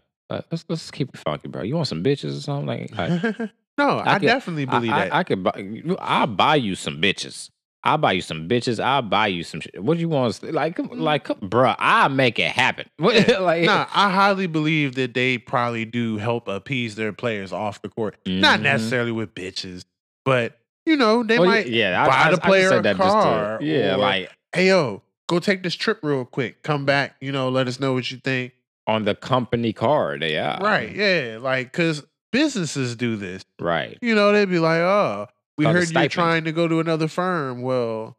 Speaker 6: let's let's keep it funky, bro. You want some bitches or something?" Like, like,
Speaker 7: no, I,
Speaker 6: could-
Speaker 7: definitely believe
Speaker 6: I,
Speaker 7: that.
Speaker 6: I, I could buy. I'll buy you some bitches. I'll buy you some bitches. I'll buy you some shit. What do you want? Like, like, come- bruh, I'll make it happen. Like,
Speaker 7: nah, I highly believe that they probably do help appease their players off the court. Not
Speaker 6: Mhm.
Speaker 7: necessarily with bitches, but you know they
Speaker 6: Well,
Speaker 7: might.
Speaker 6: yeah, I,
Speaker 7: buy
Speaker 6: I,
Speaker 7: the
Speaker 6: I just
Speaker 7: player
Speaker 6: said
Speaker 7: a car,
Speaker 6: to, yeah,
Speaker 7: or-
Speaker 6: like
Speaker 7: Hey yo, go take this trip real quick. Come back. You know, let us know what you think.
Speaker 6: on the company card. Yeah,
Speaker 7: right? Yeah, like because businesses do this.
Speaker 6: right.
Speaker 7: You know, they'd be like, "Oh, we heard you're trying to go to another firm. Well,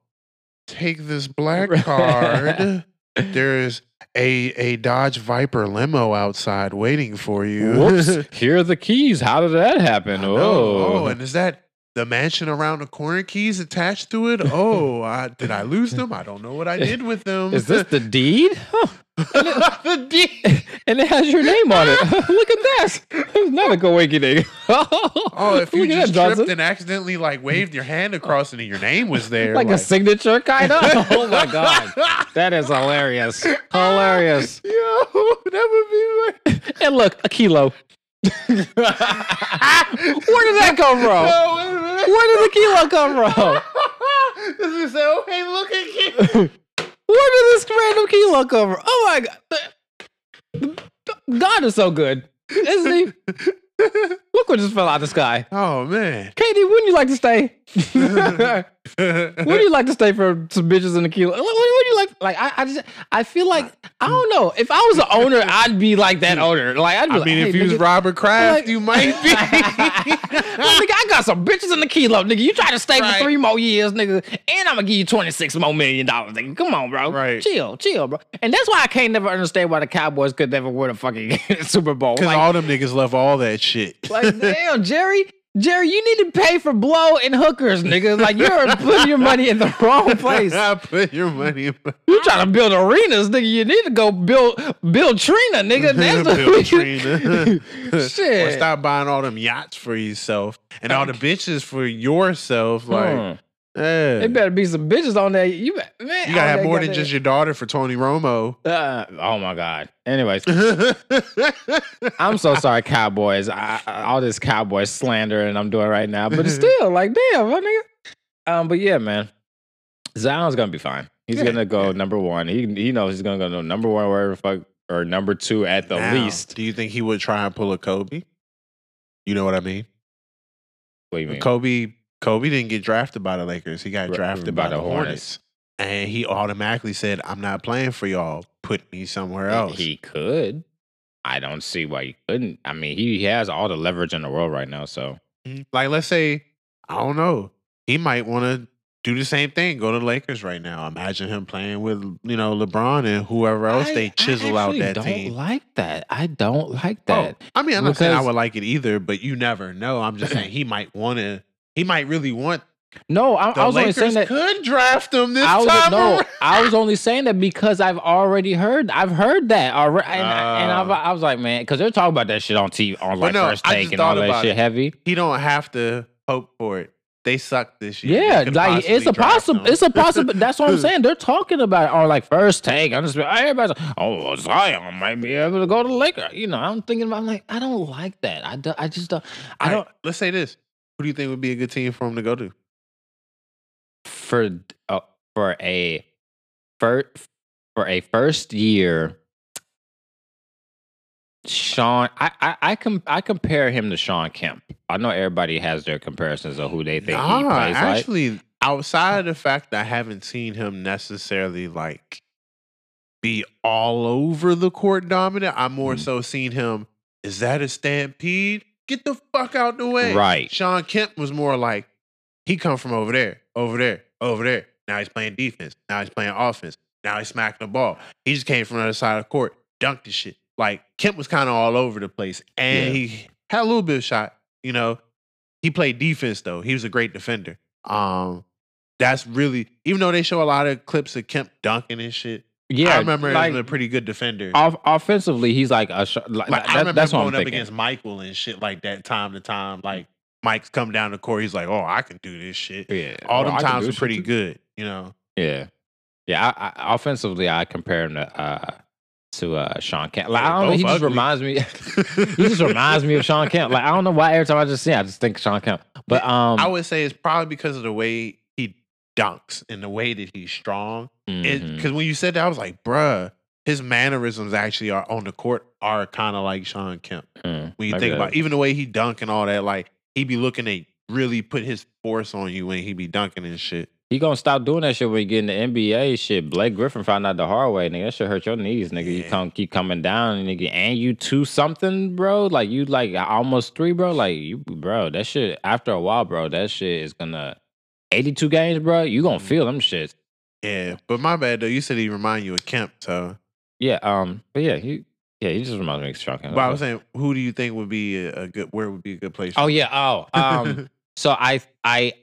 Speaker 7: take this black card. There's a a Dodge Viper limo outside waiting for you.
Speaker 6: Whoops! Here are the keys. How did that happen? Oh,
Speaker 7: Oh, and is that the mansion around the corner keys attached to it? Oh, I, did I lose them? I don't know what I did with them.
Speaker 6: is this the deed? Huh.
Speaker 7: the deed?
Speaker 6: And it has your name on it. Look at. There's another awakening.
Speaker 7: Oh, if you just
Speaker 6: that,
Speaker 7: tripped
Speaker 6: Johnson.
Speaker 7: and accidentally like waved your hand across and your name was there,
Speaker 6: like, a signature kind of. oh my god, that is hilarious. Hilarious.
Speaker 7: Yo, that would be like.
Speaker 6: And look, a kilo. Where did that come from?
Speaker 7: No, wait a minute.
Speaker 6: Where did the kilo come from?
Speaker 7: This is oh, hey, look at you.
Speaker 6: Where did this random kilo come from? Oh my god. God is so good. Isn't he? Look what just fell out of the sky.
Speaker 7: Oh man.
Speaker 6: KD, wouldn't you like to stay? Would you like to stay for some bitches in a kilo? What would you like? Like I, I just, I feel like I don't know. If I was the owner, I'd be like that owner. Like I'd be
Speaker 7: I
Speaker 6: like,
Speaker 7: mean,
Speaker 6: hey,
Speaker 7: if you was Robert Kraft,
Speaker 6: like-
Speaker 7: you might be.
Speaker 6: Like, nigga, I got some bitches in the kilo, nigga. You try to stay
Speaker 7: Right.
Speaker 6: for three more years, nigga, and I'm gonna give you twenty six more million dollars, nigga. Come on, bro.
Speaker 7: Right.
Speaker 6: Chill, chill, bro. And that's why I can't never understand why the Cowboys could never win a fucking Super Bowl.
Speaker 7: Because
Speaker 6: Like,
Speaker 7: all them niggas love all that shit.
Speaker 6: like, damn, Jerry. Jerry, you need to pay for blow and hookers, nigga. Like you're putting your money in the wrong place.
Speaker 7: I put your money in
Speaker 6: You trying to build arenas, nigga? You need to go build build Trina, nigga. That's the
Speaker 7: Bill Trina. or
Speaker 6: Shit.
Speaker 7: stop buying all them yachts for yourself and all the bitches for yourself. Like,
Speaker 6: Hmm.
Speaker 7: Yeah.
Speaker 6: There better be some bitches on there. You man,
Speaker 7: you gotta have more than just your daughter for Tony Romo.
Speaker 6: Uh, oh my god. Anyways, I'm so sorry, Cowboys. I, I- all this Cowboy slander and I'm doing right now, but it's still like, damn, my nigga. Um, but yeah, man, Zion's gonna be fine. He's
Speaker 7: Yeah,
Speaker 6: gonna go
Speaker 7: yeah.
Speaker 6: number one. He he knows he's gonna go number one wherever the fuck or number two at the
Speaker 7: Now,
Speaker 6: least.
Speaker 7: Do you think he would try and pull a Kobe? You know what I mean?
Speaker 6: What do you mean?
Speaker 7: Kobe Kobe didn't get drafted by the Lakers. He got drafted by, the Hornets. And he automatically said, I'm not playing for y'all. Put me somewhere else.
Speaker 6: He could. I don't see why he couldn't. I mean, he, he has all the leverage in the world right now. So mm-hmm.
Speaker 7: Like, let's say, I don't know, he might want to do the same thing. Go to the Lakers right now. Imagine him playing with you know LeBron and whoever else
Speaker 6: I-
Speaker 7: they chisel out that
Speaker 6: don't
Speaker 7: team.
Speaker 6: like that. I don't like
Speaker 7: Oh,
Speaker 6: that.
Speaker 7: I mean, I'm not saying I would like it either, but you never know. I'm just saying he might want to. He might really want.
Speaker 6: No, I, I was only saying that.
Speaker 7: could draft him this
Speaker 6: I was
Speaker 7: time.
Speaker 6: no,
Speaker 7: around.
Speaker 6: I was only saying that because I've already heard. I've heard that already, and, I- and I've,
Speaker 7: Oh. Ah.
Speaker 6: I was like, man, because they're talking about that shit on TV, on like
Speaker 7: no,
Speaker 6: first
Speaker 7: I
Speaker 6: take and all that shit
Speaker 7: it.
Speaker 6: heavy.
Speaker 7: He don't have to hope for it. They suck this year.
Speaker 6: Yeah, like it's a possible. It's a possible. That's what I'm saying. They're talking about it on like first take. I'm just everybody's like, oh Zion might be able to go to the Lakers. You know, I'm thinking about I'm like I don't like that. I do, I just don't. I
Speaker 7: All
Speaker 6: don't
Speaker 7: let's say this. Who do you think would be a good team for him to go to?
Speaker 6: for uh, for a for for a first year. Sean, I I I, com- I compare him to Sean Kemp. I know everybody has their comparisons of who they think he
Speaker 7: Nah,
Speaker 6: plays like.
Speaker 7: actually, outside of the fact that I haven't seen him necessarily like be all over the court dominant, I'm more
Speaker 6: Mhm.
Speaker 7: so seen him. Is that a stampede? Get the fuck out the way.
Speaker 6: Right.
Speaker 7: Sean Kemp was more like he come from over there, over there, over there. Now he's playing defense. Now he's playing offense. Now he's smacking the ball. He just came from the other side of the court, dunked the shit. Like Kemp was kind of all over the place, and
Speaker 6: Yeah.
Speaker 7: he had a little bit of shot. You know, he played defense though. He was a great defender. Um, that's really even though they show a lot of clips of Kemp dunking and shit.
Speaker 6: Yeah,
Speaker 7: I remember
Speaker 6: like,
Speaker 7: him as a pretty good defender.
Speaker 6: off, offensively, he's like a sh- like,
Speaker 7: Like I
Speaker 6: that-
Speaker 7: remember
Speaker 6: that's what
Speaker 7: going
Speaker 6: I'm
Speaker 7: up against Michael and shit like that time to time. Like Mike's come down the court, he's like, "Oh, I can do this shit."
Speaker 6: yeah,
Speaker 7: All
Speaker 6: Well,
Speaker 7: them
Speaker 6: I
Speaker 7: times were pretty
Speaker 6: too.
Speaker 7: good, you know.
Speaker 6: Yeah, yeah. I, I, offensively, I compare him to uh, to uh, Sean Kemp. Like I don't know, he just reminds me. he just reminds me of Sean Kemp. Like I don't know why every time I just see, him, I just think Sean Kemp. But um,
Speaker 7: I would say it's probably because of the way dunks and the way that he's strong. Because when you said that, I was like, "Bruh, his mannerisms actually are on the court are kind of like Sean Kemp."
Speaker 6: Mm,
Speaker 7: When you
Speaker 6: maybe
Speaker 7: think about
Speaker 6: that-
Speaker 7: even the way he dunk and all that, like he be looking to really put his force on you when he be dunking and shit.
Speaker 6: he gonna stop doing that shit when you get in the NBA shit. Blake Griffin found out the hard way, nigga. That shit hurt your knees, nigga. You
Speaker 7: Yeah.
Speaker 6: come keep coming down, nigga, and you two something, bro. Like you like almost three, bro. Like you, bro. That shit after a while, bro. That shit is gonna eighty two games, bro. You gonna feel them shits.
Speaker 7: Yeah, but my bad though. You said he remind you of Kemp, so.
Speaker 6: Yeah, um, but yeah, he yeah, he just reminds me of Sean Kemp.
Speaker 7: But I was saying, who do you think would be a, a good? Where would be a good place?
Speaker 6: Oh yeah. Oh, um. so I I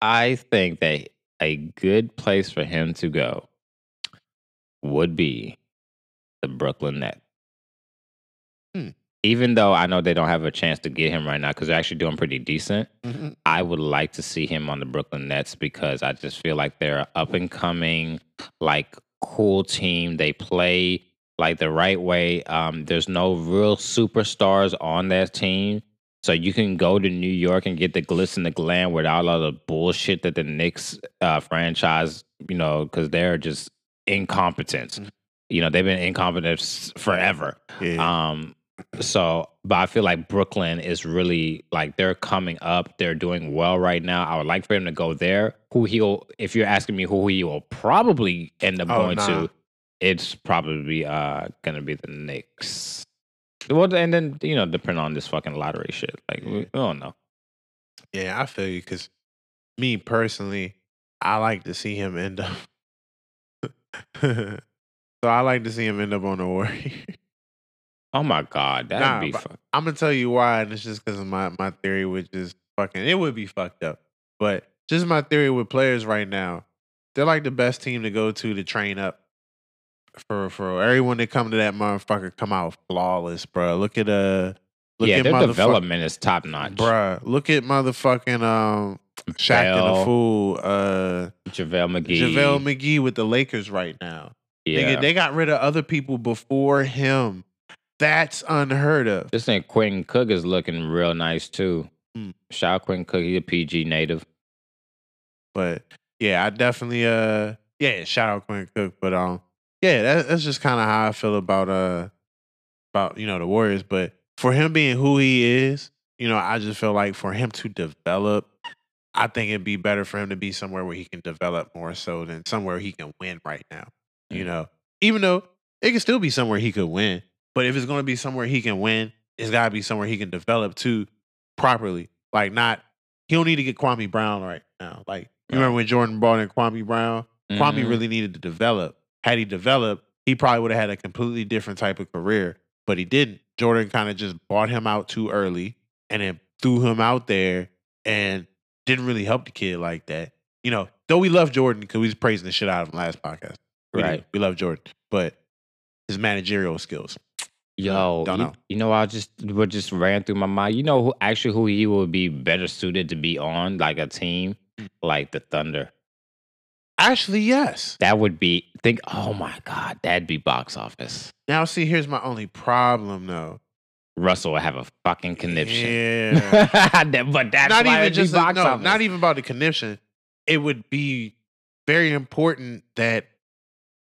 Speaker 6: I think that a good place for him to go would be the Brooklyn Nets.
Speaker 7: Hmm.
Speaker 6: Even though I know they don't have a chance to get him right now because they're actually doing pretty decent,
Speaker 7: Mhm.
Speaker 6: I would like to see him on the Brooklyn Nets because I just feel like they're up and coming, like cool team. They play like the right way. Um, there's no real superstars on that team. So you can go to New York and get the glitz and the glam without all the bullshit that the Knicks uh, franchise, you know, because they're just incompetent.
Speaker 7: Mhm.
Speaker 6: You know, they've been incompetent forever.
Speaker 7: Yeah.
Speaker 6: Um, so, but I feel like Brooklyn is really like they're coming up. They're doing well right now. I would like for him to go there. Who he'll, if you're asking me who he will probably end up
Speaker 7: Oh,
Speaker 6: going
Speaker 7: nah.
Speaker 6: to, it's probably uh gonna be the Knicks. Well, and then you know, depending on this fucking lottery shit, like we, we don't know.
Speaker 7: Yeah, I feel you because me personally, I like to see him end up. so I like to see him end up on the Warriors.
Speaker 6: Oh my god, that'd
Speaker 7: Nah,
Speaker 6: be fuck.
Speaker 7: I'm gonna tell you why, and it's just because of my my theory, which is fucking. It would be fucked up, but just my theory with players right now, they're like the best team to go to to train up. For for everyone that come to that motherfucker, come out flawless, bro. Look at uh, look
Speaker 6: yeah,
Speaker 7: at
Speaker 6: their development is top notch.
Speaker 7: bro. look at motherfucking um
Speaker 6: Shaqtin'
Speaker 7: a Fool, uh
Speaker 6: JaVale McGee,
Speaker 7: JaVale McGee with the Lakers right now.
Speaker 6: yeah.
Speaker 7: Nigga, they got rid of other people before him. That's unheard of.
Speaker 6: This thing Quentin Cook is looking real nice too.
Speaker 7: Mm.
Speaker 6: Shout out Quentin Cook, he's a PG native.
Speaker 7: But yeah, I definitely uh yeah, shout out Quentin Cook. But um yeah, that, that's just kind of how I feel about uh about you know the Warriors. But for him being who he is, you know, I just feel like for him to develop, I think it'd be better for him to be somewhere where he can develop more so than somewhere he can win right now. You
Speaker 6: Mm.
Speaker 7: know, even though it could still be somewhere he could win, But if it's going to be somewhere he can win, it's got to be somewhere he can develop too properly. Like not he don't need to get Kwame Brown right now. Like you remember when Jordan brought in Kwame Brown? Kwame
Speaker 6: Mhm.
Speaker 7: really needed to develop. Had he developed, he probably would have had a completely different type of career, but he didn't. Jordan kind of just bought him out too early and then threw him out there and didn't really help the kid like that. You know, though we love Jordan because we was praising the shit out of him last podcast. We did.
Speaker 6: Right.
Speaker 7: We love Jordan, but his managerial skills.
Speaker 6: Yo,
Speaker 7: Don't
Speaker 6: you,
Speaker 7: know.
Speaker 6: you know, I just what just ran through my mind. You know, who actually who he would be better suited to be on, like a team
Speaker 7: Mm.
Speaker 6: like the Thunder.
Speaker 7: Actually, yes.
Speaker 6: That would be think. Oh my God, that'd be box office.
Speaker 7: Now, see, here's my only problem though.
Speaker 6: Russell would have a fucking conniption.
Speaker 7: Yeah.
Speaker 6: But that's
Speaker 7: not even just
Speaker 6: box
Speaker 7: no,
Speaker 6: office.
Speaker 7: not even about the conniption. It would be very important that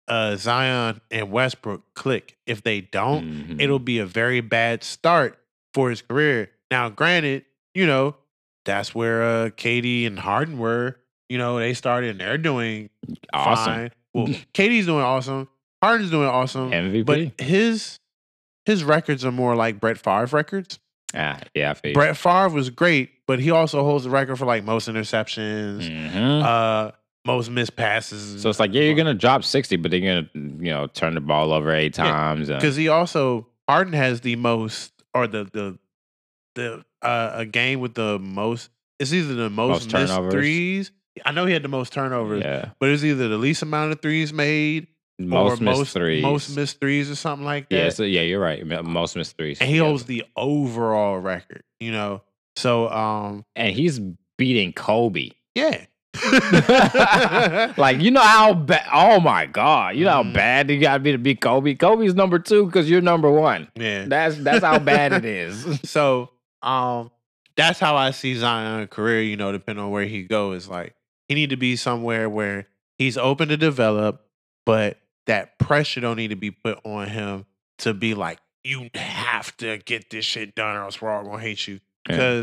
Speaker 7: uh, Zion and Westbrook click. If they don't,
Speaker 6: Mhm.
Speaker 7: it'll be a very bad start for his career. Now, granted, you know that's where uh, KD and Harden were. You know they started and they're doing
Speaker 6: awesome.
Speaker 7: fine. Well, KD's doing awesome. Harden's doing awesome.
Speaker 6: MVP.
Speaker 7: But his his records are more like Brett Favre records.
Speaker 6: ah, yeah.
Speaker 7: Brett Favre was great, but he also holds the record for like most interceptions,
Speaker 6: Mhm.
Speaker 7: uh, most missed passes.
Speaker 6: So it's like, yeah, you're gonna drop sixty, but they're gonna, you know, turn the ball over eight
Speaker 7: Yeah,
Speaker 6: times.
Speaker 7: because he also Harden has the most or the the the uh, a game with the most. It's either the most,
Speaker 6: Most
Speaker 7: missed
Speaker 6: turnovers.
Speaker 7: threes. I know he had the most turnovers,
Speaker 6: yeah,
Speaker 7: but it's either the least amount of threes made
Speaker 6: most
Speaker 7: or
Speaker 6: missed
Speaker 7: most
Speaker 6: threes.
Speaker 7: most missed threes or something like that.
Speaker 6: yeah, so yeah, you're right. Most missed threes.
Speaker 7: and he
Speaker 6: together.
Speaker 7: holds the overall record. You know, so um,
Speaker 6: and he's beating Kobe.
Speaker 7: yeah.
Speaker 6: like you know how bad. Oh my god, you know how bad you got to be to be Kobe. Kobe's number two because you're number one.
Speaker 7: yeah.
Speaker 6: That's that's how bad it is.
Speaker 7: So um that's how I see Zion career, you know, depending on where he goes. Like he need to be somewhere where he's open to develop, but that pressure don't need to be put on him to be like, you have to get this shit done or else we're all gonna hate you.
Speaker 6: Yeah.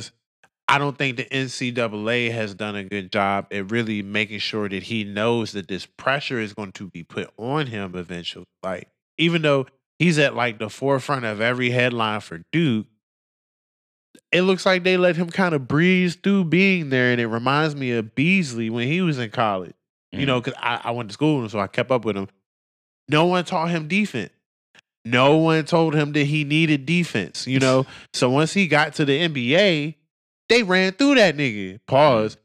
Speaker 7: I don't think the NCAA has done a good job at really making sure that he knows that this pressure is going to be put on him eventually. Like, even though he's at like the forefront of every headline for Duke, it looks like they let him kind of breeze through being there. And it reminds me of Beasley when he was in college. You know, mm-hmm. because I, I went to school with him, so I kept up with him. No one taught him defense. No one told him that he needed defense, you know? so once he got to the NBA, they ran through that nigga. Pause.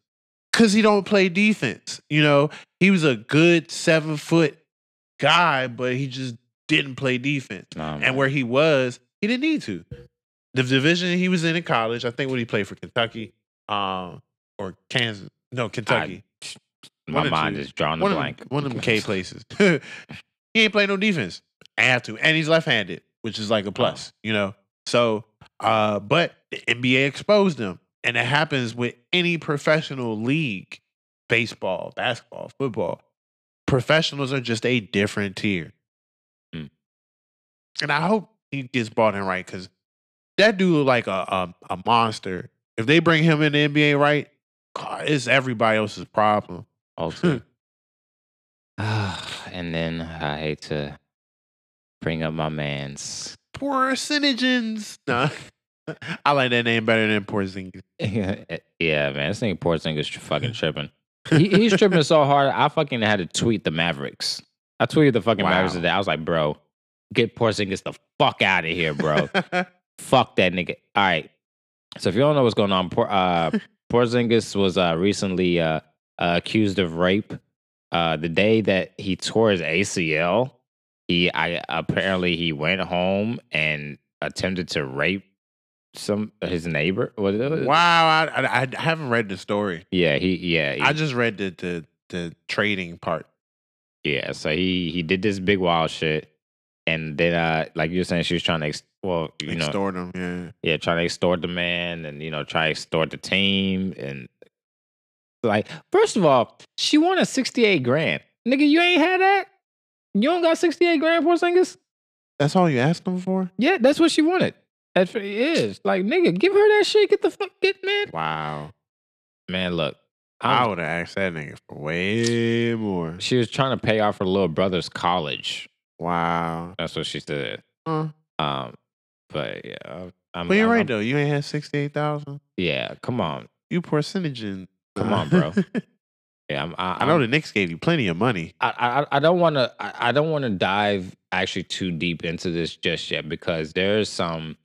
Speaker 7: Cause he don't play defense. You know, he was a good seven foot guy, but he just didn't play defense.
Speaker 6: Nah.
Speaker 7: And where he was, he didn't need to. The division he was in in college, I think when he played for Kentucky, um, or Kansas, no Kentucky,
Speaker 6: my mind
Speaker 7: two.
Speaker 6: is drawn
Speaker 7: one of
Speaker 6: blank.
Speaker 7: them, one of them K places. he ain't play no defense. I have to, and he's left-handed, which is like a plus, you know. So, uh, but the NBA exposed him, and it happens with any professional league, baseball, basketball, football. Professionals are just a different tier,
Speaker 6: Mm.
Speaker 7: and I hope he gets bought in right because that dude look like a, a a monster. If they bring him in the NBA right, God, it's everybody else's problem.
Speaker 6: Also, and then I hate to bring up my man's.
Speaker 7: Porzingis. No, I like that name better than Porzingis.
Speaker 6: yeah, yeah, man, this thing Porzingis fucking tripping. He, he's tripping so hard. I fucking had to tweet the Mavericks. I tweeted the fucking
Speaker 7: Wow.
Speaker 6: Mavericks today. I was like, bro, get Porzingis the fuck out of here, bro. fuck that nigga. All right. So if you don't know what's going on, Por- uh, Porzingis was uh, recently uh, uh, accused of rape. Uh, the day that he tore his ACL, he I apparently he went home and attempted to rape some his neighbor. What is it?
Speaker 7: wow, I, I, haven't read the story.
Speaker 6: Yeah, he yeah he,
Speaker 7: I just read the, the the trading part.
Speaker 6: yeah. So he he did this big wild shit, and then uh like you were saying, she was trying to ex- well you know
Speaker 7: Extort them, yeah.
Speaker 6: yeah, trying to extort the man and you know try to extort the team and like first of all, she won a sixty eight grand. Nigga, you ain't had that. You don't got sixty eight grand for singers.
Speaker 7: That's all you asked them for?
Speaker 6: Yeah, that's what she wanted. That's what it is. Like nigga, give her that shit. Get the fuck, get man.
Speaker 7: Wow.
Speaker 6: Man, look,
Speaker 7: I
Speaker 6: I'm-
Speaker 7: would have asked that nigga for way more.
Speaker 6: she was trying to pay off her little brother's college.
Speaker 7: Wow.
Speaker 6: That's what she said.
Speaker 7: Huh.
Speaker 6: Um, but yeah, I'm, I'm-
Speaker 7: But you're
Speaker 6: I'm-
Speaker 7: right
Speaker 6: I'm-
Speaker 7: though. You ain't had sixty eight thousand.
Speaker 6: Yeah, come on.
Speaker 7: You percentage
Speaker 6: Come on, bro. Yeah, I'm, I,
Speaker 7: I know the Knicks gave you plenty of money.
Speaker 6: I, I I don't want to I, I don't want to dive actually too deep into this just yet because there's some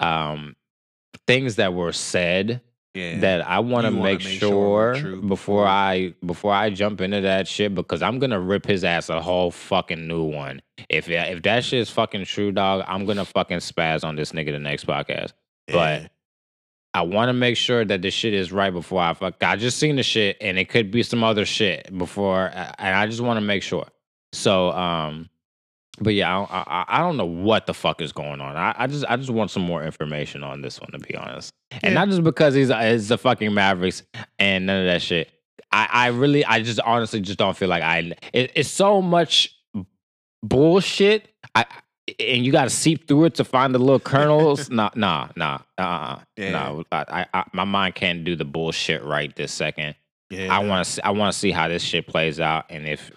Speaker 6: um things that were said
Speaker 7: Yeah.
Speaker 6: that I want to make,
Speaker 7: make sure
Speaker 6: sure, before I before I jump into that shit because I'm gonna rip his ass a whole fucking new one. If if that shit's fucking true, dog, I'm gonna fucking spaz on this nigga the next podcast. But I want to make sure that the shit is right before I fuck. I just seen the shit, and it could be some other shit before, and I just want to make sure. So, um, but yeah, I, I I don't know what the fuck is going on. I, I just I just want some more information on this one, to be honest, and
Speaker 7: Yeah.
Speaker 6: not just because he's he's the fucking Mavericks and none of that shit. I I really I just honestly just don't feel like I. It, it's so much bullshit. I and you got to seep through it to find the little kernels. nah, nah, nah, uh,
Speaker 7: Yeah.
Speaker 6: no. I, I, I, my mind can't do the bullshit right this second.
Speaker 7: yeah.
Speaker 6: I want to, I want to see how this shit plays out and if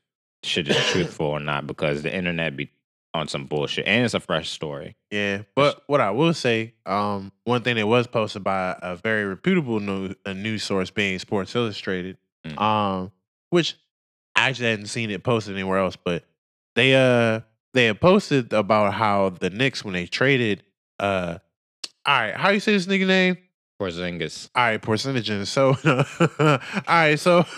Speaker 6: shit is truthful or not because the internet be on some bullshit and it's a fresh story.
Speaker 7: Yeah, but what I will say, um, one thing that was posted by a very reputable news, a news source being Sports Illustrated,
Speaker 6: Mm.
Speaker 7: um, which I actually hadn't seen it posted anywhere else, but they uh they had posted about how the Knicks when they traded uh all right, how you say this nigga name?
Speaker 6: Porzingis.
Speaker 7: All right, percentages. So all right, so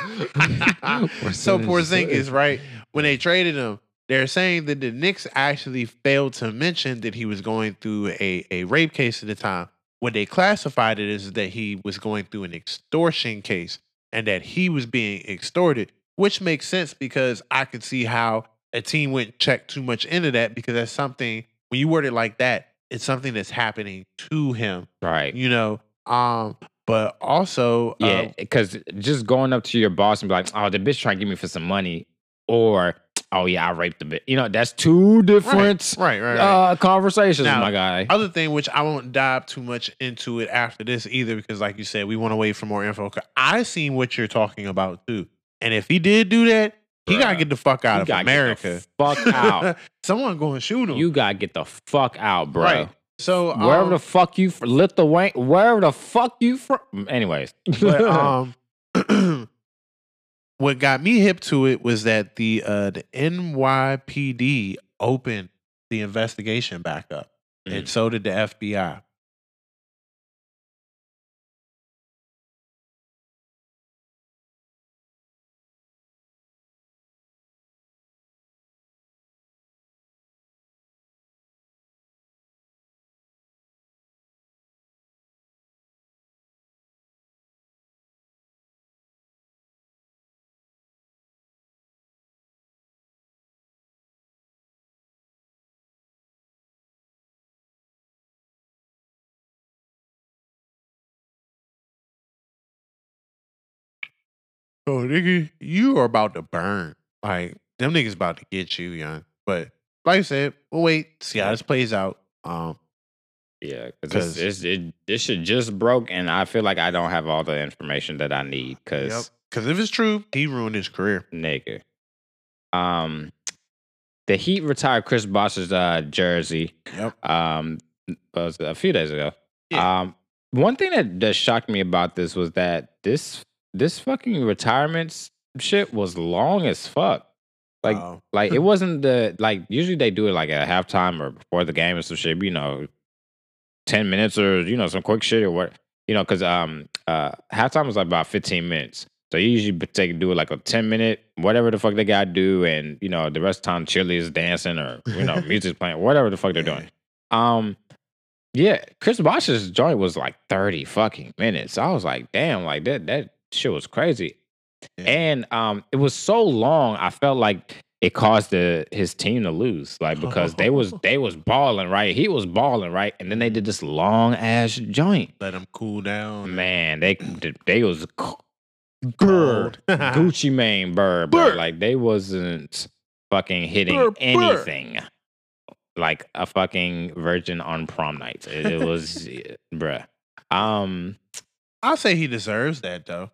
Speaker 7: so Porzingis, right? When they traded him, they're saying that the Knicks actually failed to mention that he was going through a, a rape case at the time. What they classified it is that he was going through an extortion case and that he was being extorted, which makes sense because I could see how a team wouldn't check too much into that because that's something when you word it like that, it's something that's happening to him,
Speaker 6: Right.
Speaker 7: you know. Um, but also,
Speaker 6: Yeah,
Speaker 7: uh,
Speaker 6: because just going up to your boss and be like, "Oh, the bitch trying to get me for some money," or "Oh yeah, I raped the bitch." You know, that's two different
Speaker 7: right, right, right.
Speaker 6: uh, conversations,
Speaker 7: Now,
Speaker 6: my guy.
Speaker 7: Other thing, which I won't dive too much into it after this either, because like you said, we want to wait for more info. I seen what you're talking about too, and if he did do that, he gotta get the fuck out
Speaker 6: You
Speaker 7: of
Speaker 6: gotta get the
Speaker 7: America.
Speaker 6: fuck out.
Speaker 7: Someone going to shoot him.
Speaker 6: You gotta get the fuck out, bro.
Speaker 7: right. So
Speaker 6: Wherever
Speaker 7: um,
Speaker 6: the fuck you from, Lithuania, wherever the fuck you from. Anyways,
Speaker 7: but um, what got me hip to it was that the uh the NYPD opened the investigation back up, and
Speaker 6: Mm.
Speaker 7: so did the FBI. Oh, nigga, you are about to burn. Like them niggas about to get you, young. But like I said, we'll wait, see how this plays out. Um,
Speaker 6: yeah,
Speaker 7: 'Cause-
Speaker 6: because this, it, this shit just broke, and I feel like I don't have all the information that I need. Because
Speaker 7: yep. Because if it's true, he ruined his career.
Speaker 6: nigga, um, the Heat retired Chris Bosh's uh, jersey.
Speaker 7: Yep.
Speaker 6: Um, was a few days ago.
Speaker 7: Yeah.
Speaker 6: Um, one thing that, that shocked me about this was that this this fucking retirement shit was long as fuck. Like,
Speaker 7: Oh.
Speaker 6: like it wasn't the like usually they do it like at halftime or before the game or some shit. You know, ten minutes or you know some quick shit or what. You know, because um uh halftime was like about fifteen minutes. So you usually take do like a ten minute whatever the fuck they gotta do, and you know the rest of the time cheerleaders dancing or you know music's playing whatever the fuck they're doing. Um, yeah, Chris Bosh's joint was like 30 fucking minutes. I was like, damn, like that that shit was crazy.
Speaker 7: Yeah.
Speaker 6: And um it was so long, I felt like it caused the his team to lose. Like because they was they was balling, right? He was balling, right? And then they did this long ass joint.
Speaker 7: Let him cool down.
Speaker 6: Man, they they was bird Gucci Mane bird, bro. Like they wasn't fucking hitting
Speaker 7: Bird, bird.
Speaker 6: anything like a fucking virgin on prom night. It, it was, bruh. Um,
Speaker 7: I'll say he deserves that though.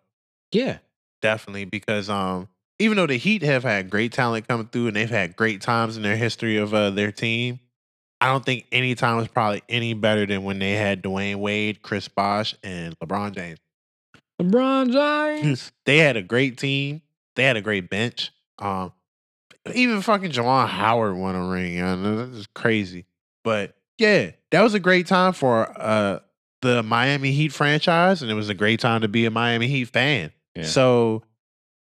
Speaker 6: Yeah,
Speaker 7: Definitely. Because um even though the Heat have had great talent coming through and they've had great times in their history of uh, their team, I don't think any time was probably any better than when they had Dwyane Wade, Chris Bosh, and LeBron James.
Speaker 6: LeBron James.
Speaker 7: They had a great team. They had a great bench. Um, even fucking Juwan Howard won a ring. You know, that's just crazy. But yeah, that was a great time for uh the Miami Heat franchise, and it was a great time to be a Miami Heat fan.
Speaker 6: Yeah.
Speaker 7: So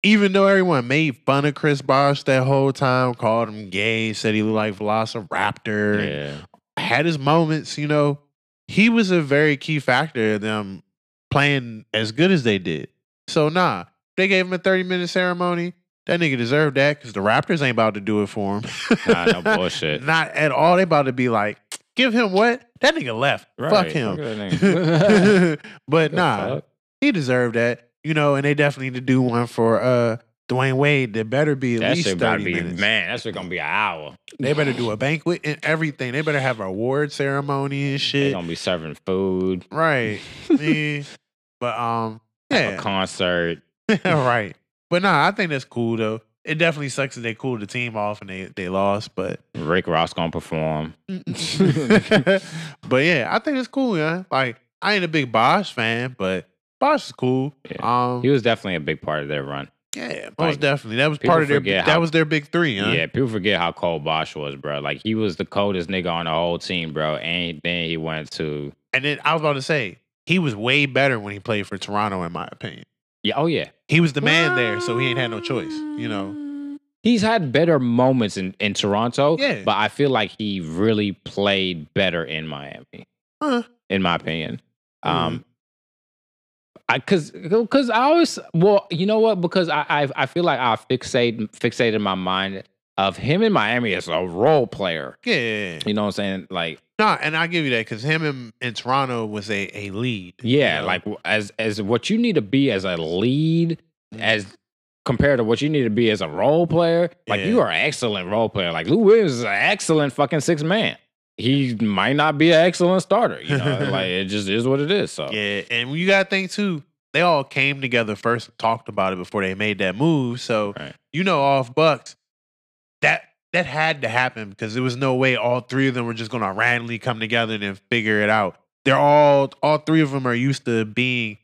Speaker 7: even though everyone made fun of Chris Bosh that whole time, called him gay, said he looked like Velociraptor,
Speaker 6: yeah.
Speaker 7: had his moments, you know, he was a very key factor in them playing as good as they did. So nah, they gave him a 30 minute ceremony. That nigga deserved that because the Raptors ain't about to do it for him.
Speaker 6: Nah, no bullshit.
Speaker 7: Not at all. They about to be like, give him what? That nigga left. Fuck
Speaker 6: Right,
Speaker 7: him.
Speaker 6: fuck nigga.
Speaker 7: but nah,
Speaker 6: fuck?
Speaker 7: he deserved that. You know, and they definitely need to do one for uh Dwyane Wade. There better be at
Speaker 6: That
Speaker 7: least
Speaker 6: shit
Speaker 7: 30
Speaker 6: be
Speaker 7: minutes.
Speaker 6: man. that's gonna be an hour.
Speaker 7: They better do a banquet and everything. They better have an award ceremony and shit.
Speaker 6: They gonna be serving food.
Speaker 7: Right. yeah. But um yeah.
Speaker 6: a concert.
Speaker 7: right. But nah, I think that's cool though. It definitely sucks that they cooled the team off and they, they lost, but
Speaker 6: Rick Ross gonna perform.
Speaker 7: but yeah, I think it's cool, yeah. Like I ain't a big Bosh fan, but Bosh is cool. Um
Speaker 6: He was definitely a big part of their run.
Speaker 7: yeah, most
Speaker 6: like,
Speaker 7: definitely. That was part of their that
Speaker 6: how-
Speaker 7: was their big three, huh?
Speaker 6: Yeah, people forget how cold Bosh was, bro. Like he was the coldest nigga on the whole team, bro. And then he went to
Speaker 7: And then I was about to say, he was way better when he played for Toronto, in my opinion.
Speaker 6: yeah, oh yeah.
Speaker 7: He was the man there, so he ain't had no choice, you know.
Speaker 6: He's had better moments in, in Toronto,
Speaker 7: Yeah.
Speaker 6: but I feel like he really played better in Miami,
Speaker 7: Huh.
Speaker 6: in my opinion.
Speaker 7: Mm-hmm.
Speaker 6: Um, I cause cause I always well, you know what? Because I I, I feel like I fixate fixated my mind of him in Miami as a role player.
Speaker 7: Yeah.
Speaker 6: You know what I'm saying? Like
Speaker 7: No, and I give you that because him in, in Toronto was a, a lead.
Speaker 6: Yeah,
Speaker 7: you know?
Speaker 6: like as as what you need to be as a lead,
Speaker 7: Mm.
Speaker 6: as compared to what you need to be as a role player. Like you are an excellent role player. Like Lou Williams is an excellent fucking six man. He might not be an excellent starter. You know, like it just is what it is. So
Speaker 7: Yeah, and you got to think too. They all came together first, and talked about it before they made that move. So
Speaker 6: Right.
Speaker 7: you know, off Bucks, that that had to happen because there was no way all three of them were just going to randomly come together and then figure it out. They're all all three of them are used to being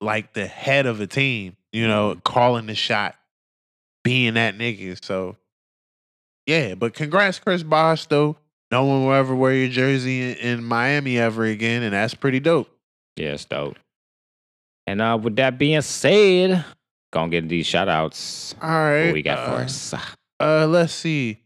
Speaker 7: like the head of a team. You know, mm-hmm. calling the shot, being that nigga. So yeah, but congrats, Chris Bosh. Though no one will ever wear your jersey in, in Miami ever again, and that's pretty dope.
Speaker 6: yeah, it's dope. And uh with that being said, gonna get these shout outs.
Speaker 7: All right.
Speaker 6: What we got for
Speaker 7: uh,
Speaker 6: us?
Speaker 7: Uh, let's see.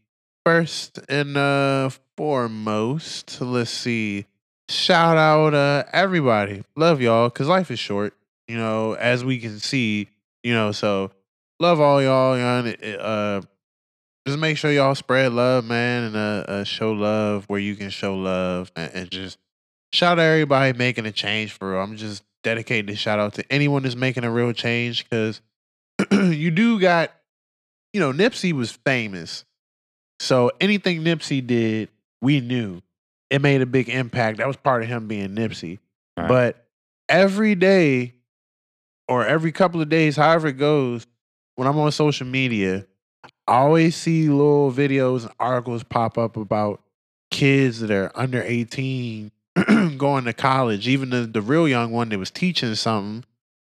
Speaker 7: First and uh foremost, let's see. Shout out uh everybody. Love y'all cuz life is short, you know, as we can see, you know, so love all y'all, y'all uh just make sure y'all spread love, man, and uh, uh show love where you can show love and, and just shout out everybody making a change for real. I'm just dedicating this shout out to anyone that's making a real change cuz you do got you know, Nipsey was famous. So anything Nipsey did, we knew. It made a big impact. That was part of him being Nipsey.
Speaker 6: Right.
Speaker 7: But every day or every couple of days, however it goes, when I'm on social media, I always see little videos and articles pop up about kids that are under 18 going to college. Even the, the real young one that was teaching something.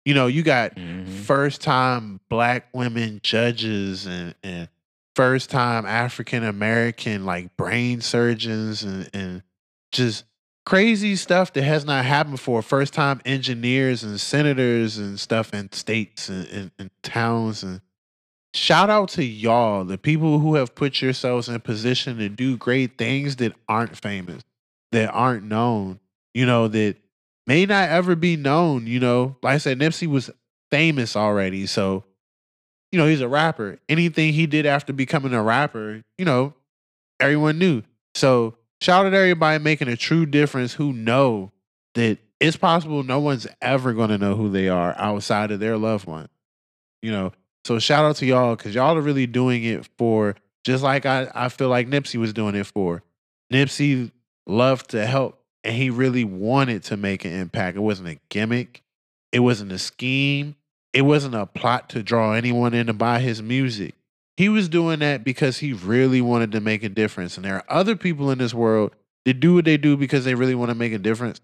Speaker 7: You know, you got
Speaker 6: Mhm.
Speaker 7: first time black women judges and, and first time African American like brain surgeons and, and just crazy stuff that has not happened before. First time engineers and senators and stuff in states and, and, and towns and shout out to y'all, the people who have put yourselves in position to do great things that aren't famous, that aren't known, you know, that may not ever be known. You know, like I said, Nipsey was famous already. So, you know, he's a rapper. Anything he did after becoming a rapper, you know, everyone knew. So, shout out to everybody making a true difference who know that it's possible no one's ever going to know who they are outside of their loved one. You know, so shout out to y'all because y'all are really doing it for just like I, I feel like Nipsey was doing it for. Nipsey loved to help and he really wanted to make an impact. It wasn't a gimmick, it wasn't a scheme, it wasn't a plot to draw anyone in to buy his music. He was doing that because he really wanted to make a difference. And there are other people in this world that do what they do because they really want to make a difference.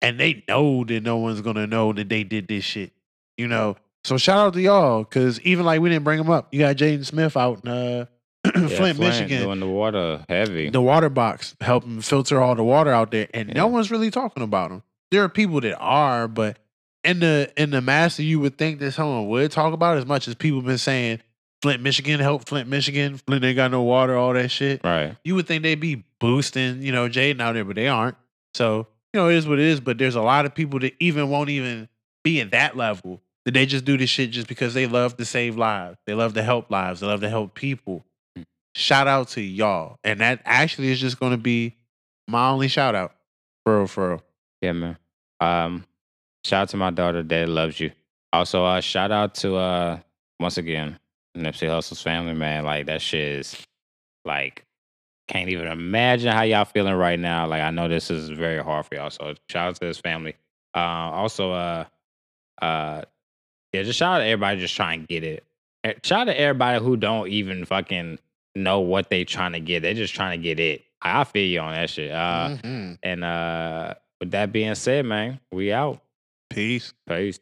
Speaker 7: And they know that no one's gonna know that they did this shit. You know. So shout out to y'all, because even like we didn't bring them up. You got Jaden Smith out in uh,
Speaker 6: Yeah,
Speaker 7: Flint, Michigan.
Speaker 6: doing the water heavy.
Speaker 7: the water box helping filter all the water out there, and
Speaker 6: Yeah.
Speaker 7: no one's really talking about them. There are people that are, but in the in the mass, you would think that someone would talk about it as much as people been saying Flint, Michigan, help Flint, Michigan. Flint ain't got no water, all that shit.
Speaker 6: right.
Speaker 7: You would think they'd be boosting, you know, Jaden out there, but they aren't. So you know, it is what it is. But there's a lot of people that even won't even be at that level. That they just do this shit just because they love to save lives. They love to help lives. They love to help people. Shout out to y'all. And that actually is just gonna be my only shout out. For real, for real.
Speaker 6: Yeah, man. Um, shout out to my daughter. Dad loves you. Also, uh, shout out to uh, once again, Nipsey Hussle's family, man. Like that shit is like can't even imagine how y'all feeling right now. Like I know this is very hard for y'all. So shout out to his family. Uh, also, uh, uh, yeah, just shout out to everybody just trying to get it. Eh, Shout out to everybody who don't even fucking know what they trying to get. They're just trying to get it. I feel you on that shit. Uh,
Speaker 7: Mhm.
Speaker 6: and uh with that being said, man, we out.
Speaker 7: Peace.
Speaker 6: Peace.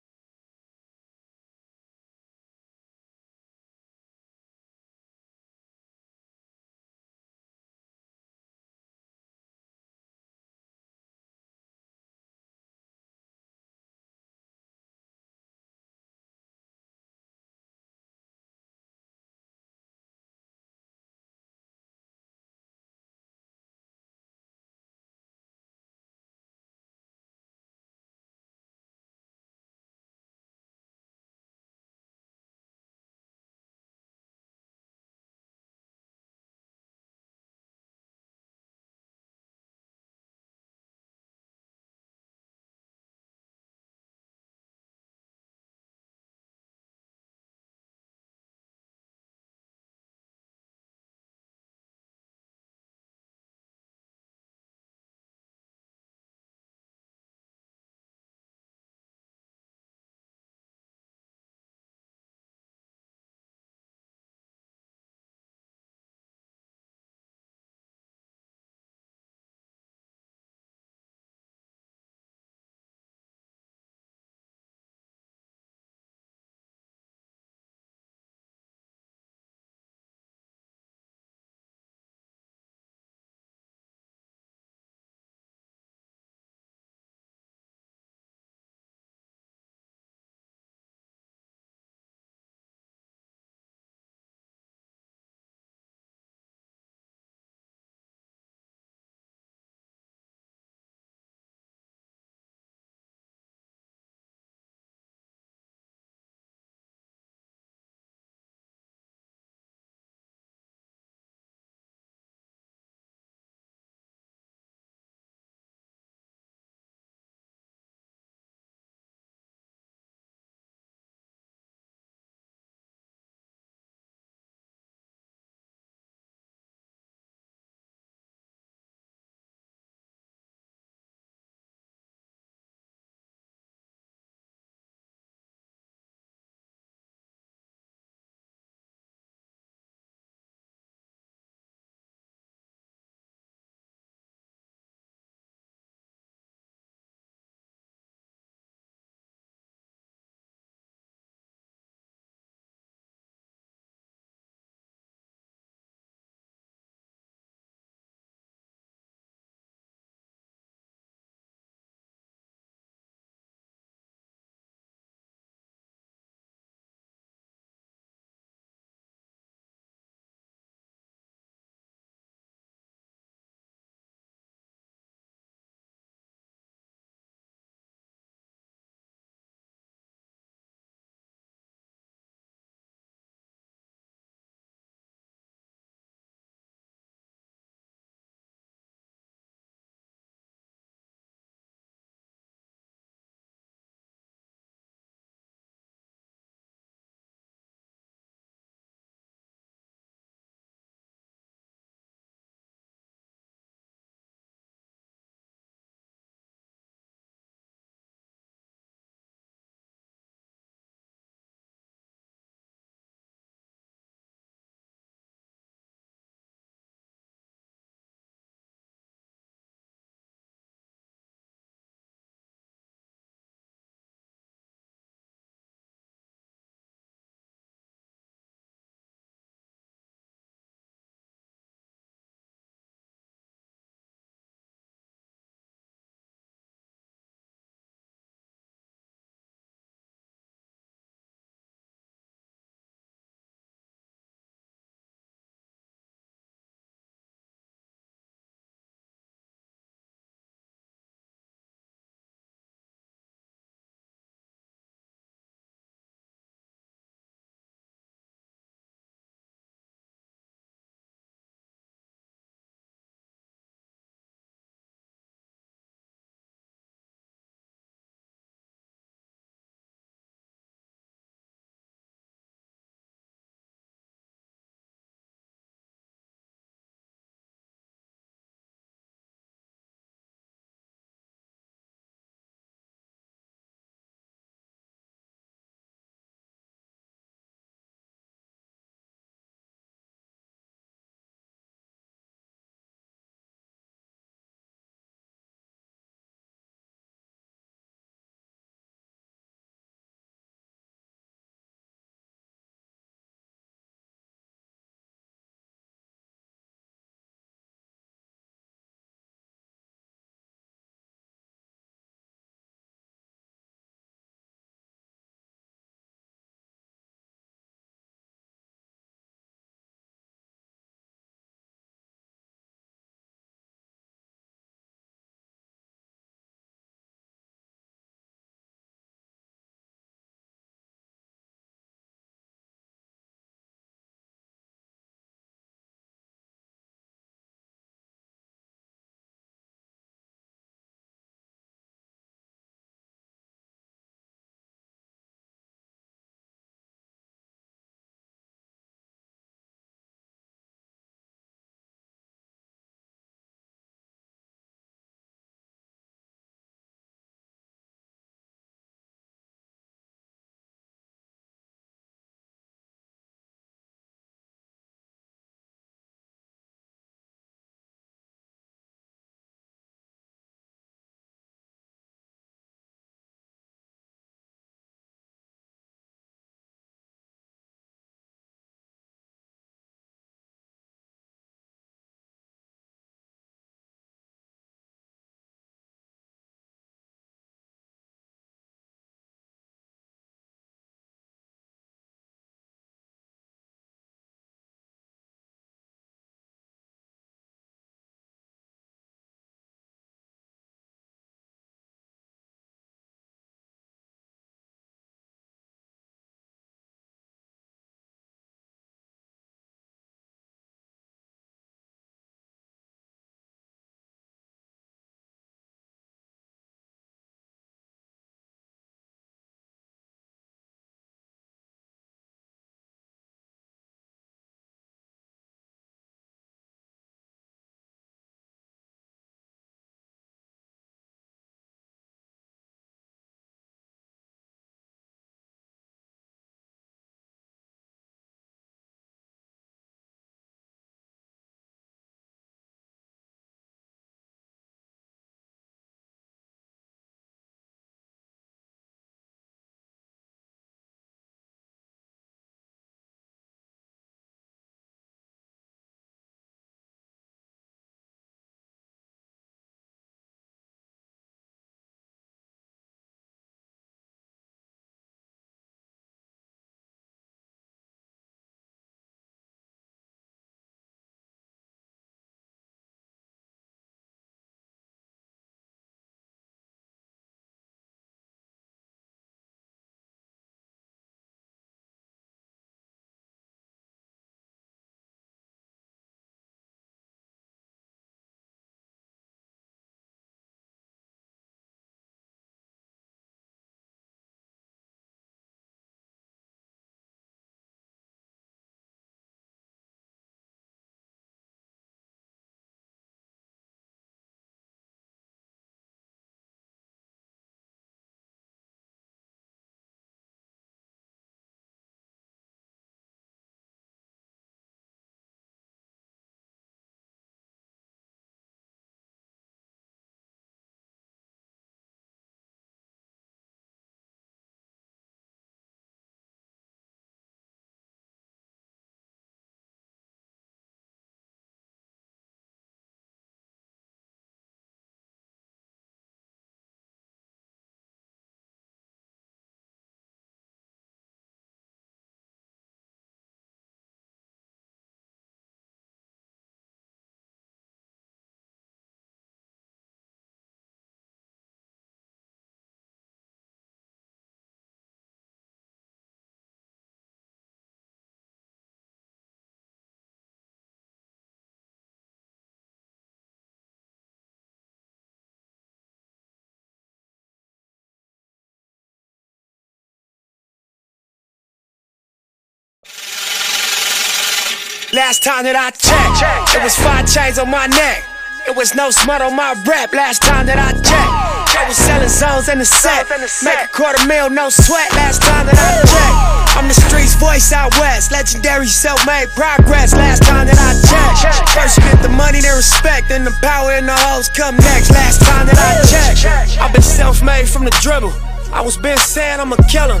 Speaker 8: Last time that I checked, it was five chains on my neck. It was no smut on my rap last time that I checked. I was selling zones in the set. Make a quarter mil, no sweat last time that I checked. I'm the streets voice out west. Legendary self made progress last time that I checked. First you get the money, then respect. Then the power and the hoes come next last time that I checked. I've been self made from the dribble. I was been saying I'm a killer.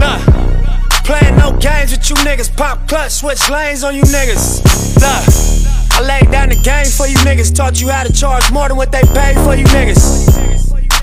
Speaker 8: Nah. Playing no games with you niggas. Pop clutch, switch lanes on you niggas. Nah. I laid down the game for you niggas. Taught you how to charge more than what they pay for you niggas.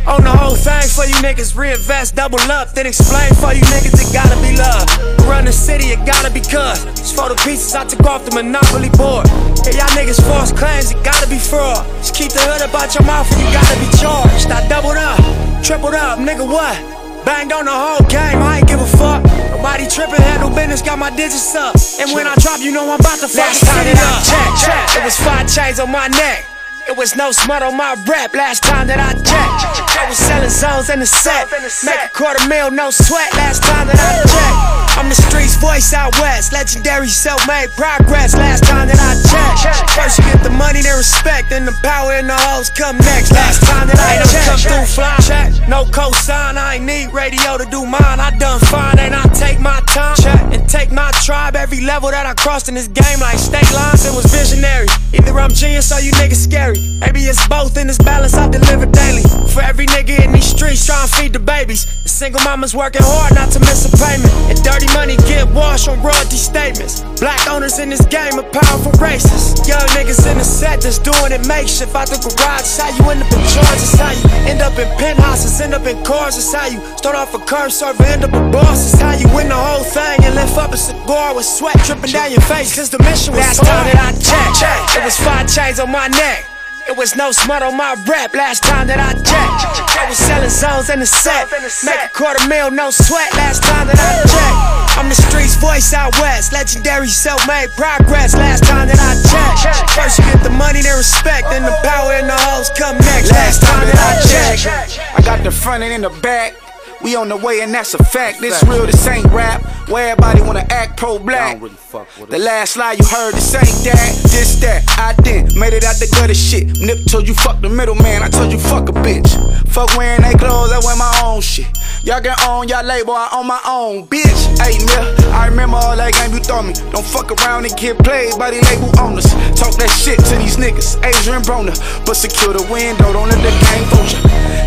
Speaker 8: On the whole thing for you niggas. Reinvest, double up, then explain for you niggas. It gotta be love. Run the city, it gotta be cuz. Just for the pieces I took off the monopoly board. Yeah, y'all niggas false claims, it gotta be fraud. Just keep the hood about your mouth and you gotta be charged. I doubled up, tripled up, nigga, what? Banged on the whole game, I ain't give a fuck. Nobody trippin', handle business, got my digits up. And when I drop, you know I'm about to fuck the city up. Check, check. It was five chains on my neck. It was no smut on my rap last time that I checked. I was selling zones in the set. Make a quarter mil, no sweat last time that I checked. I'm the streets voice out west. Legendary self made progress last time that I checked. First you get the money, then respect. Then the power and the hoes come next. Last time that I checked. Come through fly. Check. No cosign, I ain't need radio to do mine. I done fine, and I take my time. Check. And take my tribe. Every level that I crossed in this game, like state lines, it was visionary. Either I'm genius or you niggas scary. Maybe it's both in this balance I deliver daily. For every nigga in these streets trying to feed the babies. The single mama's working hard not to miss a payment. And dirty money get washed on royalty statements. Black owners in this game are powerful racists. Young niggas in the set that's doing it makeshift. Out the garage, how you end up in charges. How you end up in penthouses, end up in cars. It's how you start off a curb server, end up a boss. It's how you win the whole thing and lift up a cigar with sweat dripping down your face. Cause the mission was Last time that I checked, it was five chains on my neck. It was no smut on my rap last time that I checked. I was selling zones in the set. Make a quarter mil, no sweat last time that I checked. I'm the streets voice out west. Legendary self made progress last time that I checked. First you get the money, then respect. Then the power and the hoes come next. Last time that I checked.
Speaker 2: I got the front and in the back. We on the way and that's a fact. This real, this ain't rap. Where everybody wanna act pro black. The last lie you heard, this ain't that, this that. I did, made it out the gutter shit. Nip told you fuck the middleman, I told you fuck a bitch. Fuck wearing they clothes, I wear my own shit. Y'all can own y'all label, I own my own bitch. Hey, Mill, I remember all that game you throw me. Don't fuck around and get played by the label owners. Talk that shit to these niggas, Adrien Broner. But secure the window, don't let the game fool ya.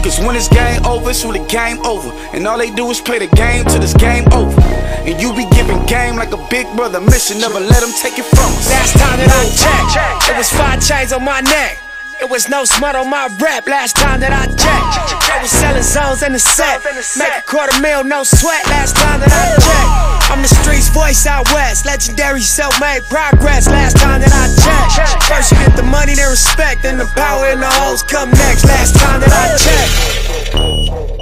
Speaker 2: Cause when it's game over, it's when the game over. And all they do is play the game till this game over. And you be giving game like a big brother mission, never let them take it from us.
Speaker 8: Last time that I checked, it was five chains on my neck. It was no smut on my rap last time that I checked. I was selling zones in the set. Make a quarter mil, no sweat last time that I checked. I'm the streets voice out west. Legendary self made progress last time that I checked. First you get the money, then respect. Then the power and the hoes come next. Last time that I checked.